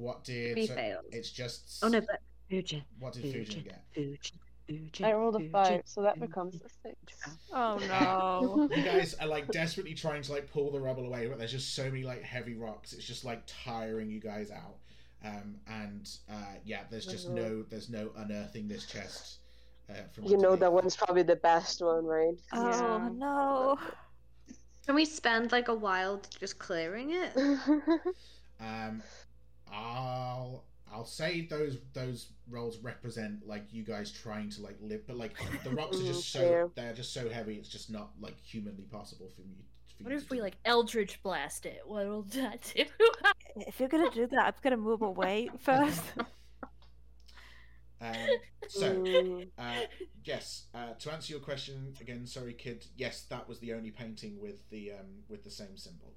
what did Three so fails. It's just. Oh no, but Fujin. What did Fujin get? Fujin. Fujin. I rolled a Fujin, five, so that becomes a Fujin. six. Oh no. You guys are like desperately trying to like pull the rubble away, but there's just so many like heavy rocks. It's just like tiring you guys out. Um, and uh, yeah, there's just Mhm. no, there's no unearthing this chest. Uh, from You know that one's probably the best one, right? Oh Yeah. no. Can we spend like a while just clearing it? Um, I'll I'll say those those roles represent like you guys trying to like live, but like the rocks are just so fair. they're just so heavy. It's just not like humanly possible for me. For What you if to we do. like Eldritch blast it? What will that do? If you're gonna do that, I'm gonna move away first. Um, so Mm, uh, yes, uh, to answer your question again, sorry, kid. Yes, that was the only painting with the um, with the same symbol.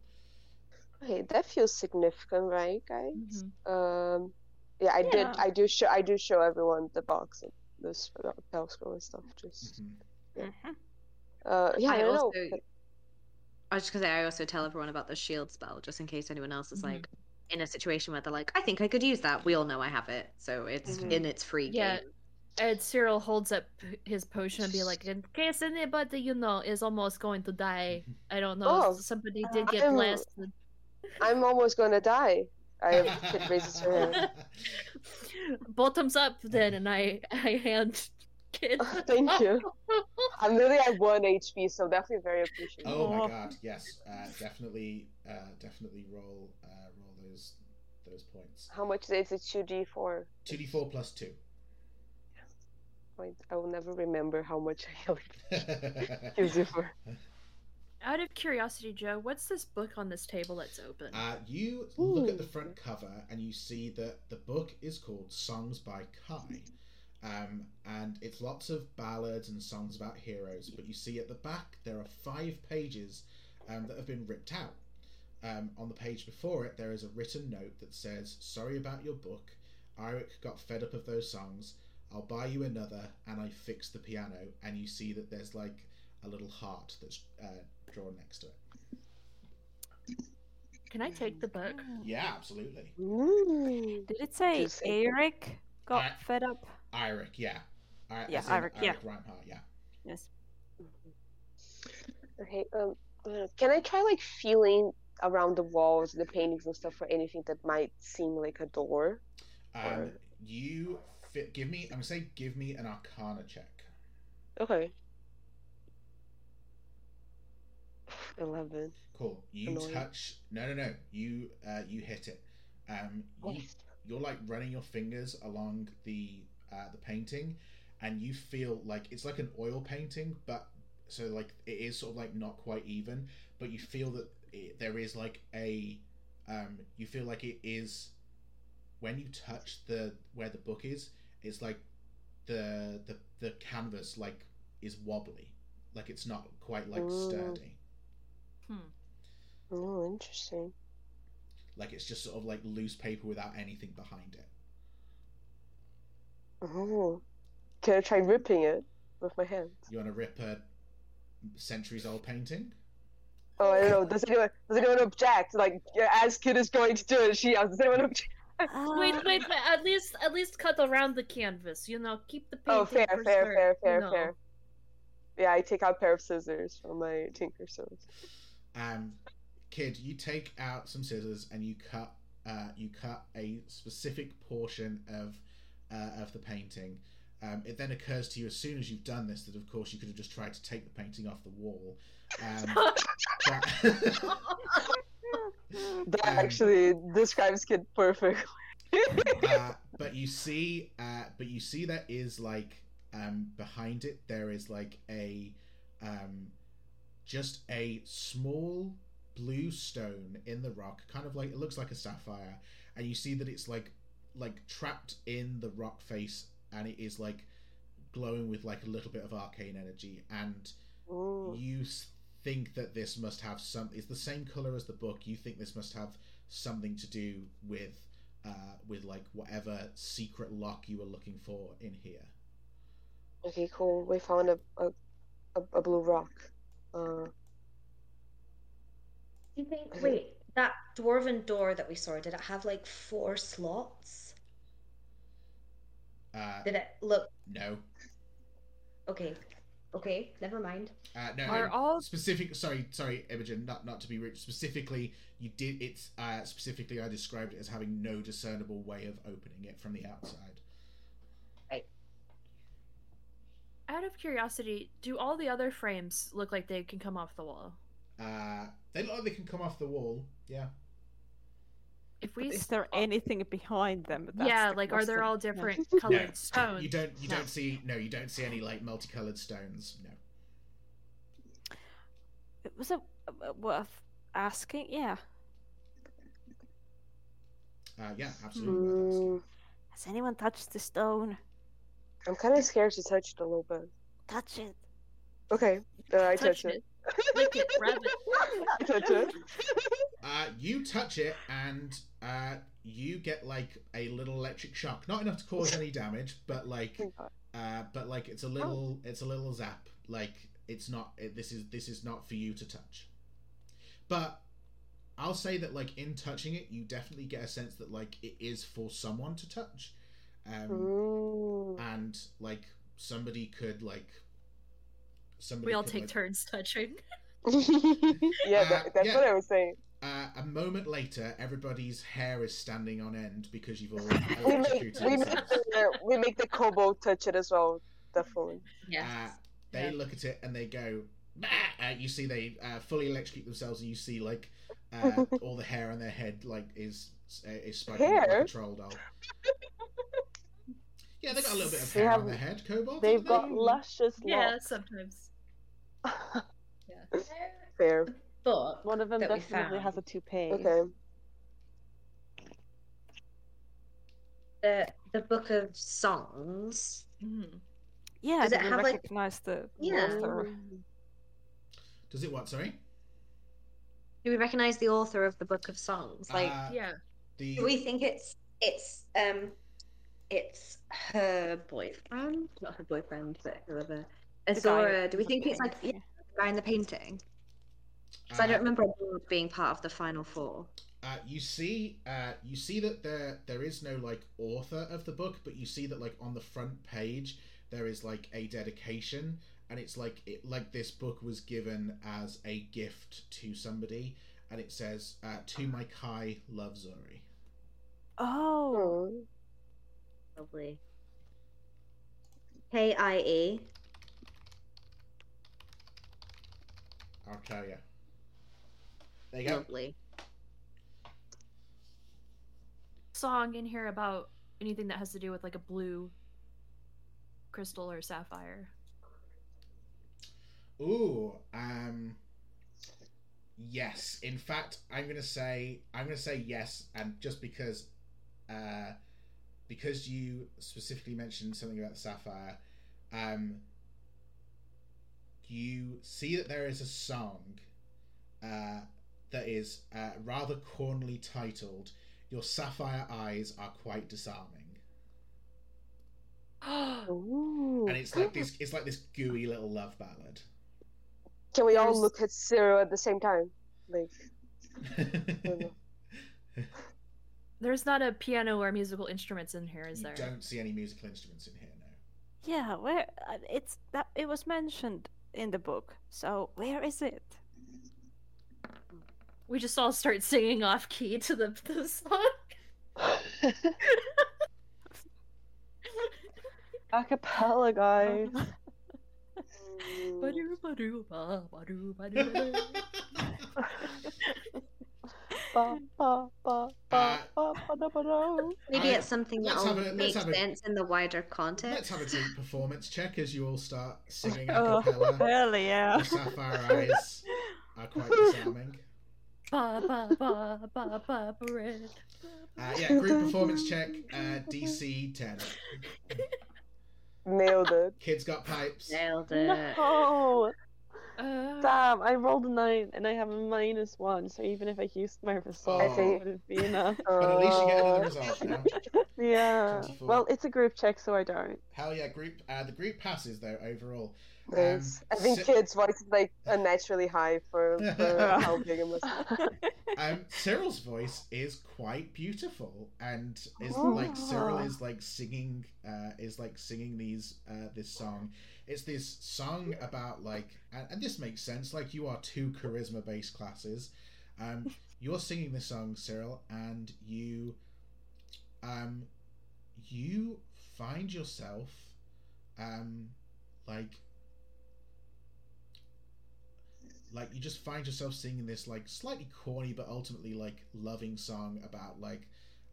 Okay, that feels significant, right, guys? Mhm. Um, yeah, I did. I do show. I do show everyone the box and this spell scroll and stuff. Just, Mhm. Mhm. uh, yeah, I, I don't also, know. I was just gonna say I also tell everyone about the shield spell just in case anyone else is Mhm. like in a situation where they're like, I think I could use that. We all know I have it, so it's Mhm. in its free Yeah. game. And Cyril holds up his potion and be like, in case anybody you know is almost going to die, I don't know, Oh, somebody did get I'm- blasted. I'm almost gonna die. I kid raises her hand. Bottoms up then, and I I hand kid. Thank you. I'm literally at one HP, so definitely very appreciative. Oh my god, yes, uh, definitely, uh, definitely roll uh, roll those those points. How much is it? Two D four. Two d four plus two. I will never remember how much I gives you for. Out of curiosity, Joe, what's this book on this table that's open? Uh, you look at the front cover and you see that the book is called Songs by Kai. Um, and it's lots of ballads and songs about heroes, but you see at the back there are five pages um, that have been ripped out. Um, on the page before it, there is a written note that says, Sorry about your book. Eric got fed up of those songs. I'll buy you another, and I fixed the piano. And you see that there's like a little heart that's uh, drawn next to it. Can I take the book? Yeah, absolutely. Mm. Did it say Just say- Eric got I- fed up? Eric, yeah. I- Yeah, as in Eric, yeah. Reinhardt, yeah. Yes. Okay. Um. uh, Can I try like feeling around the walls, the paintings and stuff for anything that might seem like a door? Um, Or- you fit. Give me. I'm gonna say, give me an Arcana check. Okay. Eleven. Cool. You Annoying. touch. No, no, no. You uh, you hit it. Um, you, you're like running your fingers along the uh, the painting, and you feel like it's like an oil painting, but so like it is sort of like not quite even, but you feel that it, there is like a um, you feel like it is when you touch the where the book is, it's like the the the canvas like is wobbly, like it's not quite like Ooh. Sturdy, Oh, interesting. like it's just sort of like loose paper without anything behind it. Oh. Can I try ripping it with my hands? You want to rip a centuries old painting? Oh, I don't know. Does anyone does anyone object? Like, as kid is going to do it, she asks, does anyone object? Wait, wait, wait, at least at least cut around the canvas, you know, keep the oh, painting Oh, fair, for fair, sure, fair, you fair, know. fair. Yeah, I take out a pair of scissors from my tinker saws. Um, kid, you take out some scissors and you cut. Uh, you cut a specific portion of uh, of the painting. Um, it then occurs to you as soon as you've done this that, of course, you could have just tried to take the painting off the wall. Um, That Um, actually describes kid perfectly. uh, but you see, uh, but you see that is like um, behind it there is like a um, just a small blue stone in the rock, kind of like it looks like a sapphire, and you see that it's like like trapped in the rock face, and it is like glowing with like a little bit of arcane energy, and Ooh. you think that this must have some. It's the same color as the book. You think this must have something to do with, uh, with like whatever secret lock you were looking for in here. Okay, cool. We found a a, a, a blue rock. Uh, Do you think? Wait, that dwarven door that we saw, did it have like four slots? Uh, Did it look no, okay? Okay, never mind. uh, no. Are all- specific? Sorry, sorry, Imogen. Not not to be rude. Specifically, you did. It's uh, specifically. I described it as having no discernible way of opening it from the outside. Out of curiosity, do all the other frames look like they can come off the wall? Uh, they look like they can come off the wall. Yeah. If we, Is s- there anything behind them? That's yeah, the like are there question. all Yeah. different colored No, stones? You don't. You No. don't see. No, you don't see any like multicolored stones. No. It was a, a- worth asking. Yeah. Uh, yeah, absolutely. worth asking. mm, Has anyone touched the stone? I'm kind of scared to touch it a little bit. Touch it. Okay, then I touch, Touch it. Lick it, rub it. I touch it. Uh, you touch it and uh, you get like a little electric shock. Not enough to cause any damage, but like, uh, but like it's a little, it's a little zap. Like it's not. It, this is this is not for you to touch. But I'll say that like in touching it, you definitely get a sense that like it is for someone to touch, um, and like somebody could like. Somebody We all could, take like, turns touching. yeah, Uh, that, that's yeah. what I was saying. Uh, a moment later, everybody's hair is standing on end because you've all We make, we, make the, we make the kobold touch it as well, definitely. Yes. Uh, they Yeah. look at it and they go. "Bah!" Uh, you see they uh, fully electrocute themselves, and you see like uh, all the hair on their head like is uh, is spiking up like a troll doll. Yeah, they got a little bit of They hair on have- their head, kobolds. They've haven't got they? luscious Yeah, locks. sometimes. Fair. but One of them that we definitely has a found. toupee. Okay. the the book of songs. Mm. Yeah. Does it we have, like- recognize the Yeah. author? Does it what? Sorry. Do we recognize the author of the book of songs? Like, Uh, Yeah. the do we think it's it's um it's her boyfriend, not her boyfriend, but whoever. The Azora. Do we think it's like yeah, the guy in the painting? Because I uh, don't remember being part of the final four. Uh, you see, uh, you see that there there is no like author of the book, but you see that like on the front page there is like a dedication, and it's like it like this book was given as a gift to somebody, and it says uh, to my Kai, love Zori. Oh. Lovely. K I E. I'll tell you. There you go. Lovely. Song in here about anything that has to do with like a blue crystal or sapphire. Ooh, um, yes. In fact, I'm gonna say I'm gonna say yes, and just because, uh, because you specifically mentioned something about the sapphire, um, you see that there is a song, uh, that is uh, rather cornily titled "Your Sapphire Eyes Are Quite Disarming." And it's like this it's like this gooey little love ballad Can we all look at Zero at the same time? Like, I don't know. There's not a piano or musical instruments in here, is you there? don't see any musical instruments in here no Yeah. Where uh, it's that it was mentioned in the book. So where is it? We just all start singing off key to the, the song. Acapella, guys. Maybe it's something that'll have a- let's make have a- sense in the wider context. let's have a group performance check as you all start singing a Oh, cappella hell yeah. the sapphire eyes are quite disarming Ba, ba, ba, ba, ba, ba, uh, yeah group performance check uh, dc 10 Nailed it. kids got pipes Nailed it. No. Uh, Damn, I rolled a nine and I have a minus one, so even if I used my resolve, I it wouldn't be enough. But at least you get another result now. Yeah. 24. Well, it's a group check, so I don't. Hell yeah, group. Uh, the group passes though overall. Nice. Um, I think si- kids' voices is like unnaturally high for, for how big it must be. Um, Cyril's voice is quite beautiful, and is Oh. like Cyril is like singing, uh, is like singing these uh, this song. It's this song about like, and, and this makes sense. Like you are two charisma based classes. Um, you're singing this song, Cyril, and you, um, you find yourself, um, like like you just find yourself singing this like slightly corny but ultimately like loving song about like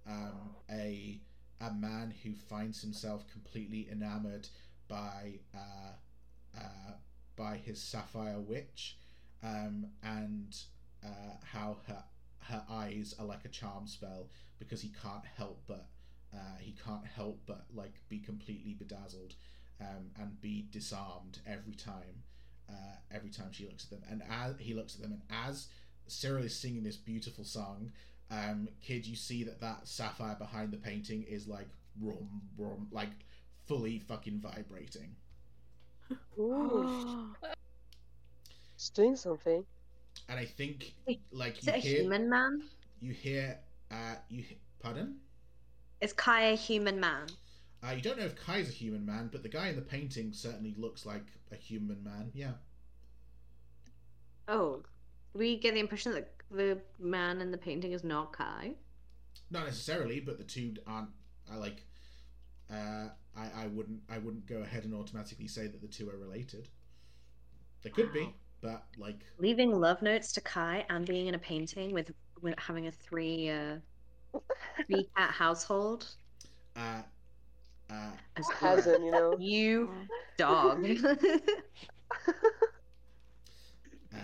um a a man who finds himself completely enamored by uh uh by his sapphire witch um and uh how her her eyes are like a charm spell because he can't help but uh he can't help but like be completely bedazzled um and be disarmed every time uh, every time she looks at them. And as he looks at them, and as Cyril is singing this beautiful song, um, kid, you see that that sapphire behind the painting is like rum, rum, like fully fucking vibrating. Ooh, it's doing something. And I think, Wait, like Is you it a hear, human man? you hear, uh, you he- pardon. Is Kai a human man? Uh, you don't know if Kai's a human man, but the guy in the painting certainly looks like a human man. Yeah. Oh, we get the impression that the man in the painting is not Kai. Not necessarily, but the two aren't. I like. Uh, I I wouldn't I wouldn't go ahead and automatically say that the two are related. They could be, but like Leaving love notes to Kai and being in a painting with, with having a three uh, three cat household. uh, uh, As Hasn't, you know? you dog. uh,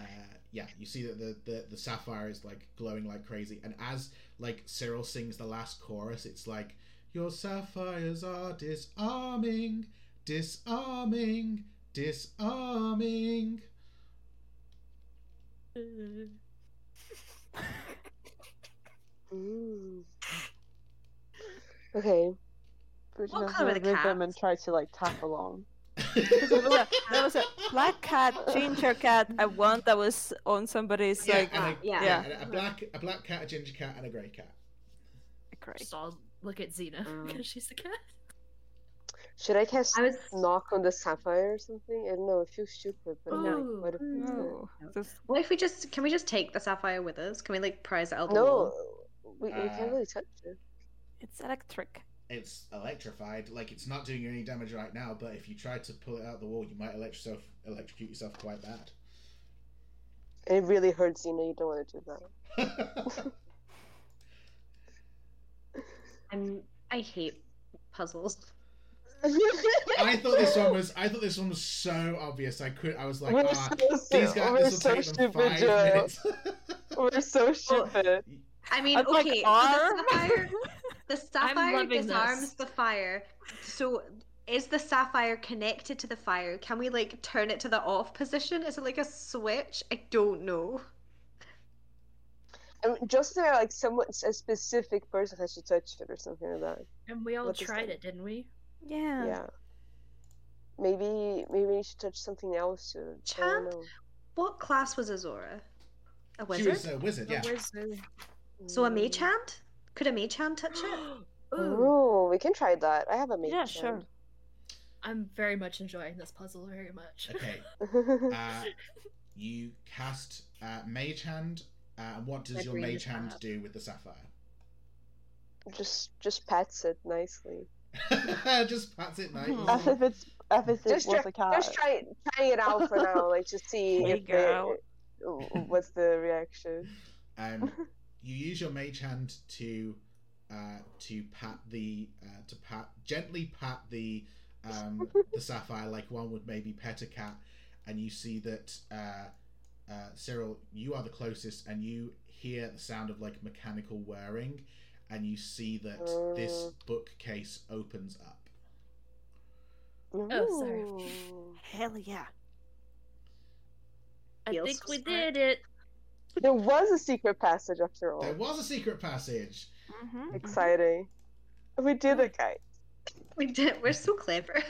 yeah, you see that the, the the sapphire is like glowing like crazy, and as like Cyril sings the last chorus, it's like your sapphires are disarming, disarming, disarming. Mm. Okay. Which What has colour are the rhythm and try to like tap along. there, was a, there was a black cat, ginger cat, and one that was on somebody's yeah, like. and a, yeah. yeah, and a black a black cat, a ginger cat, and a grey cat. Great. just all look at Xena Um, because she's the cat. Should I cast I was knock on the sapphire or something? I don't know. It feels stupid, but No. no. What if it's No. Just- What if we just can we just take the sapphire with us? Can we like prize it out the No, wall? we, we Uh, can't really touch it. It's electric. It's electrified. Like it's not doing you any damage right now, but if you tried to pull it out the wall, you might elect yourself, electrocute yourself quite bad. It really hurts, you know. You don't want to do that. I'm I hate puzzles. I thought this one was. I thought this one was so obvious. I could. I was like, We're ah, so, these guys. we're This will so take them stupid, five Joe. minutes. We're so stupid. I mean, I'd like okay, so the sapphire the sapphire disarms this. the fire. So is the sapphire connected to the fire? Can we like turn it to the off position? Is it like a switch? I don't know. I mean, just there, like someone, a specific person has to touch it or something like that. And we all What is tried it, didn't we? Yeah. Yeah. Maybe, maybe you should touch something else to. I don't know. What class was Azora? A wizard. she was a wizard. The Yeah. wizard. So a mage hand? Could a mage hand touch it? Ooh, Oh, we can try that. I have a mage. Hand. Yeah, sure. I'm very much enjoying this puzzle very much. Okay. Uh, you cast uh, Mage Hand. Uh, and what does My your Mage is Hand bad. do with the sapphire? just, just pats it nicely. Just pats it nicely. Mhm. As if it's as if it Just was try, a cat. just try, trying it out for now, like to see There if you go. what's the reaction. Um, you use your mage hand to uh, to pat the uh, to pat gently pat the um, the sapphire like one would maybe pet a cat, and you see that uh, uh, Cyril, you are the closest, and you hear the sound of like mechanical whirring, and you see that this Uh. bookcase opens up. Oh, sorry. Hell yeah. I Feels think we smart. did it. There was a secret passage after all. There was a secret passage. Mhm, mhm. Exciting. We did it, guys. We did. We're so clever.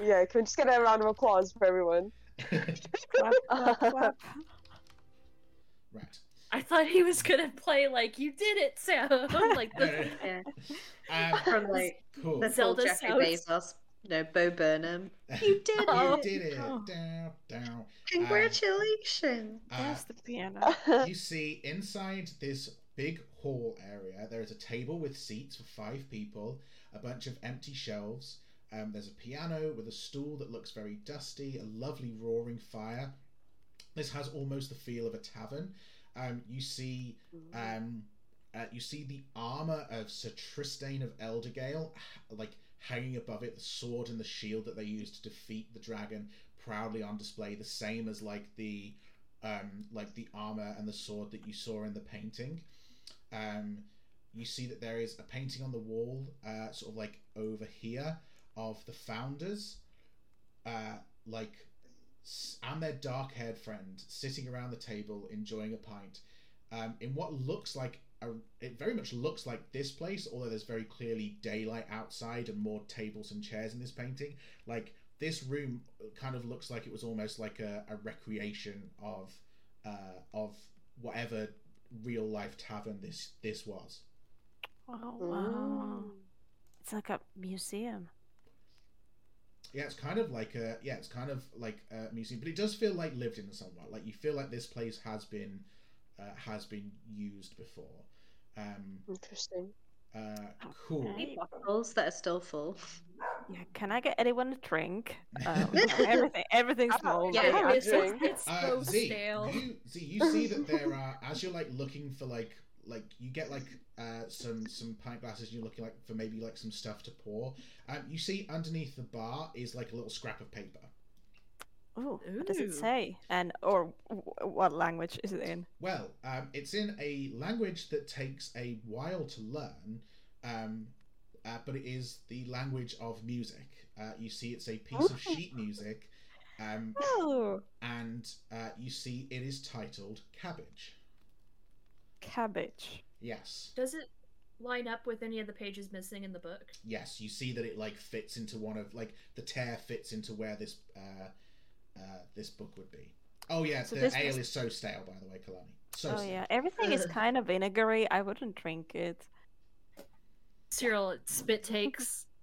Yeah, can we just get a round of applause for everyone? Clap, clap, clap. right. I thought he was gonna play like you did it, Sam. like the Yeah. Um, From like cool. the Zelda Jeffrey Bezos, no, Bo Burnham. You did it. you did it. Oh. Down, down. Congratulations. Uh, There's the piano. you see inside this big hall area, there is a table with seats for five people, a bunch of empty shelves. Um, there's a piano with a stool that looks very dusty, a lovely roaring fire. This has almost the feel of a tavern. Um, you see, um, uh, you see the armor of Sir Tristane of Eldergale, like hanging above it, the sword and the shield that they used to defeat the dragon, proudly on display, the same as like the um, like the armor and the sword that you saw in the painting. Um, you see that there is a painting on the wall, uh, sort of like over here, of the founders, uh, like, and their dark-haired friend sitting around the table enjoying a pint, um, in what looks like a, it very much looks like this place, although there's very clearly daylight outside and more tables and chairs in this painting. Like this room kind of looks like it was almost like a, a recreation of uh, of whatever real life tavern this this was. Oh wow. It's like a museum. Yeah, it's kind of like a yeah, it's kind of like a museum, but it does feel like lived in somewhat. Like you feel like this place has been uh, has been used before. Um, Interesting. uh, cool. Okay. Bottles that are still full. Yeah, can I get anyone a drink? Um, everything, everything's moldy. yeah, yeah, it's, drink. it's Uh, so Z, stale. you see you see that there are as you're like looking for like like you get like uh, some some pint glasses. You're looking like for maybe like some stuff to pour. Um, you see underneath the bar is like a little scrap of paper. oh what does it say? And or w- what language is it in? Well, um, it's in a language that takes a while to learn, um, uh, but it is the language of music. Uh, you see, it's a piece of sheet music, um, Oh, and uh, you see it is titled Cabbage. Cabbage. Yes, Does it line up with any of the pages missing in the book? yes, you see that it like fits into one of like the tear fits into where this uh, uh, this book would be. Oh yeah, So the this ale was- is so stale, by the way, Kalani. So Oh stale. yeah, everything is kind of vinegary. I wouldn't drink it. Cyril spit takes.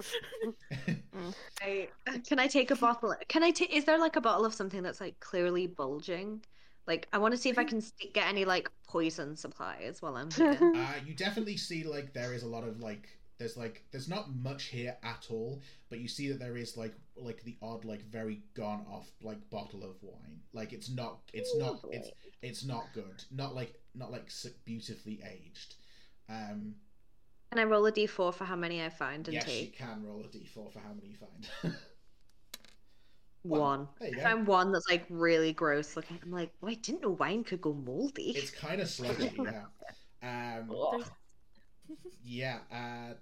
I, can I take a bottle? Can I take? Is there like a bottle of something that's like clearly bulging? Like I want to see if I can st- get any like poison supplies while I'm here. Uh, you definitely see like there is a lot of like there's like there's not much here at all, but you see that there is like like the odd like very gone off like bottle of wine. Like it's not it's not it's it's not good. Not like not like s- beautifully aged. Um, Can I roll a d4 for how many I find and yes, you can roll a d4 for how many you find. One. There you go. I'm one that's like really gross looking, I'm like, oh, I didn't know wine could go moldy. It's kind of sluggy, yeah. Um, There's- Yeah. Uh,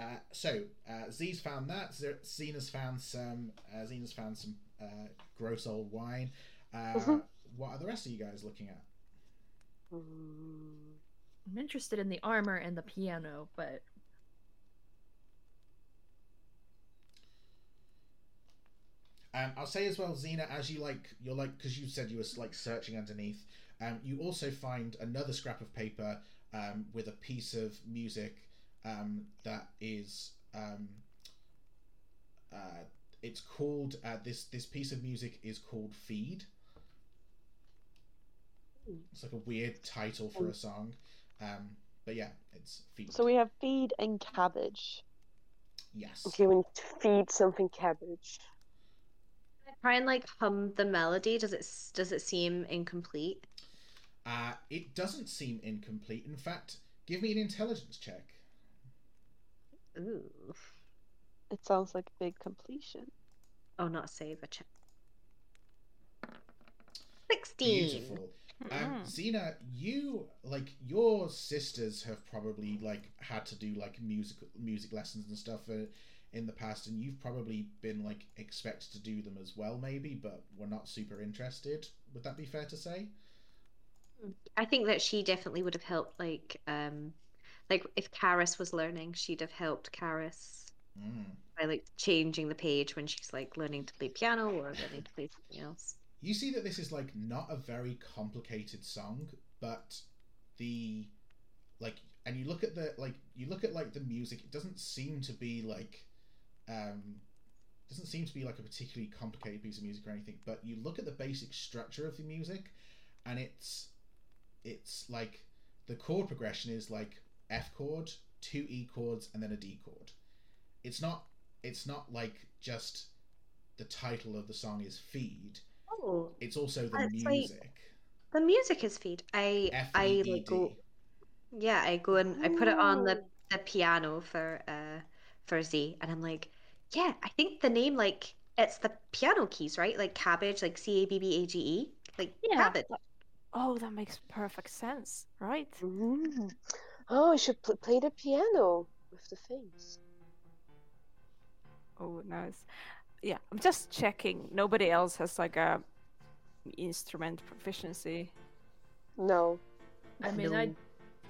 uh, so uh, Z's found that. Xena's found some. Uh, Xena's found some uh, gross old wine. Uh, Mhm. What are the rest of you guys looking at? Mm. I'm interested in the armor and the piano, but Um, I'll say as well, Xena, as you like, you're like because you said you were like searching underneath. Um, you also find another scrap of paper um, with a piece of music um, that is. Um, uh, it's called uh, this. This piece of music is called Feed. It's like a weird title for a song, um, but yeah, it's Feed. So we have feed and cabbage. yes. Okay, we need to feed something cabbage. Try and like hum the melody. Does it does it seem incomplete? Uh, it doesn't seem incomplete. In fact, give me an intelligence check. Ooh. It sounds like a big completion. Oh, not save a check. Sixteen. Beautiful. Um. Xena, you like your sisters have probably like had to do like music music lessons and stuff uh, in the past, and you've probably been like expected to do them as well, maybe, but we're not super interested. Would that be fair to say? I think that she definitely would have helped. Like, um, like if Karis was learning, she'd have helped Karis Mm. by like changing the page when she's like learning to play piano or learning to play something else. You see that this is like not a very complicated song, but the like, and you look at the like, you look at like the music. It doesn't seem to be like, um, doesn't seem to be like a particularly complicated piece of music or anything. But you look at the basic structure of the music, and it's it's like the chord progression is like F chord, two E chords, and then a D chord. It's not it's not like just the title of the song is feed. Oh, It's also the It's like- music. the music is feed. I F I like go. Yeah, I go and I put it on the the piano for uh for Z, and I'm like, yeah, I think the name like it's the piano keys, right? Like cabbage, like C A B B A G E, like Yeah. cabbage. Oh, that makes perfect sense, right? Mm. Oh, I should pl- play the piano with the things. Oh, nice. Yeah, I'm just checking. Nobody else has like a instrument proficiency. No. I mean, I,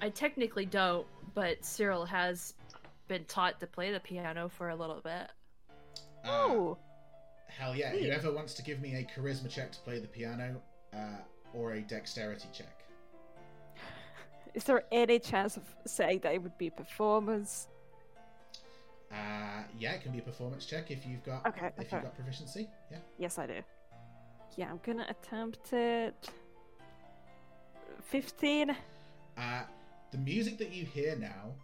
I technically don't, but Cyril has been taught to play the piano for a little bit. Uh, Oh, hell yeah! Sweet. Whoever wants to give me a charisma check to play the piano, uh, or a dexterity check. is there any chance of saying that it would be performance? Uh, yeah, it can be a performance check if you've got Okay, if okay. you've got proficiency. Yeah. Yes, I do. Yeah, I'm gonna attempt it. 15. Uh, the music that you hear now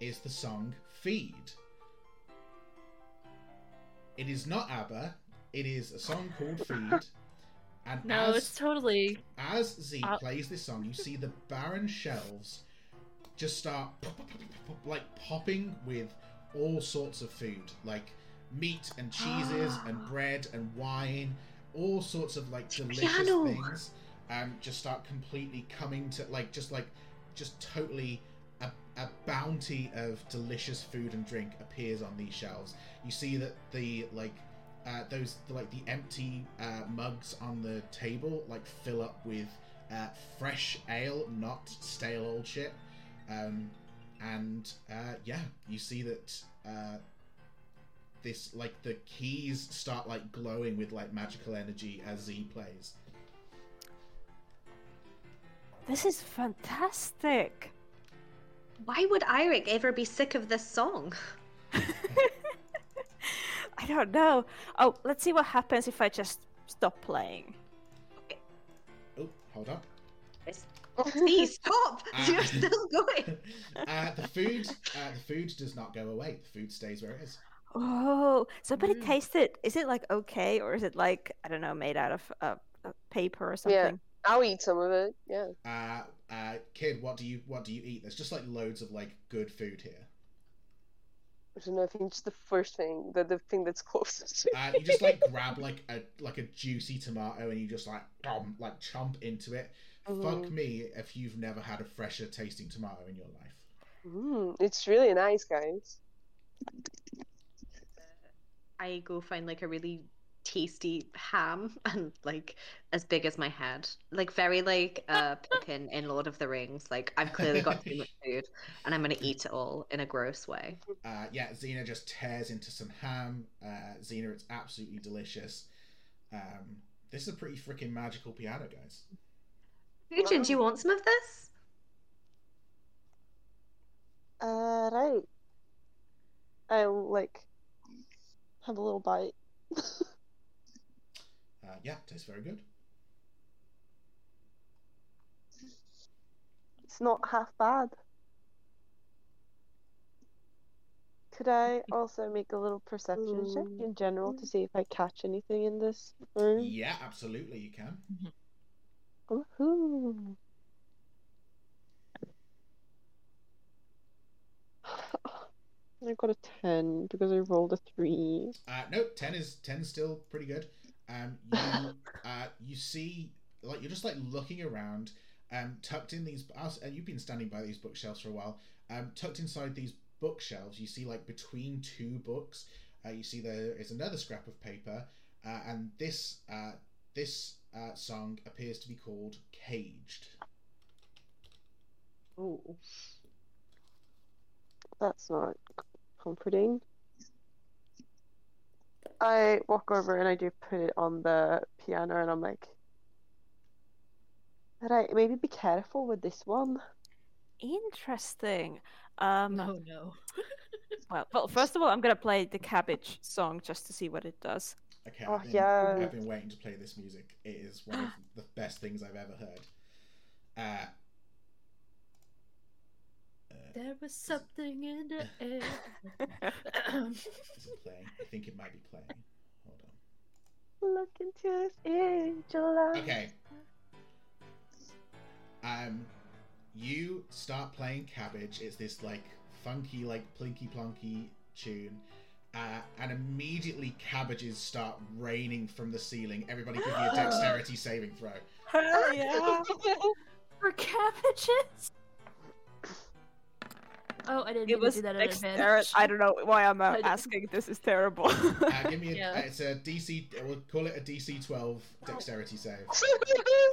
is the song Feed. It is not ABBA. It is a song called Feed. And No, as, it's totally. as Z Uh, plays this song, you see the barren shelves just start pop, pop, pop, pop, pop, like popping with all sorts of food, like meat and cheeses and bread and wine, all sorts of like delicious piano. things. Um, just start completely coming to like just like just totally a, bounty of delicious food and drink appears on these shelves. You see that the like uh, those like the empty uh, mugs on the table like fill up with uh, fresh ale, not stale old shit. Um, and uh, yeah, you see that uh, this like the keys start like glowing with like magical energy as Z plays. This is fantastic. Why would Eirik ever be sick of this song? I don't know. Oh, let's see what happens if I just stop playing. Oh, hold up. Please stop! Ah. You're still going. Uh, the food, uh, the food does not go away. The food stays where it is. Oh, somebody Mm. taste it. Is it like okay, or is it like I don't know, made out of uh, uh, paper or something? Yeah. something? I'll eat some of it. Yeah. Uh, kid, what do you what do you eat? There's just like loads of like good food here. I don't know. I think it's the first thing, the the thing that's closest. to Uh, you just like grab like a like a juicy tomato and you just like um, like chomp into it. Fuck Mhm. me if you've never had a fresher tasting tomato in your life. Mm, it's really nice, guys. I go find like a really tasty ham and like as big as my head. Like very like uh Pippin in Lord of the Rings. Like I've clearly got too much food and I'm gonna eat it all in a gross way. Uh, yeah, Xena just tears into some ham. Uh, Xena, it's absolutely delicious. Um, this is a pretty freaking magical piano, guys. Fujin, do you want some of this? Uh, right. I'll like have a little bite. Uh, yeah, tastes very good. It's not half bad. Could I also make a little perception check in general to see if I catch anything in this room? Yeah, absolutely, you can. Woohoo! I got a 10 because I rolled a 3. Uh, no, ten is ten still pretty good. Um, you uh, you see like you're just like looking around, um, tucked in these. And you've been standing by these bookshelves for a while. Um, tucked inside these bookshelves, you see like between two books, uh, you see there is another scrap of paper, uh, and this uh, this uh, song appears to be called "Caged." Ooh. That's not comforting. I walk over and I do put it on the piano and I'm like, Alright, maybe be careful with this one. Interesting. Um, No, no. well, well, first of all, I'm gonna play the Cabbage song just to see what it does. Okay, Oh, I've, been, yeah. I've been waiting to play this music. It is one of the best things I've ever heard. Uh, There was something in the air. is it playing? I think it might be playing. Hold on. Look into his angel eyes. Okay. Um, you start playing Cabbage. It's this like funky, like plinky plonky tune. Uh, and immediately cabbages start raining from the ceiling. Everybody give me a dexterity saving throw. Hell yeah! For cabbages? Oh, I didn't it was do that at dexterity. advantage. I don't know why I'm uh, I d- asking. This is terrible. Uh, give me a, Yeah. uh, it's a DC. We'll call it a DC 12 dexterity save.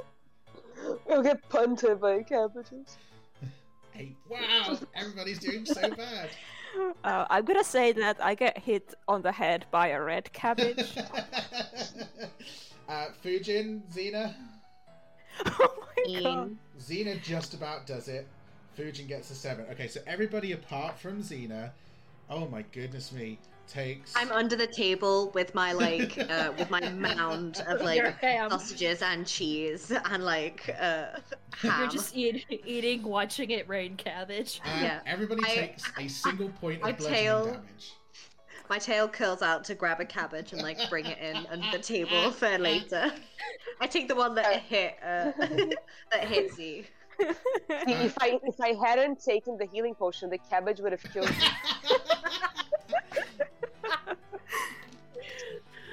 we'll get punted by cabbages. Eight. Wow, everybody's doing so bad. uh, I'm gonna say that I get hit on the head by a red cabbage. uh, Fujin, Xena. oh my god! Ian. Xena just about does it. Fujin gets a seven. Okay, so everybody apart from Xena, oh my goodness me, takes. I'm under the table with my like uh, with my mound of like sausages and cheese and like uh, ham. You're just eat, eating, watching it rain cabbage. Yeah. Everybody I- takes a single point I of bludgeoning tail- damage. My tail curls out to grab a cabbage and like bring it in under the table for later. I take the one that hit uh, that hit Z. See, if I if I hadn't taken the healing potion, the cabbage would have killed me.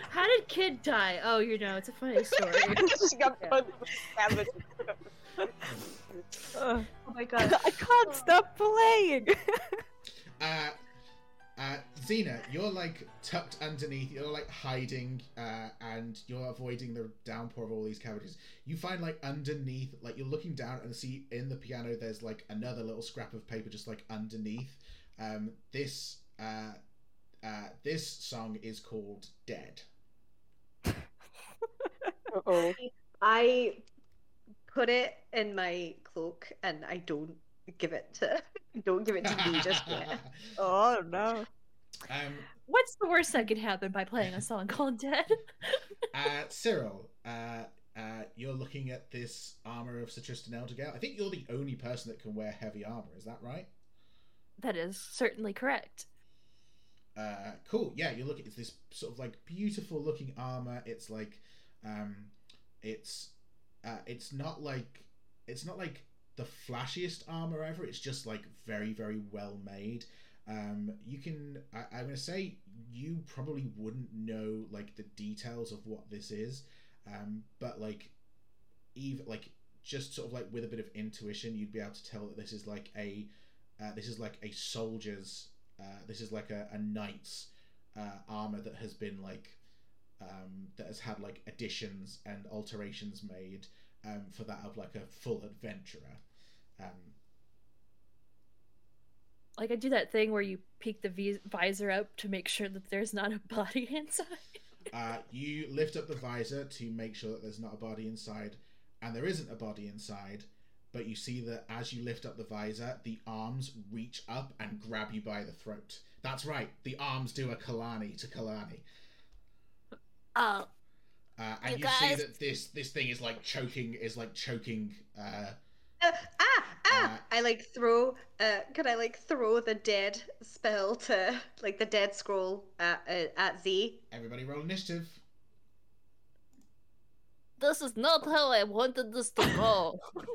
How did Kid die? Oh, you know, it's a funny story. she got punted with cabbage. Oh my god. I can't stop playing. uh, uh, you're like tucked underneath, you're like hiding, uh, and you're avoiding the downpour of all these cabbages. You find like underneath, like you're looking down and see in the piano there's like another little scrap of paper just like underneath. Um, this uh, uh, this song is called Dead. Uh-oh. I put it in my cloak and I don't give it to don't give it to me just yet. oh no! um, What's the worst that could happen by playing a song called Dead? uh, Cyril, uh, uh, you're looking at this armor of Sir Tristan Eldergale. I think you're the only person that can wear heavy armor. Is that right? that is certainly correct. Uh, cool. Yeah, you look at it's this sort of like beautiful looking armor. It's like, um, it's, uh, it's not like, it's not like the flashiest armor ever. It's just like very, very well made. Um, you can, I, I'm gonna say, you probably wouldn't know like the details of what this is, um, but like, even like just sort of like with a bit of intuition, you'd be able to tell that this is like a, uh, this is like a soldier's uh, this is like a, a knight's uh, armor that has been like um, that has had like additions and alterations made um, for that of like a full adventurer. Um, Like I do that thing where you peek the vis- visor up to make sure that there's not a body inside. uh, you lift up the visor to make sure that there's not a body inside, and there isn't a body inside. But you see that as you lift up the visor, the arms reach up and grab you by the throat. That's right, the arms do a Kalani to Kalani. Oh, Uh, and You you, see that this this thing is like choking is like choking uh, Uh, ah ah! Uh, I like throw. Uh, could I like throw the dead spell to like the dead scroll at uh, at Z? everybody roll initiative. this is not how I wanted this to go.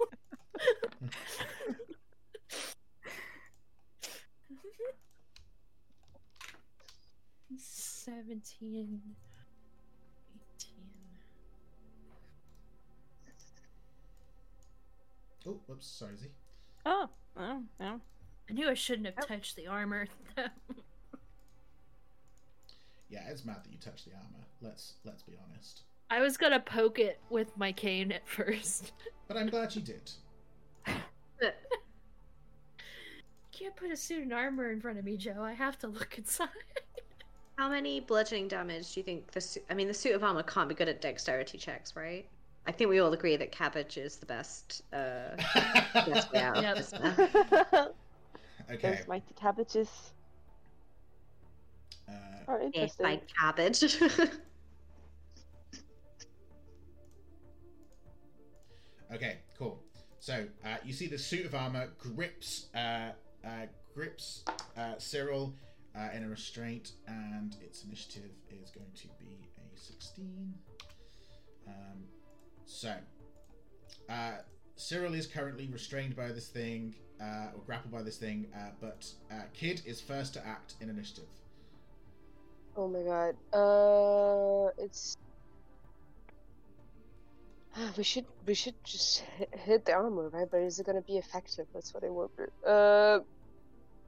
Seventeen, eighteen. Oh, whoops, sorry, Z. Oh, oh, oh. I knew I shouldn't have oh. touched the armor. Yeah, it's mad that you touched the armor. Let's let's be honest. I was gonna poke it with my cane at first. But I'm glad you did. Can't put a suit and armor in front of me, Joe. I have to look inside. How many bludgeoning damage do you think the suit? I mean, the suit of armor can't be good at dexterity checks, right? I think we all agree that cabbage is the best. Uh, best way out. Yep. okay. Those mighty cabbages Uh, are interesting. by cabbage. Okay, cool. So uh, you see the suit of armor grips uh, uh, grips uh, Cyril uh, in a restraint, and its initiative is going to be a 16. Um, so uh, Cyril is currently restrained by this thing uh, or grappled by this thing, uh, but uh, Kid is first to act in initiative. Oh my god. Uh, it's. We should we should just hit, hit the armor, right? But is it gonna be effective? That's what I wonder. Uh,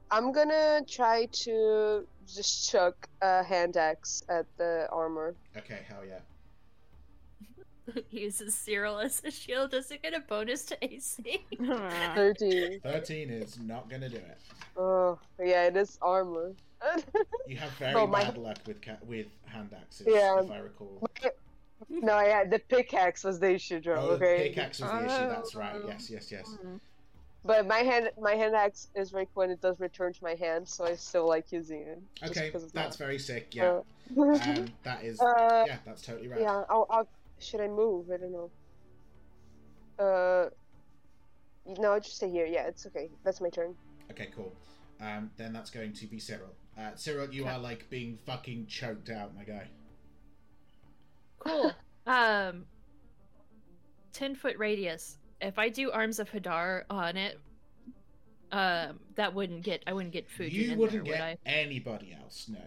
I'm gonna try to just chuck a hand axe at the armor. Okay, hell yeah. Uses Cyril as a shield. Does it get a bonus to AC? Thirteen. 13 is not going to do it. Oh yeah, it is armor. You have very Oh, my- bad luck with ca- with hand axes, Yeah. if I recall. no, yeah, the pickaxe was the issue, Joe. Oh, okay. pickaxe was the issue. That's right. Yes, yes, yes. But my hand my hand axe is very cool and it does return to my hand, so I still like using it. Okay, that's not- very sick. Yeah, Uh, um, that is. uh, Yeah, that's totally right. Yeah, I'll, I'll, should I move? I don't know. Uh, no, I'll just stay here. Yeah, it's okay. That's my turn. Okay, cool. Um, then that's going to be Cyril. Uh, Cyril, you Okay. are like being fucking choked out, my guy. Cool. Um, ten foot radius. If I do arms of Hadar on it, um, that wouldn't get. I wouldn't get food. you in wouldn't there, get would I? anybody else. No.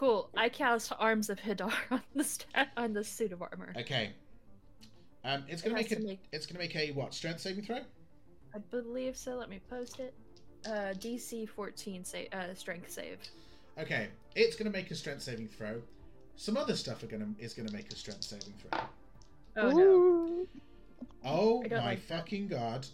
Cool. I cast arms of Hadar on the stat on the suit of armor. Okay. Um, it's gonna has make a. to make- It's gonna make a what? Strength saving throw. I believe so. Let me post it. Uh, DC 14 sa- uh, strength save. Okay, it's gonna make a strength saving throw. Some other stuff are gonna is gonna make a strength saving throw. Oh no. Ooh. Oh I don't my like that. fucking god.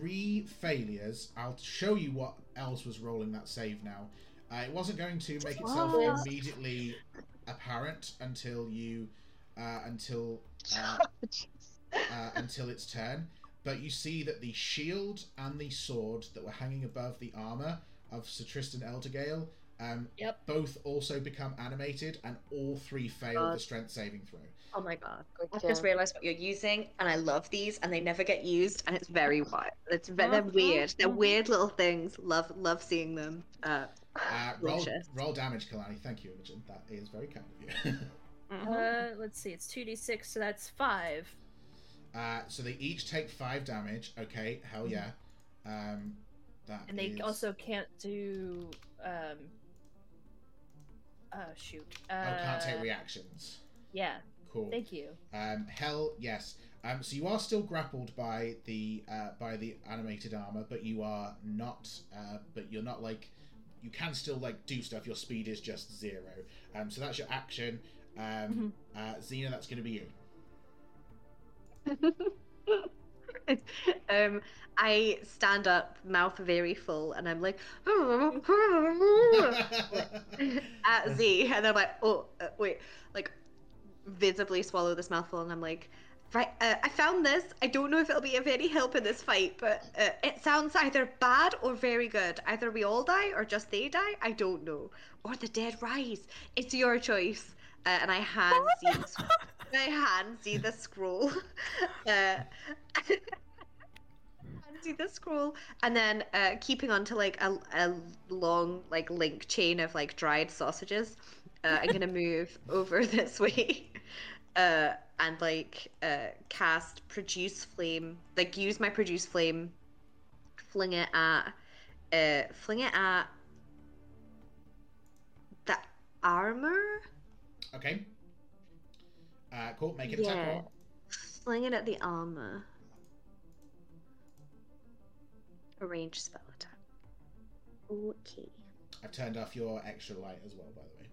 Three failures. I'll show you what else was rolling that save now. Uh, it wasn't going to make itself What? immediately apparent until you uh, until uh, uh, until its turn. But you see that the shield and the sword that were hanging above the armor of Sir Tristan Eldergale um, Yep. both also become animated, and all three fail the strength saving throw. Oh my god. I've Okay. just realised what you're using, and I love these, and they never get used, and it's very wild. It's ve- they're weird. They're weird little things. Love love seeing them. Uh, Uh, roll, Delicious. roll damage, Kalani. Thank you, Imogen. That is very kind of you. Uh, let's see. It's 2d6, so that's five. uh, so they each take five damage. Okay, hell yeah. Um, that And they is- also can't do. Um. Oh shoot. Uh, oh, can't take reactions. Yeah. Cool. Thank you. Um, hell yes. Um, so you are still grappled by the uh, by the animated armor, but you are not. Uh, but you're not like. You can still like do stuff. Your speed is just zero. Um, so that's your action. Um, uh, Xena, that's going to be you. um, I stand up, mouth very full, and I'm like at Z, and I'm like, oh uh, wait, like visibly swallow this mouthful, and I'm like, right, uh, I found this. I don't know if it'll be of any help in this fight, but uh, it sounds either bad or very good. Either we all die or just they die. I don't know, or the dead rise. It's your choice. Uh, and I hand Z, I hand Z the scroll. Uh, hand Z the scroll, and then uh, keeping on to like a, a long like link chain of like dried sausages. Uh, I'm gonna move over this way, uh, and like uh, cast produce flame. Like use my produce flame, fling it at, uh, fling it at the armor. okay. Uh, cool. Make attack Yeah. roll. Fling it at the armor. A ranged spell attack. Okay. I've turned off your extra light as well, by the way.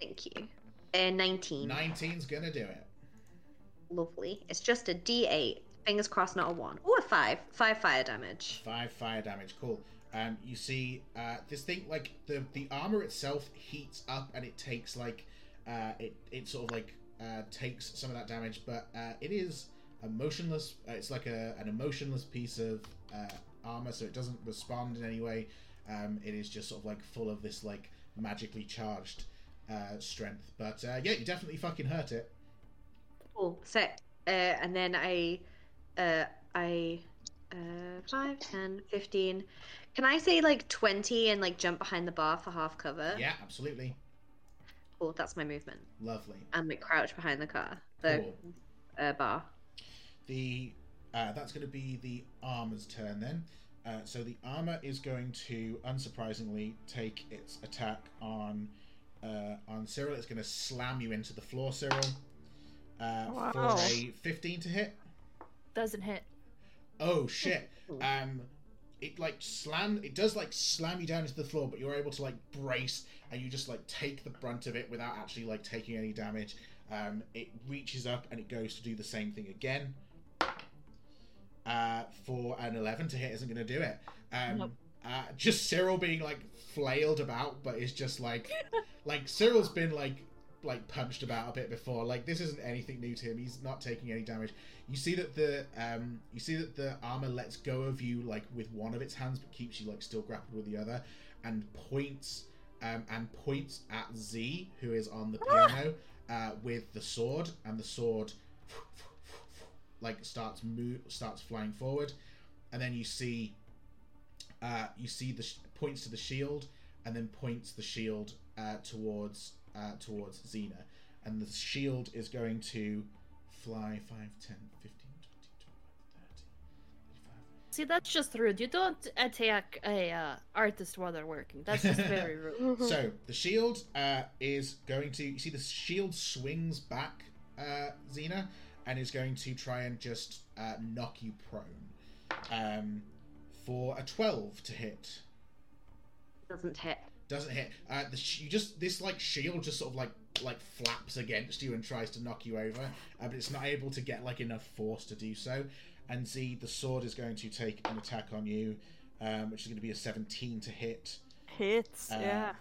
Thank you. Uh, 19. 19's gonna do it. Lovely. It's just a D8. Fingers crossed, not a 1. Oh, a 5. 5 fire damage. Five fire damage. Cool. Um, you see, uh, this thing like the the armor itself heats up and it takes like uh, it it sort of like uh, takes some of that damage, but uh, it is a motionless. Uh, it's like a an emotionless piece of uh, armor, so it doesn't respond in any way. Um, it is just sort of like full of this like magically charged uh, strength. But uh, yeah, you definitely fucking hurt it. Cool. So, uh, and then I, uh, I, uh, 5, 10, 15. Can I say like 20 and like jump behind the bar for half cover? Yeah, absolutely. Cool. That's my movement. Lovely. And like crouch behind the car, the Cool. uh, bar. The uh, that's going to be the armor's turn then. Uh, so the armor is going to, unsurprisingly, take its attack on uh, on Cyril. It's going to slam you into the floor, Cyril. Uh, Wow. For a 15 to hit. Doesn't hit. Oh shit! Um, it like slam. It does like slam you down into the floor, but you're able to like brace, and you just like take the brunt of it without actually like taking any damage. Um, it reaches up and it goes to do the same thing again. Uh, for an 11 to hit isn't going to do it. Um, Nope. Uh, just Cyril being like flailed about, but it's just like, like Cyril's been like like punched about a bit before. Like this isn't anything new to him. He's not taking any damage. You see that the um, you see that the armor lets go of you like with one of its hands, but keeps you like still grappled with the other, and points um, and points at Z, who is on the piano, uh, with the sword, and the sword like starts move starts flying forward, and then you see uh, you see the sh- points to the shield, and then points the shield uh, towards uh, towards Xena, and the shield is going to fly 5, 10, 15, 20, 25, 30, 35. See, that's just rude. You don't attack a uh, artist while they're working. That's just very rude. So the shield uh, is going to. You see, the shield swings back, uh, Xena, and is going to try and just uh, knock you prone. Um, for a twelve to hit, Doesn't hit. doesn't hit. Uh, the sh- you just this like shield just sort of like like flaps against you and tries to knock you over, uh, but it's not able to get like enough force to do so. And Z, the sword is going to take an attack on you, um, which is going to be a seventeen to hit. Hits, Uh, yeah.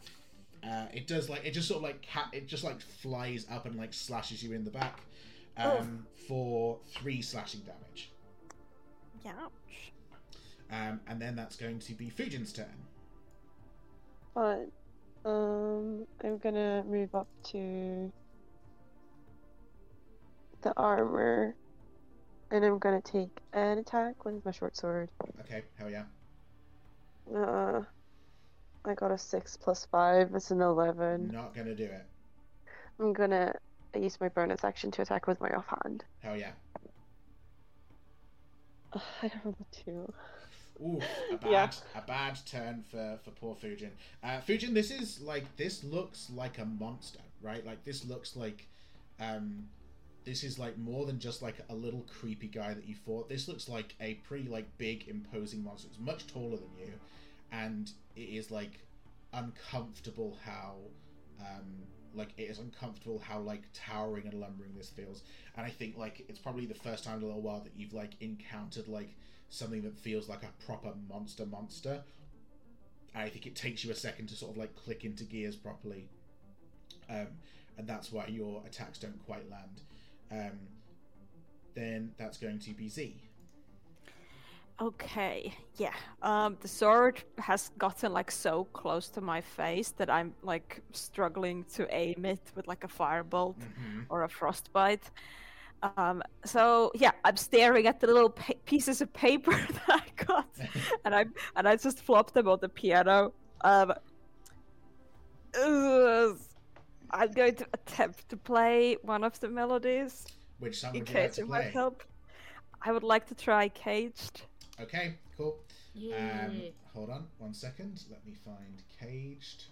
Uh, it does like it just sort of like ca- it just like flies up and like slashes you in the back um, for three slashing damage. Ouch. Um, and then that's going to be Fujin's turn. But um, I'm gonna move up to the armor, and I'm gonna take an attack with my short sword. Okay, hell yeah. Uh, I got a six plus five. It's an eleven. Not gonna do it. I'm gonna use my bonus action to attack with my offhand. Hell yeah. Ugh, I don't have a two. Ooh, a bad, Yeah. a bad turn for for poor Fujin. Uh, Fujin, this is like this looks like a monster, right? Like this looks like, um, this is like more than just like a little creepy guy that you fought. This looks like a pretty like big, imposing monster. It's much taller than you, and it is like uncomfortable how, um, like it is uncomfortable how like towering and lumbering this feels. And I think like it's probably the first time in a little while that you've like encountered like something that feels like a proper monster monster. I think it takes you a second to sort of like click into gears properly. Um, and that's why your attacks don't quite land. Um, then that's going to be Z. Okay, yeah. Um, the sword has gotten like so close to my face that I'm like struggling to aim it with like a firebolt Mm-hmm. or a frostbite. Um, so yeah, I'm staring at the little pa- pieces of paper that I got, and I and I just flopped them on the piano. Um, I'm going to attempt to play one of the melodies Which song in would you like to it might play? help. I would like to try Caged. Okay, cool. Yeah. Um, hold on one second. Let me find Caged.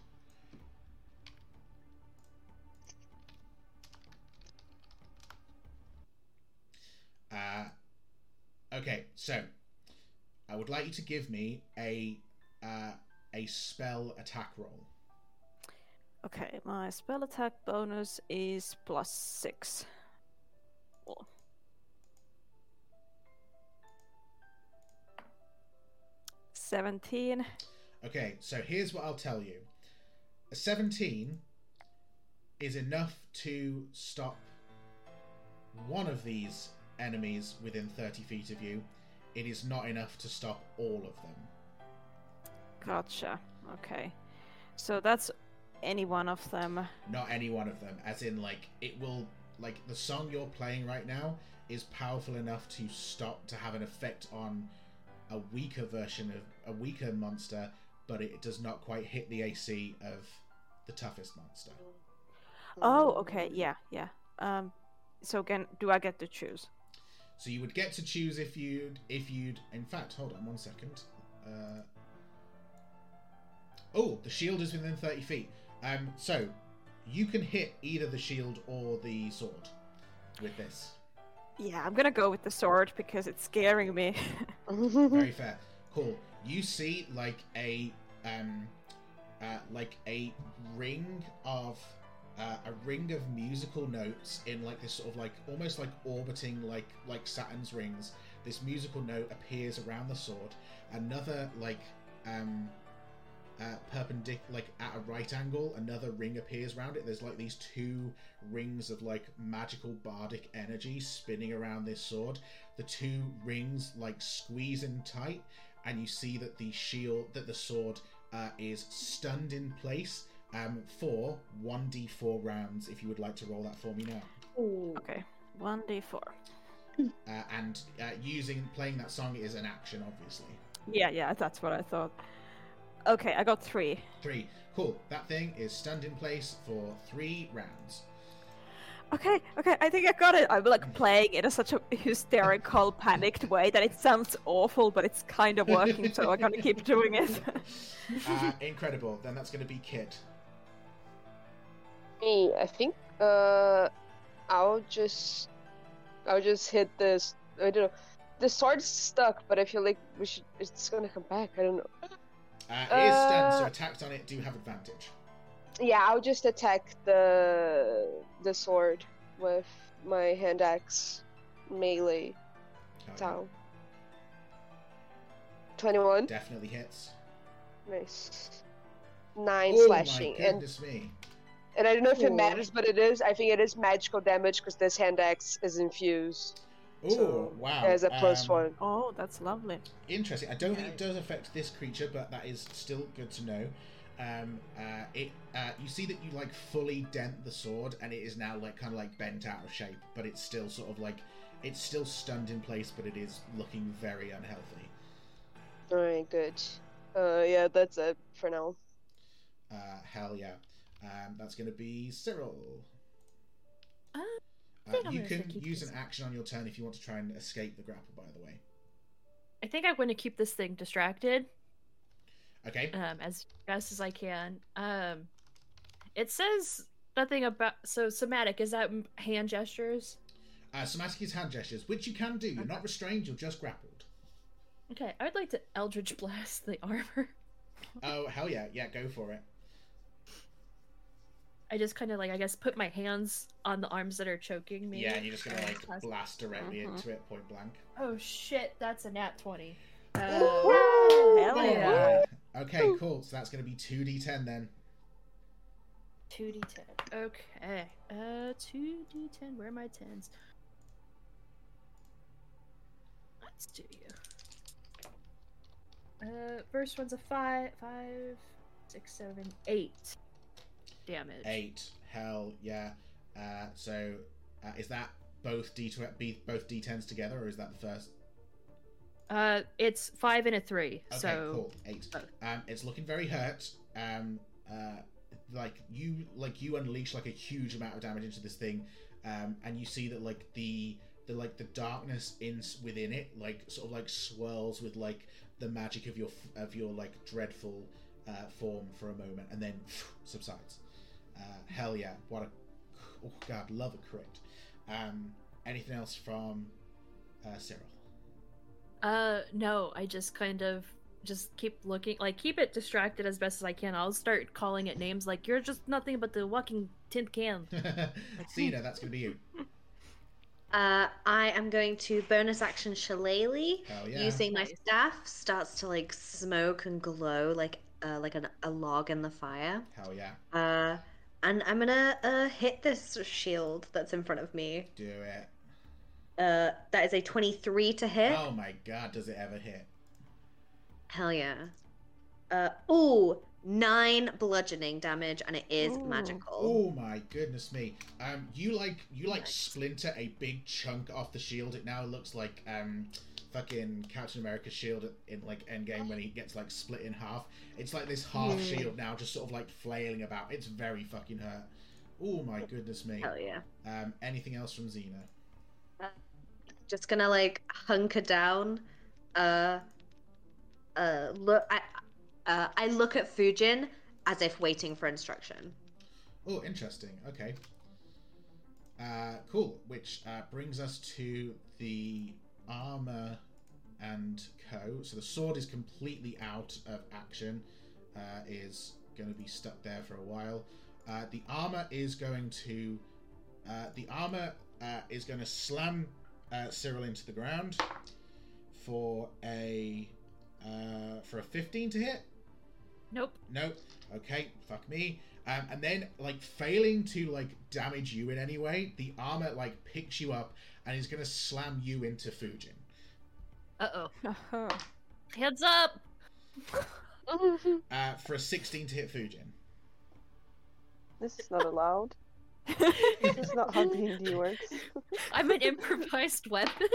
Uh, okay, so I would like you to give me a uh, a spell attack roll. Okay, my spell attack bonus is plus six. Oh. Seventeen. Okay, so here's what I'll tell you. A 17 is enough to stop one of these enemies within 30 feet of you. It is not enough to stop all of them. Gotcha. Okay. So that's any one of them. Not any one of them. As in, like, it will. Like, the song you're playing right now is powerful enough to stop, to have an effect on a weaker version of. a weaker monster, but it does not quite hit the AC of the toughest monster. Oh, okay. Yeah, yeah. Um, so again, do I get to choose? So you would get to choose if you'd if you'd in fact hold on one second. Uh, oh, the shield is within thirty feet. Um, so you can hit either the shield or the sword with this. Yeah, I'm gonna go with the sword because it's scaring me. Very fair. Cool. You see like a um, uh, like a ring of uh, a ring of musical notes in like this sort of like almost like orbiting like like Saturn's rings. This musical note appears around the sword. Another like um uh, perpendicular like at a right angle another ring appears around it there's like these two rings of like magical bardic energy spinning around this sword the two rings like squeeze in tight and you see that the shield that the sword uh, is stunned in place um, for 1d4 rounds if you would like to roll that for me now okay, one d four. uh, and uh, using playing that song is an action obviously Yeah, yeah, that's what I thought. Okay, I got three. three cool that thing is stunned in place for three rounds Okay, okay, I think I got it. I'm like playing in a such a hysterical, panicked way that it sounds awful, but it's kind of working, so I'm gonna keep doing it. uh, incredible then that's going to be kit Me, I think uh I'll just I'll just hit this I don't know. The sword's stuck, but I feel like we should it's gonna come back. I don't know. uh, it is stunned so Uh, attacks on it do have advantage Yeah, I'll just attack the the sword with my hand axe melee Oh, style. Twenty one. definitely hits Nice. Nine oh slashing. my And goodness me and I don't know if it matters, but it is. I think it is magical damage because this hand axe is infused. oh So, wow There's a plus Um, one. oh, that's lovely. Interesting. I don't think it does affect this creature, but that is still good to know. Um, uh, it uh, you see that you like fully dent the sword, and it is now like kind of like bent out of shape, but it's still sort of like it's still stunned in place, but it is looking very unhealthy. Alright, good. Uh, yeah, that's it for now. Uh, hell yeah. Um, that's going to be Cyril. Uh, Uh, you can use an action on your turn if you want to try and escape the grapple. By the way. I think I'm going to keep this thing distracted Okay. um, as best as I can. Um, it says nothing about so somatic. Is that hand gestures? Uh, somatic is hand gestures, which you can do. You're not restrained. You're just grappled. Okay, I would like to Eldritch blast the armor. Oh hell yeah! Yeah, go for it. I just kind of like I guess put my hands on the arms that are choking me. Yeah, and you're just gonna like blast- blast directly Mhm. into it, point blank. Oh shit, that's a nat twenty. Uh, Hell yeah. Okay, cool. So that's gonna be two d10 then. Two d ten. Okay. Uh, two d ten. Where are my tens? Let's do you. Uh, first one's a five, five, six, seven, eight damage. Eight. Hell yeah. Uh, so uh, is that both d both d10s together, or is that the first? Uh, it's five and a three. Okay, so cool. Eight. Um, it's looking very hurt. Um, uh, like you, like you unleash like a huge amount of damage into this thing, um, and you see that like the the like the darkness in within it like sort of like swirls with like the magic of your of your like dreadful uh, form for a moment, and then subsides. Uh, hell yeah! What a oh god, love a crit. Um, anything else from uh, Cyril? Uh, no, I just kind of just keep looking, like keep it distracted as best as I can. I'll start calling it names like you're just nothing but the walking tin can. Xena, that's going to be you. Uh, I am going to bonus action Shillelagh. Yeah. Using my Nice. staff starts to like smoke and glow like uh, like an, a log in the fire. Hell yeah. Uh, and I'm gonna uh, hit this shield that's in front of me. Do it. Uh, that is a 23 to hit. Oh my god, does it ever hit? Hell yeah. Uh, ooh, nine bludgeoning damage, and it is Ooh. magical. Oh my goodness me. Um you like you like splinter a big chunk off the shield. It now looks like um fucking Captain America's shield in like Endgame when he gets like split in half. It's like this half Yeah. shield now just sort of like flailing about. It's very fucking hurt. Oh my goodness me. Hell yeah. Um anything else from Xena? Just gonna like hunker down. Uh, uh, look. I, uh, I look at Fujin as if waiting for instruction. Oh, interesting. Okay. Uh, cool. Which uh, brings us to the armor and co. So the sword is completely out of action. Uh, is going to be stuck there for a while. Uh, the armor is going to. Uh, the armor uh, is going to slam uh, Cyril into the ground for a uh, for a 15 to hit. Nope. Nope. Okay, fuck me. Um, and then, like, failing to like damage you in any way, the armor like picks you up and he's gonna slam you into Fujin. Uh oh. Uh-huh. Heads up. Uh, for a 16 to hit Fujin. this is not allowed. This is not how D&D works. I'm an improvised weapon.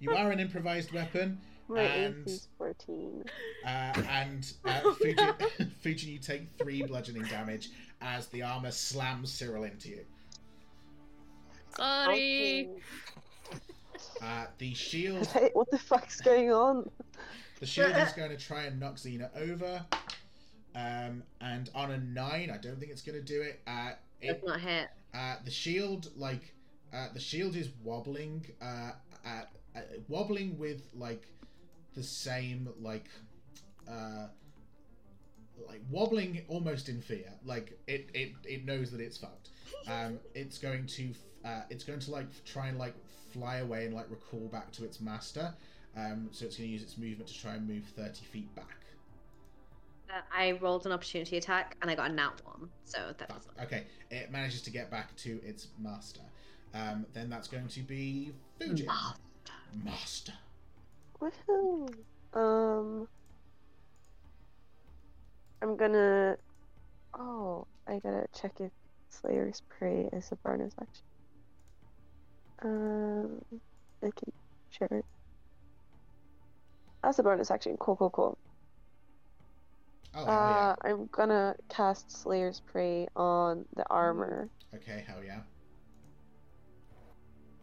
You are an improvised weapon, My And- AC is 14. uh, and uh, Fujin, Fujin, you take three bludgeoning damage as the armor slams Cyril into you. Sorry. Uh, the shield Hey, what the fuck's going on? The shield is going to try and knock Xena over. Um, and on a nine, I don't think it's going to do it. Uh, Does it not hit. uh, the shield, like, uh, the shield is wobbling, uh, at, uh, wobbling with like the same like, uh, like wobbling almost in fear. Like it, it, it knows that it's fucked. Um, it's going to, uh, it's going to like try and like fly away and like recall back to its master. Um, so it's going to use its movement to try and move thirty feet back. Uh, I rolled an opportunity attack and I got a nat one, so that Fuck. Okay, it manages to get back to its master. Um, then that's going to be Fujin. Master. Woohoo! Um, I'm gonna. Oh, I gotta check if Slayer's Prey is a bonus action. Um, I can share it. That's a bonus action. Cool, cool, cool. Oh, hell Uh, I'm gonna cast Slayer's Prey on the armor. Okay, hell yeah.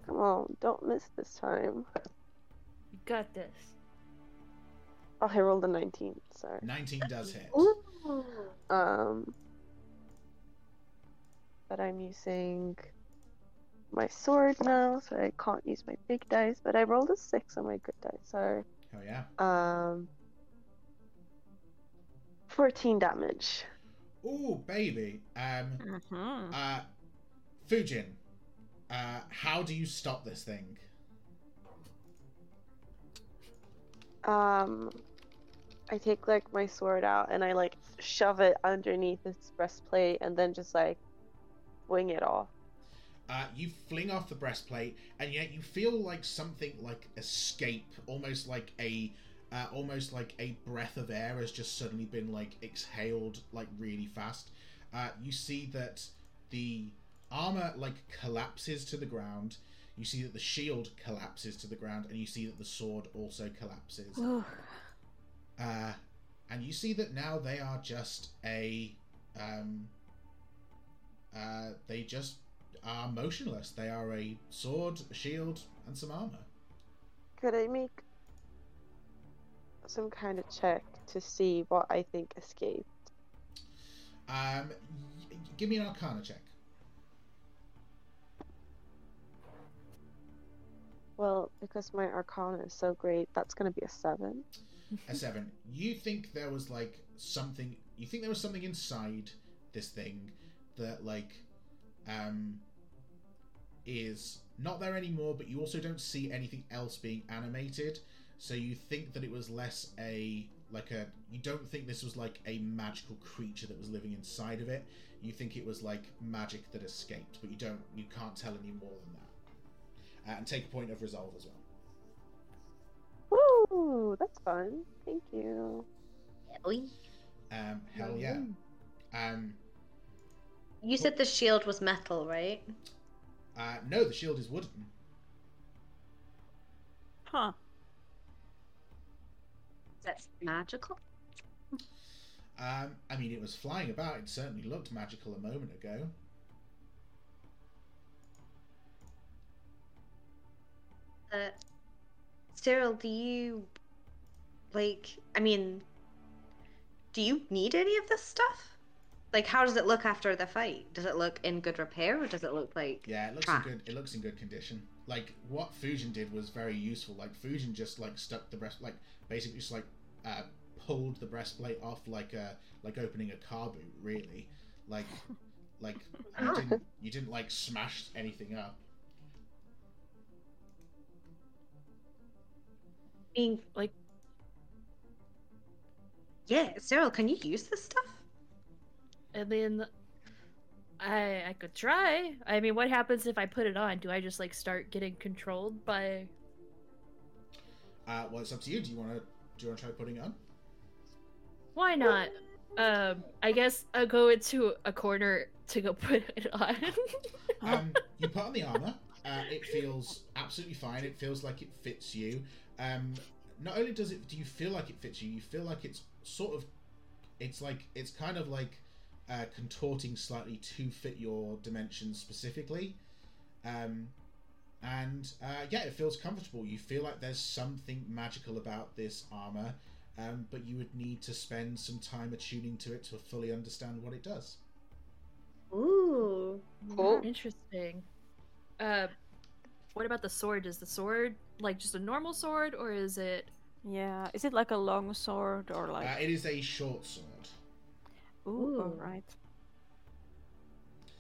Come on, don't miss this time. You got this. Oh, I rolled a 19. Sorry. 19 does hit. Ooh. Um, but I'm using my sword now, so I can't use my big dice. But I rolled a six on my good dice, so Hell yeah. um, 14 damage. Oh, baby. Um, Mhm. uh, Fujin, uh, how do you stop this thing? Um, I take like my sword out and I like shove it underneath its breastplate and then just like wing it off. Uh, you fling off the breastplate, and yet you feel like something like escape, almost like a, uh, almost like a breath of air has just suddenly been like exhaled, like really fast. Uh, you see that the armor like collapses to the ground. You see that the shield collapses to the ground, and you see that the sword also collapses. Uh, and you see that now they are just a, um, uh, they just are motionless. They are a sword, a shield, and some armor. Could I make some kind of check to see what I think escaped? Um, y- give me an Arcana check. Well, because my arcana is so great, that's gonna be a seven. a seven. You think there was like something? You think there was something inside this thing that like um is not there anymore, but you also don't see anything else being animated. So you think that it was less a like a you don't think this was like a magical creature that was living inside of it. You think it was like magic that escaped, but you don't you can't tell any more than that. Uh, and take a point of resolve as well. Woo! That's fun. Thank you. Um, hell yeah. Um, You said the shield was metal, right? Uh, no, the shield is wooden. Huh. That's magical. Um, I mean, it was flying about. It certainly looked magical a moment ago. Uh, Cyril, do you like? I mean, do you need any of this stuff? Like, how does it look after the fight? Does it look in good repair, or does it look like? Yeah, it looks Ah. in good. It looks in good condition. Like what Fujin did was very useful. Like Fujin just like stuck the breast, like basically just like uh, pulled the breastplate off like a like opening a car boot. Really, like like you didn't you didn't like smash anything up. Being Like- yeah, Cyril, can you use this stuff? I mean, I I could try. I mean, what happens if I put it on? Do I just like start getting controlled by? Uh, well, it's up to you. Do you want to do you want to try putting it on? Why not? Um, I guess I'll go into a corner to go put it on. Um, you put on the armor. Uh, it feels absolutely fine. It feels like it fits you. Um, not only does it, do you feel like it fits you? You feel like it's sort of, it's like it's kind of like uh, contorting slightly to fit your dimensions specifically. Um, and uh, yeah, it feels comfortable. You feel like there's something magical about this armor, um, but you would need to spend some time attuning to it to fully understand what it does. Ooh. Cool. Interesting. Uh, what about the sword? Is the sword like just a normal sword, or is it? Yeah. Is it like a long sword or like? Uh, it is a short sword. Ooh, Ooh. alright.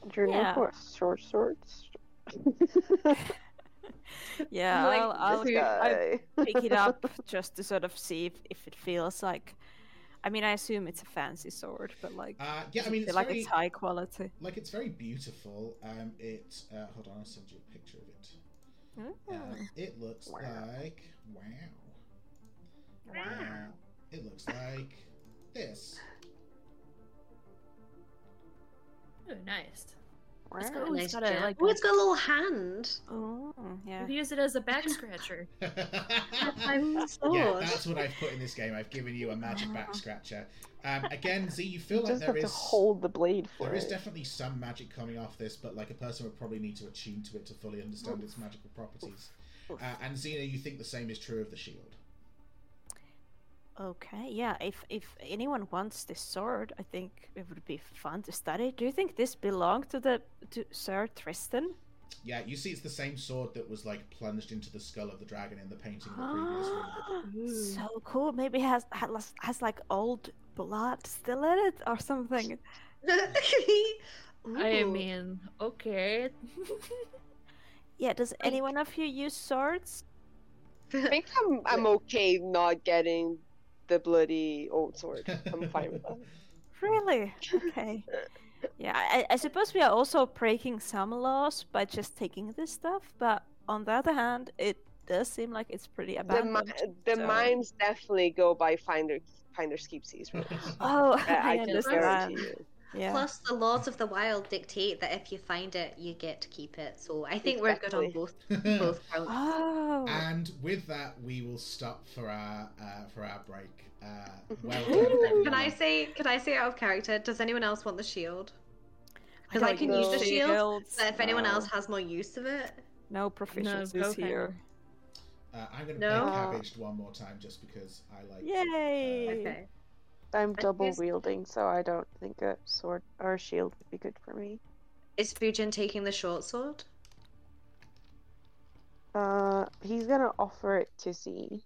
Journey Yeah. for short swords. Yeah, Like, I'll, I'll, this I guy. pick it up just to sort of see if, if it feels like. I mean, I assume it's a fancy sword, but like, Uh, yeah, I mean, it's like very, it's high quality. like it's very beautiful. Um, it. Uh, hold on, I'll send you a picture of it. Uh, it looks Wow. like wow. Uh, it looks like this. Oh, nice. Wow. It's got, oh, it's Nice got a like. oh, it's got a little hand. Oh, yeah. You can use it as a back scratcher. I'm yeah, that's what I've put in this game. I've given you a magic back scratcher. Um, again, Z, you feel You like just there have is to hold the blade for there is it. definitely some magic coming off this, but like a person would probably need to attune to it to fully understand its magical properties. Uh, and Xena, you think the same is true of the shield. Okay, yeah. If if anyone wants this sword, I think it would be fun to study. Do you think this belonged to the to Sir Tristan? Yeah, you see, it's the same sword that was like plunged into the skull of the dragon in the painting of the previous room. Ah, Ooh. so cool. Maybe it has has has like old blood still in it or something. I mean, okay. Yeah. Does anyone of you use swords? I think I'm I'm okay not getting the bloody old sword. I'm fine with that. Really? Okay. Yeah, I, I suppose we are also breaking some laws by just taking this stuff, but on the other hand, it does seem like it's pretty The, mi- the so- mines definitely go by finder finders keepsies rules. Oh, I, I, I understand. Guarantee you. Yeah. Plus, the laws of the wild dictate that if you find it, you get to keep it. So I think we're good on both both counts. Oh. and with that, we will stop for our uh, for our break. Uh, well Can. I say? Can I say out of character? Does anyone else want the shield? Because I don't can use the shield, Shields, but if anyone else has more use of it, No proficiencies go for it. here. Uh, I'm going to No? play cabbaged one more time just because I like. Yay! okay. I'm double wielding, so I don't think a sword or a shield would be good for me. Is Fujin taking the short sword? Uh, he's gonna offer it to Z.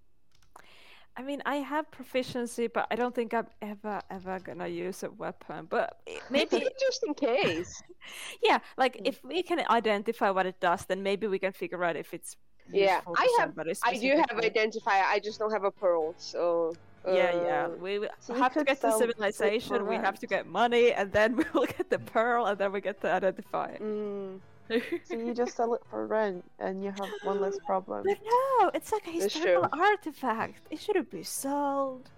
I mean, I have proficiency, but I don't think I'm ever ever gonna use a weapon. But maybe, just in case. yeah, like if we can identify what it does, then maybe we can figure out if it's. Yeah, I have- I do have specifically. identifier. I just don't have a pearl. So Yeah, yeah. uh, We so have to get to it for civilization. We have to get money, and then we will get the pearl, and then we get to identify. mm, So you just sell it for rent and you have one less problem. But no, it's like a historical artifact. It shouldn't be sold.